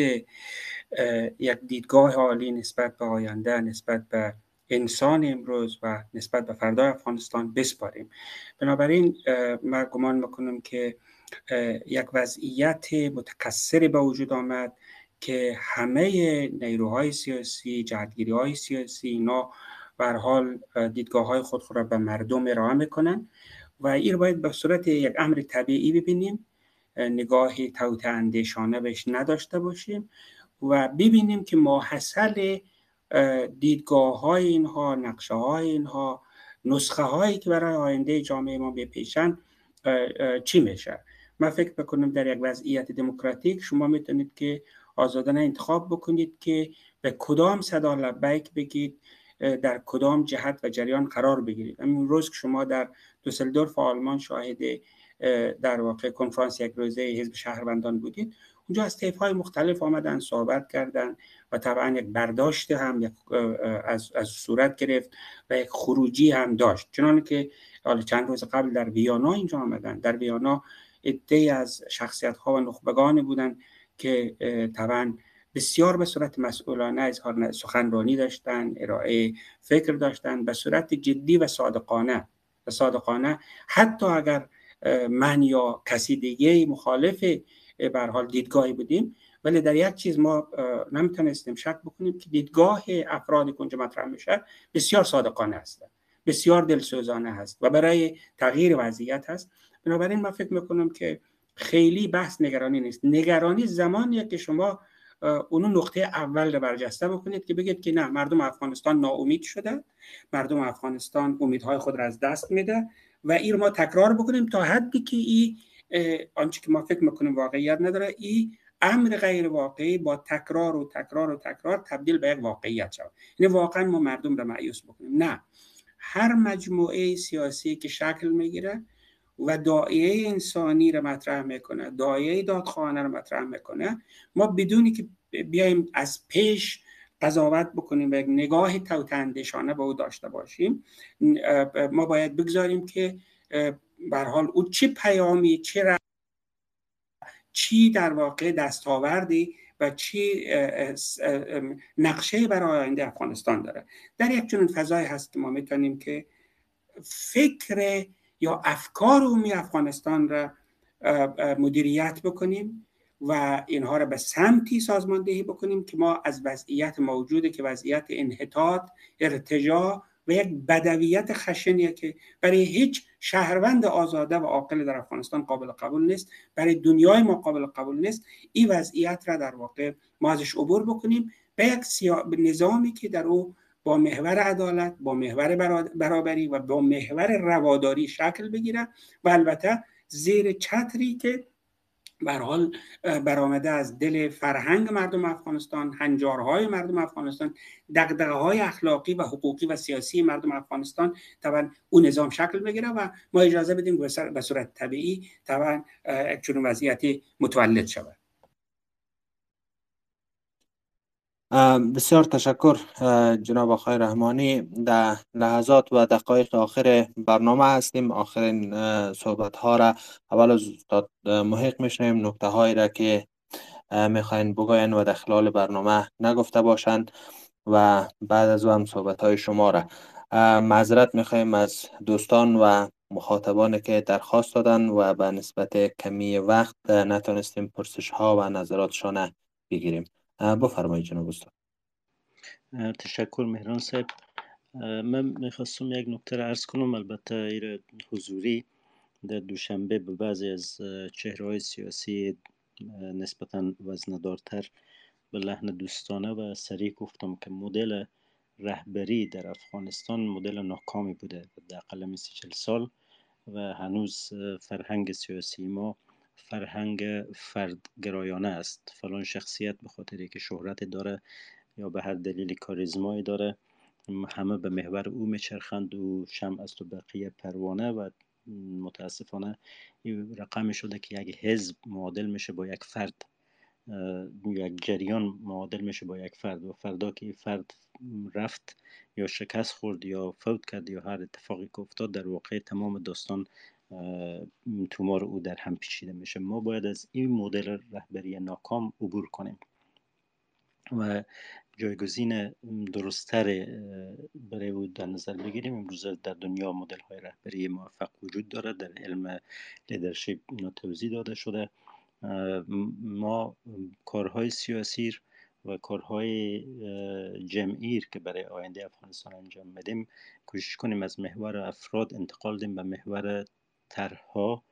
C: یک دیدگاه عالی نسبت به آینده نسبت به انسان امروز و نسبت به فردای افغانستان بسپاریم. بنابراین من گمان می‌کنم که یک وضعیت متکثری به وجود آمد که همه نیروهای سیاسی جهتگیری های سیاسی اینا بر حال دیدگاه های خود خود را به مردم ارائه می‌کنن و این باید به صورت یک امر طبیعی ببینیم. نگاه توت اندیشانه بهش نداشته باشیم و ببینیم که ماحصل دیدگاه های اینها نقشه های اینها نسخه هایی که برای آینده جامعه ما بپیشن چی میشه. من فکر بکنم در یک وضعیت دموکراتیک شما می‌تونید که آزادانه انتخاب بکنید که به کدام صدا لبیک بگید در کدام جهت و جریان قرار بگیرید. همین روز که شما در دوسلدورف آلمان شاهد در واقع کنفرانس یک روزه حزب شهروندان بودید اونجا از طیف های مختلف آمدن صحبت کردن و طبعا یک برداشت هم یک از, از صورت گرفت و یک خروجی هم داشت. چنانکه که حالا چند روز قبل در ویانا اینجا آمدن. در ویانا عده از شخصیت ها و نخبگان بودن که طبعا بسیار به صورت مسئولانه اظهار سخنرانی داشتن ارائه فکر داشتن به صورت جدی و صادقانه. و صادقانه حتی اگر من یا کسی دیگه مخالف بر حال دیدگاهی بودیم ولی در یک چیز ما نمی‌تونستیم شک بکنیم که دیدگاه افرادی که مطرح میشه بسیار صادقانه هست بسیار دلسوزانه هست و برای تغییر وضعیت هست. بنابراین من فکر می‌کنم که خیلی بحث نگرانی نیست. نگرانی زمانیه که شما اونو نقطه اول رو برجسته بکنید که بگید که نه مردم افغانستان ناامید شده. مردم افغانستان امیدهای خود را از دست میده و این ما تکرار بکنیم تا حدی که این آنچه که ما فکر می‌کنیم واقعیت نداره این امر غیر واقعی با تکرار و تکرار و تکرار تبدیل به یک واقعیت شود. یعنی واقعا ما مردم را معیوس بکنیم. نه. هر مجموعه سیاسی که شکل می‌گیره و دایه انسانی رو مطرح می‌کنه دایه دادخواهانه رو مطرح می‌کنه. ما بدونی که بیایم از پیش قضاوت بکنیم و یک نگاه توتندشانه به او داشته باشیم ما باید بگذاریم که بر حال او چه پیامی چه چی در واقع دستاوردی و چی نقشه برای آینده افغانستان داره. در یک چنین فضای هست که ما می‌تونیم که فکر یا افکار عمومی افغانستان را مدیریت بکنیم و اینها را به سمتی سازماندهی بکنیم که ما از وضعیت موجوده که وضعیت انحطاط ارتجاع و یک بدویت خشنیه که برای هیچ شهروند آزاده و عاقل در افغانستان قابل قبول نیست. برای دنیای ما قابل قبول نیست. این وضعیت را در واقع ما ازش عبور بکنیم. به یک نظامی که در او با محور عدالت با محور برابری و با محور رواداری شکل بگیره و البته زیر چتری که حال برآمده از دل فرهنگ مردم افغانستان هنجارهای مردم افغانستان دقدقه های اخلاقی و حقوقی و سیاسی مردم افغانستان طبعا اون نظام شکل بگیره و ما اجازه بدیم به صورت طبیعی طبعا چون وضعیتی متولد شود.
A: بسیار تشکر جناب آقای رحمانی. در لحظات و دقایق آخر برنامه هستیم. آخرین صحبت ها را اول از استاد محق میشنیم نکته هایی را که می‌خواین بگوین و در خلال برنامه نگفته باشند و بعد از هم صحبت های شما را. معذرت می‌خوایم از دوستان و مخاطبانی که درخواست دادن و به نسبت کمی وقت نتونستیم پرسش ها و نظراتشان بگیریم. بفرمایید جناب استاد.
B: تشکر مهران صاحب. من می‌خواستم یک نکته را عرض کنم. البته ایر حضوری در دوشنبه به بعضی از چهره سیاسی نسبتا وزندارتر به لحن دوستانه و سریع گفتم که مدل رهبری در افغانستان مدل ناکامی بوده. در قلم سی سال و هنوز فرهنگ سیاسی ما فرهنگ فردگرایانه است. فلان شخصیت به خاطری که شهرت داره یا به هر دلیلی کاریزمایی داره همه به محور او میچرخند و شم از تو بقیه پروانه و متاسفانه این رقم شده که یک حزب معادل میشه با یک فرد یک جریان معادل میشه با یک فرد و فردا که فرد رفت یا شکست خورد یا فوت کرد یا هر اتفاقی که افتاد در واقع تمام داستان تومار او در هم پیچیده میشه. ما باید از این مدل رهبری ناکام عبور کنیم و جایگزین درستتر برای او در نظر بگیریم. امروز در دنیا مدل های رهبری موفق وجود دارد. در علم لیدرشپ توضیح داده شده. ما کارهای سیاسی و کارهای جمعی که برای آینده افغانستان انجام میدیم کوشش کنیم از محور افراد انتقال دیم به محور طرحها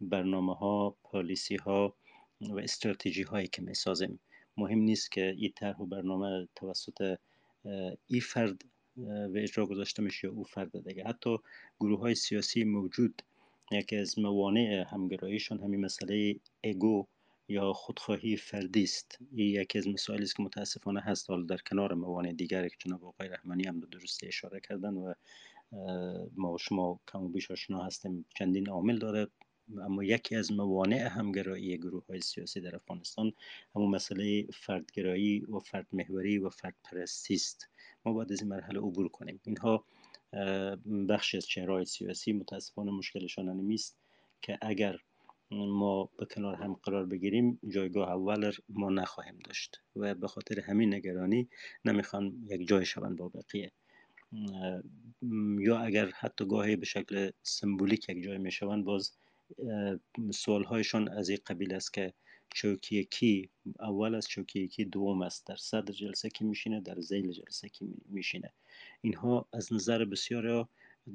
B: برنامه ها پالیسی ها و استراتژی هایی که می سازیم مهم نیست که این طرح و برنامه توسط ای فرد و اجرا گذاشته میشه او فرد دیگه. حتی گروه های سیاسی موجود یکی از موانع همگراییشون همین مسئله ایگو یا خودخواهی فردی است. این یکی از مسائلی است که متاسفانه هست. حال در کنار موانع دیگری که جناب آقای رحمانی هم به درستی اشاره کردن و ما و شما کم و بیش آشنا هستیم. چندین عامل داره اما یکی از موانع همگرایی گروه های سیاسی در افغانستان همون مسئله فردگرایی و فرد محوری و فرد پرستی است. ما باید از این مرحله عبور کنیم. اینها بخشی از چهرهای سیاسی متاسفانه مشکلشان نمیست که اگر ما به کنار هم قرار بگیریم جایگاه اول ما نخواهیم داشت و به خاطر همین نگرانی نمی‌خوان یک جای شوند با بقیه. یا اگر حتی گاهی به شکل سمبولیک یک جای می‌شوند باز سوال هایشان از این قبیل است که چوکی کی اول از چوکی کی دوم است. در صدر جلسه کی میشینه در زیل جلسه کی میشینه. اینها از نظر بسیار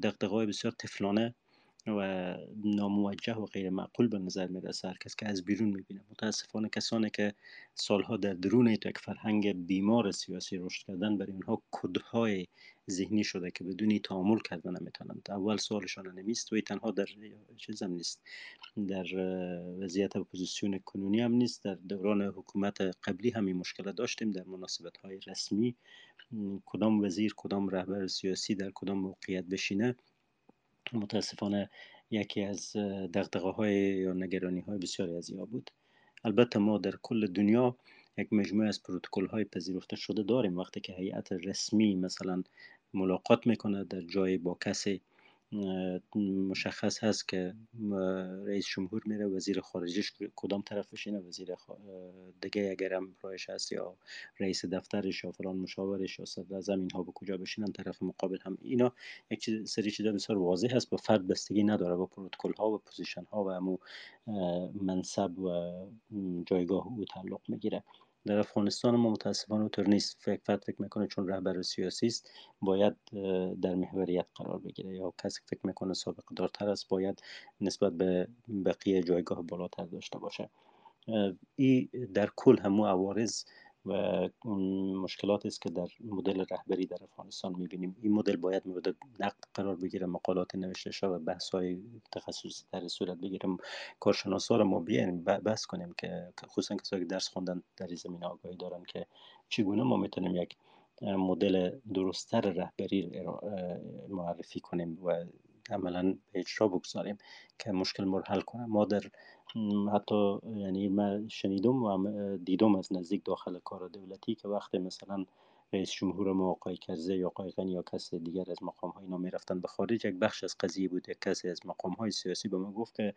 B: دقدقه بسیار تفلانه و ناموجه و غیر معقول به نظر می‌رسه. هر کس که از بیرون می‌بینه. متاسفانه کسانی که سالها در درون یک فرهنگ بیمار سیاسی رشد کردن برای اونها کدهای ذهنی شده که بدونی تعامل کردن نمی‌تونند اول سوالشان نمیست و تنها در چیز هم نیست. در وضعیت اپوزیسیون کنونی هم نیست. در دوران حکومت قبلی همین مشکل داشتیم. در مناسبت های رسمی کدام وزیر کدام رهبر سیاسی در کدام موقعیت بشینه متاسفانه یکی از دقدقه های یا نگرانی های بسیاری از بود. البته ما در کل دنیا یک مجموعه از پروتکل های پذیرفته شده داریم. وقتی که هیئت رسمی مثلا ملاقات می‌کنه در جای با کسی مشخص هست که رئیس جمهور میره وزیر خارجش کدام طرف بشینه وزیر دیگه اگر همراهش هست یا رئیس دفترش یا فلان مشاورش یا صدر اعظم اینها به کجا بشینن؟ طرف مقابل هم. اینا یک چیز سری چیزا بسیار واضح هست با فرد بستگی نداره با پروتکل ها و position ها و امو منصب و جایگاه او تعلق می‌گیره. در افغانستان ما متاسفانه اونطور نیست. فکر فکر می‌کنه چون رهبر سیاسی است باید در محوریت قرار بگیره یا کسی فکر می‌کنه سابق دارتر است باید نسبت به بقیه جایگاه بالاتر داشته باشه. این در کل همو عوارض و مشکلات است که در مدل رهبری در افغانستان می‌بینیم. این مدل باید مورد نقد قرار بگیره مقالات نوشته شده و بحث های تخصصی در صورت بگیرم کارشناسا رو ما بیایم بحث کنیم که خصوصا کسایی که درس خوندن در زمینه آگاهی دارن که چگونه ما می‌تونیم یک مدل درستتر رهبری معرفی کنیم و عملا به اجرا بگذاریم که مشکل ما حل کنه. ما در حتی یعنی من شنیدم و دیدم از نزدیک داخل کار دولتی که وقتی مثلا رئیس جمهور ما آقای کرزه یا آقای غنی یا کس دیگر از مقام های اینا می‌رفتن به خارج یک بخش از قضیه بود. یک کسی از مقام های سیاسی به ما گفت که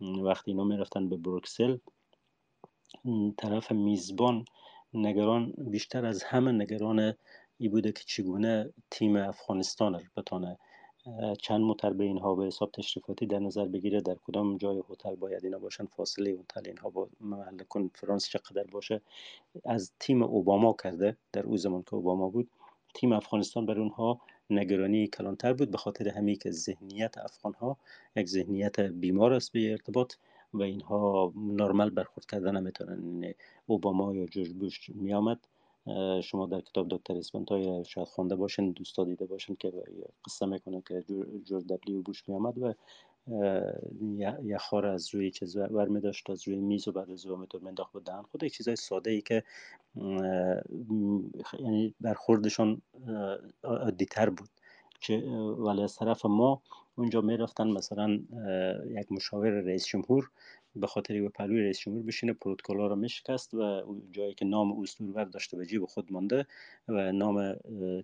B: وقتی اینا می‌رفتن به بروکسل طرف میزبان نگران بیشتر از همه نگران ای بوده که چگونه تیم افغانستان رو بتانه چند متر به اینها به حساب تشریفاتی در نظر بگیره؟ در کدام جای هتل باید اینا باشن؟ فاصله هتل اینها با محل کنفرانس چقدر باشه؟ از تیم اوباما کرده در او زمان که اوباما بود تیم افغانستان بر اونها نگرانی کلانتر بود به خاطر همین که ذهنیت افغان ها یک ذهنیت بیمار است به ارتباط و اینها نرمال برخورد کردن نمی‌تونن. اوباما یا جورج بوش میامد شما در کتاب دکتر اسپنتای شاید خونده باشین دوستا دیده باشین که قصه می‌کنه که جورج دبلیو بوش می آمد و یه خار از روی چیز ور می داشت از روی میز و بعد از میتون منداخت به دهن. خود یک چیزای ساده ای که یعنی برخوردشان عادی تر بود ولی از طرف ما اونجا می‌رفتن مثلا یک مشاور رئیس جمهور به خاطر به پلوی رئیس جمهور بشینه پروتکل رو میشکست و جایی که نام اسطورور داشته به جیب خود مانده و نام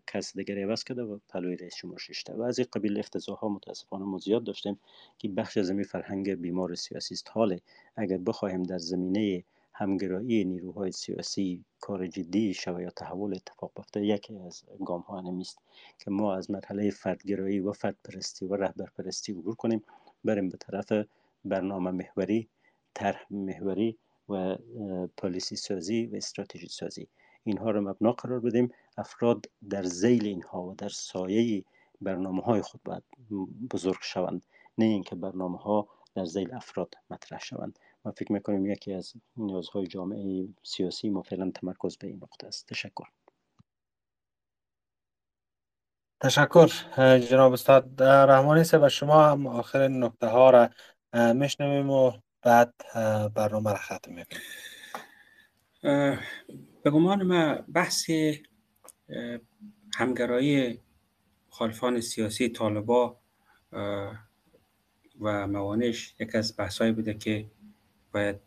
B: کس دیگری عوض کرده و پلوی رئیس جمهور ششته. و از این قبیل افتضاح ها متاسفانه ما زیاد داشتیم که بخش از فرهنگ بیمار سیاسی است حاله اگر بخواهیم در زمینه همگرایی نیروهای سیاسی کار جدی شود یا تحول اتفاق بیفته یکی از گام ها نمیست که ما از مرحله فردگرایی و فردپرستی و رهبرپرستی عبور کنیم. بریم به طرف برنامه محوری طرح محوری و پالیسی سازی و استراتژی سازی. اینها رو مبنا قرار بدیم. افراد در زیل اینها و در سایه برنامه های خود باید بزرگ شوند. نه اینکه برنامه ها در زیل افراد مطرح شوند. ما فکر می‌کنیم یکی از نیازهای جامعه سیاسی ما فعلا تمرکز به این نقطه است. تشکر.
A: تشکر جناب استاد. رحمانی و شما هم آخر نکته ها را میشنویم و بعد برنامه را ختم می‌کنیم.
C: به گمان ما بحث همگرایی مخالفان سیاسی طالبا و موانش یک از بحثایی بوده که باید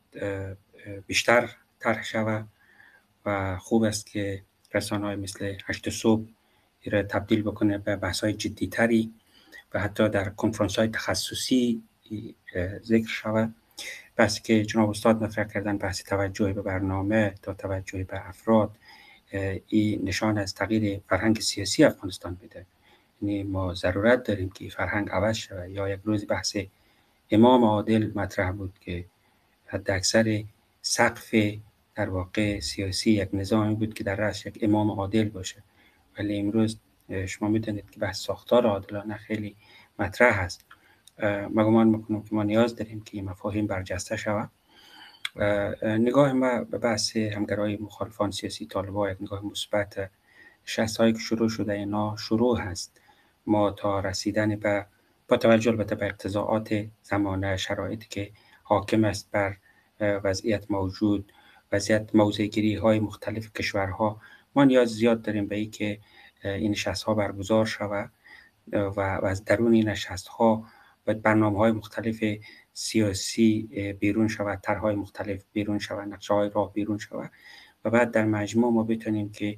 C: بیشتر طرح شود و خوب است که رسانه های مثل هشت صبح را تبدیل بکنه به بحث های جدی تری و حتی در کنفرانس های تخصصی ذکر شود. بحثی که جناب استاد مطرح کردن بحث توجه به برنامه تا توجه به افراد این نشان از تغییر فرهنگ سیاسی افغانستان میده. یعنی ما ضرورت داریم که فرهنگ عوض شود یا یک روز بحث امام عادل مطرح بود که حد اکثر سقف در واقع سیاسی یک نظامی بود که در رأس یک امام عادل باشه. ولی امروز شما می‌دونید که بحث ساختار عادلانه خیلی مطرح هست ما گمان می‌کنم که ما نیاز داریم که این مفاهیم برجسته شود نگاه ما به بحث همگرای مخالفان سیاسی طالبا یک نگاه مثبت. شست هایی که شروع شده اینا شروع هست. ما تا رسیدن به با توجه البته به اقتضاعات زمانه شرایطی که حاکم است بر وضعیت موجود وضعیت موضعگیری های مختلف کشورها. ما نیاز زیاد داریم به ای که این نشست ها برگزار شود و از درون این نشست ها باید برنامه های مختلف سیاسی بیرون شود طرحهای مختلف بیرون شود نقشه های راه بیرون شود و بعد در مجموع ما بتونیم که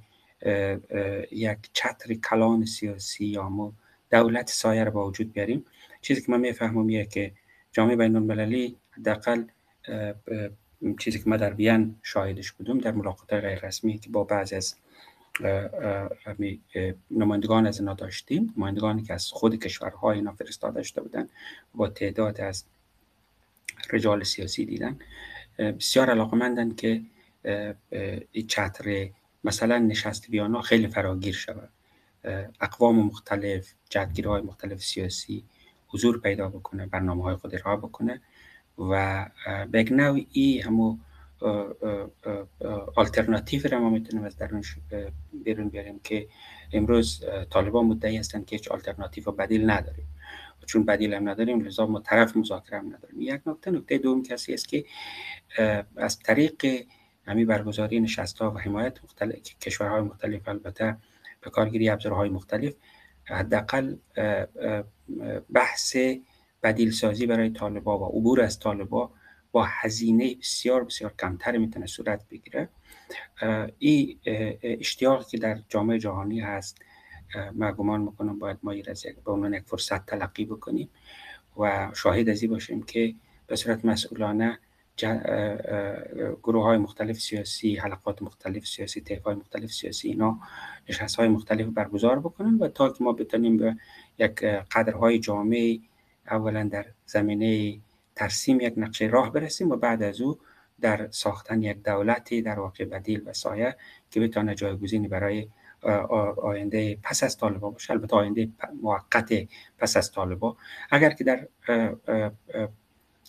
C: یک چتر کلان سیاسی یا ما دولت سایه رو با وجود بیاریم. چیزی که من می‌فهمم که جامعه بین المللی حداقل چیزی که ما در وین شاهدش بودم در ملاقات غیر رسمی که با بعضی از نمایندگان از اینا داشتیم. نمایندگانی که از خود کشورهای اینا فرستاده شده بودن. با تعداد از رجال سیاسی دیدن. بسیار علاقمندن که این چتر مثلا نشست ویانا خیلی فراگیر شود. اقوام مختلف های مختلف سیاسی حضور پیدا بکنه برنامه های خود را بکنه و به یک نوعی همو آلترناتیو را ما می‌تونیم از درون بیرون بیاریم که امروز طالبان مدعی هستند که هیچ آلترناتیو و بدیل نداریم. چون بدیل هم نداریم لذا ما طرف مذاکره هم نداریم. یک نکته نکته دوم کسی است که از طریق همین برگزاری نشست ها و حمایت مختلف کشورهای مختلف البته به کارگیری ابزارهای مختلف حداقل بحث بدیل سازی برای طالبا و عبور از طالبا با هزینه بسیار بسیار کمتر می‌تونه صورت بگیره. این اشتیاقی که در جامعه جهانی هست ما گمان می‌کنم باید ما از یک به عنوان یک فرصت تلقی بکنیم و شاهد ازی باشیم که به صورت مسئولانه گروه های مختلف سیاسی حلقات مختلف سیاسی طیف های مختلف سیاسی اینا نشست های مختلف برگزار بکنن و تا که ما بتونیم به یک قدرهای جامعه اولا در زمینه ترسیم یک نقشه راه برسیم و بعد از او در ساختن یک دولتی در واقع بدیل و سایه که بتانه جایگزینی برای آینده پس از طالبا باشه. البته آینده موقت پس از طالبا. اگر که در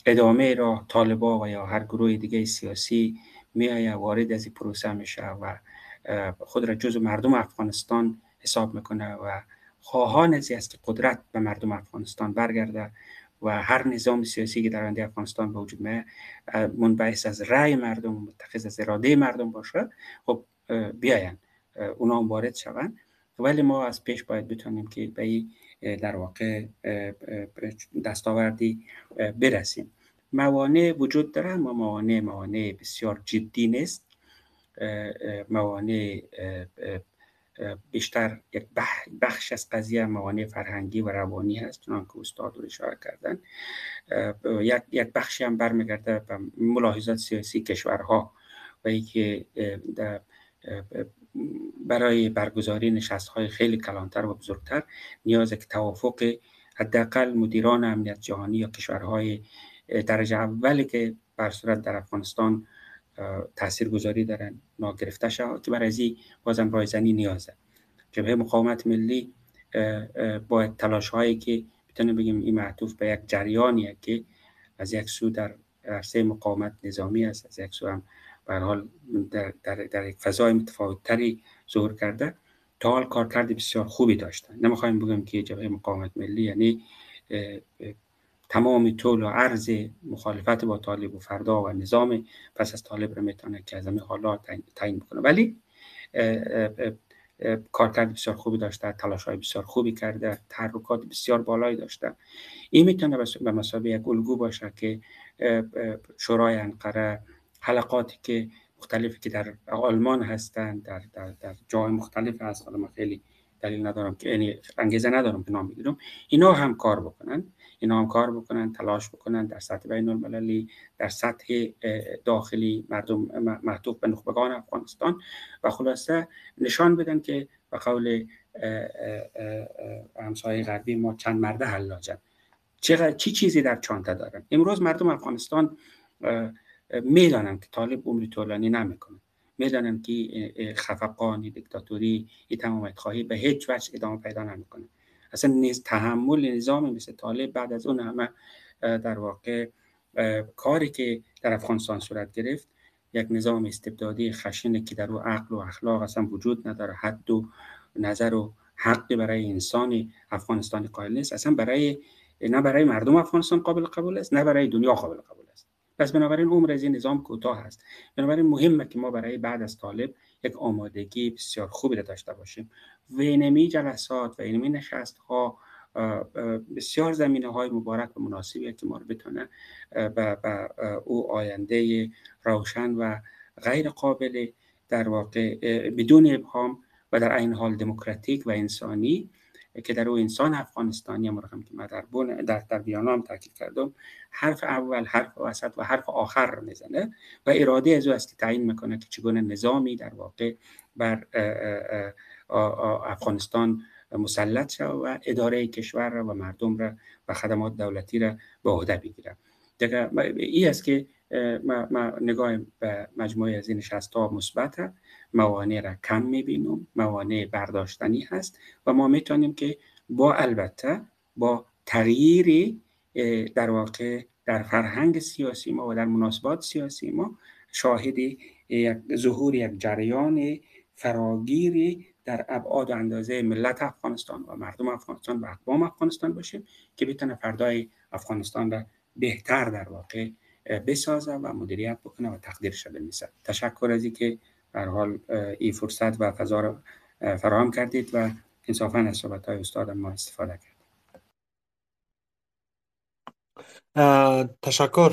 C: ادامه را طالبا و یا هر گروه دیگه سیاسی میآید وارد از این پروسه میشه و خود را جز مردم افغانستان حساب می‌کنه و خواهان که قدرت به مردم افغانستان برگرده. و هر نظام سیاسی که در آینده افغانستان به وجود میاد منبعث از رأی مردم متخذ از اراده مردم باشه خب بیاین اونا هم وارد شوند. ولی ما از پیش باید بتونیم که به در واقع دستاوردی برسیم. موانع وجود داره اما موانع موانع بسیار جدی نیست. موانع بیشتر یک بخش از قضیه موانع فرهنگی و روانی هست چنان که استاد رو اشاره کردن. یک یک بخشی هم برمیگرده به ملاحظات سیاسی کشورها و اینکه برای برگزاری نشست های خیلی کلانتر و بزرگتر نیاز که توافق حداقل مدیران امنیت جهانی یا کشورهای درجه اولی که بر صورت در افغانستان تاثیر گذاری دارن ناگرفته شود که برای بازم رایزنی نیازه جبهه مقاومت ملی باید تلاش هایی که بتونیم بگیم این معطوف به یک جریانیه که از یک سو در عرصه مقاومت نظامی است از یک سو هم به حال در, در, در یک فضای متفاوتتری ظهور کرده. تا حال کارکرد بسیار خوبی داشتن. نمی‌خوایم بگم که جبهه مقاومت ملی یعنی تمام طول و عرض مخالفت با طالب و فردا و نظام پس از طالب رو می‌تونه که از همه حالا تعیین بکنه. ولی کارکرد بسیار خوبی داشته تلاش های بسیار خوبی کرده تحرکات بسیار بالایی داشته. این می‌تونه به مسابقه یک الگو باشه که شورای انقره حلقاتی که مختلفی که در آلمان هستند در, در, در جای مختلف هست. حالا خیلی دلیل ندارم که یعنی انگیزه ندارم که نام بگیرم. اینا هم کار بکنن. اینا هم کار بکنن تلاش بکنن در سطح بین المللی در سطح داخلی مردم معطوف به نخبگان افغانستان و خلاصه نشان بدن که به قول همسایه غربی ما چند مرده حلاجن. چقدر چی چیزی در چانته دارن؟ امروز مردم افغانستان می‌دانن که طالب عمری طولانی نمی‌کنه. می‌دانن که خفقان دیکتاتوری این تمامیت خواهی به هیچ وجه ادامه پیدا نمی‌کنه. اصلا نیز تحمل نظام مثل طالب بعد از اون همه در واقع کاری که در افغانستان صورت گرفت یک نظام استبدادی خشنه که در او عقل و اخلاق اصلا وجود نداره حد و نظر و حقی برای انسان افغانستانی قائل نیست. اصلا برای نه برای مردم افغانستان قابل قبول است نه برای دنیا قابل قبول پس بنابراین عمر از این نظام کوتاه است. بنابراین مهمه که ما برای بعد از طالب یک آمادگی بسیار خوبی داشته باشیم. و اینمی جلسات و اینمی نشست ها بسیار زمینه های مبارک و مناسبی که ما رو بتونه به او آینده روشن و غیر قابل در واقع بدون ابهام و در این حال دموکراتیک و انسانی که در او انسان افغانستانی هم که من در, در, در بیانام تاکید کردم حرف اول حرف وسط و حرف آخر رو می‌زنه و اراده از او است که تعیین می‌کنه که چگونه نظامی در واقع بر افغانستان مسلط شد و اداره کشور و مردم را و خدمات دولتی را به عهده بگیره دیگه ای است که ما, ما نگاه به مجموعه از این نشست ها مثبت موانع را کم می‌بینیم موانع برداشتنی هست و ما می‌تونیم که با البته با تغییر در واقع در فرهنگ سیاسی ما و در مناسبات سیاسی ما شاهد ظهور یک جریان فراگیری در ابعاد و اندازه ملت افغانستان و مردم افغانستان و اقوام افغانستان باشیم که بتونه فردای افغانستان را بهتر در واقع بسازه و مدیریت بکنه و تقدیرش بنویسه تشکر از که در حال این فرصت و فضا را فراهم کردید و انصافا از صحبت های استاد ما استفاده کرد
A: تشکر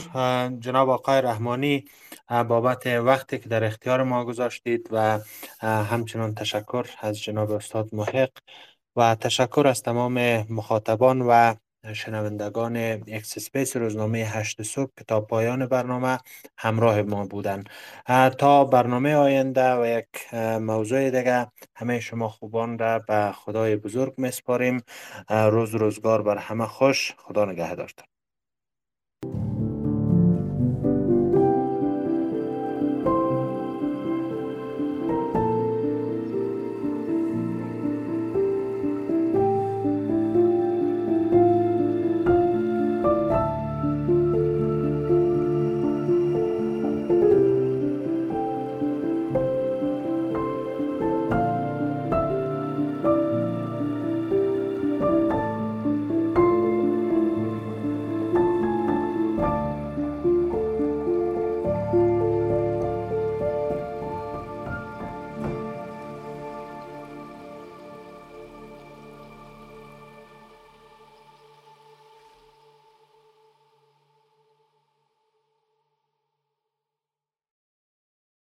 A: جناب آقای رحمانی بابت وقتی که در اختیار ما گذاشتید و همچنان تشکر از جناب استاد محق و تشکر از تمام مخاطبان و شنوندگان X Space روزنامه هشت صبح که تا پایان برنامه همراه ما بودن. تا برنامه آینده و یک موضوع دیگه همه شما خوبان را به خدای بزرگ میسپاریم. روز روزگار بر همه خوش. خدا نگهدارتان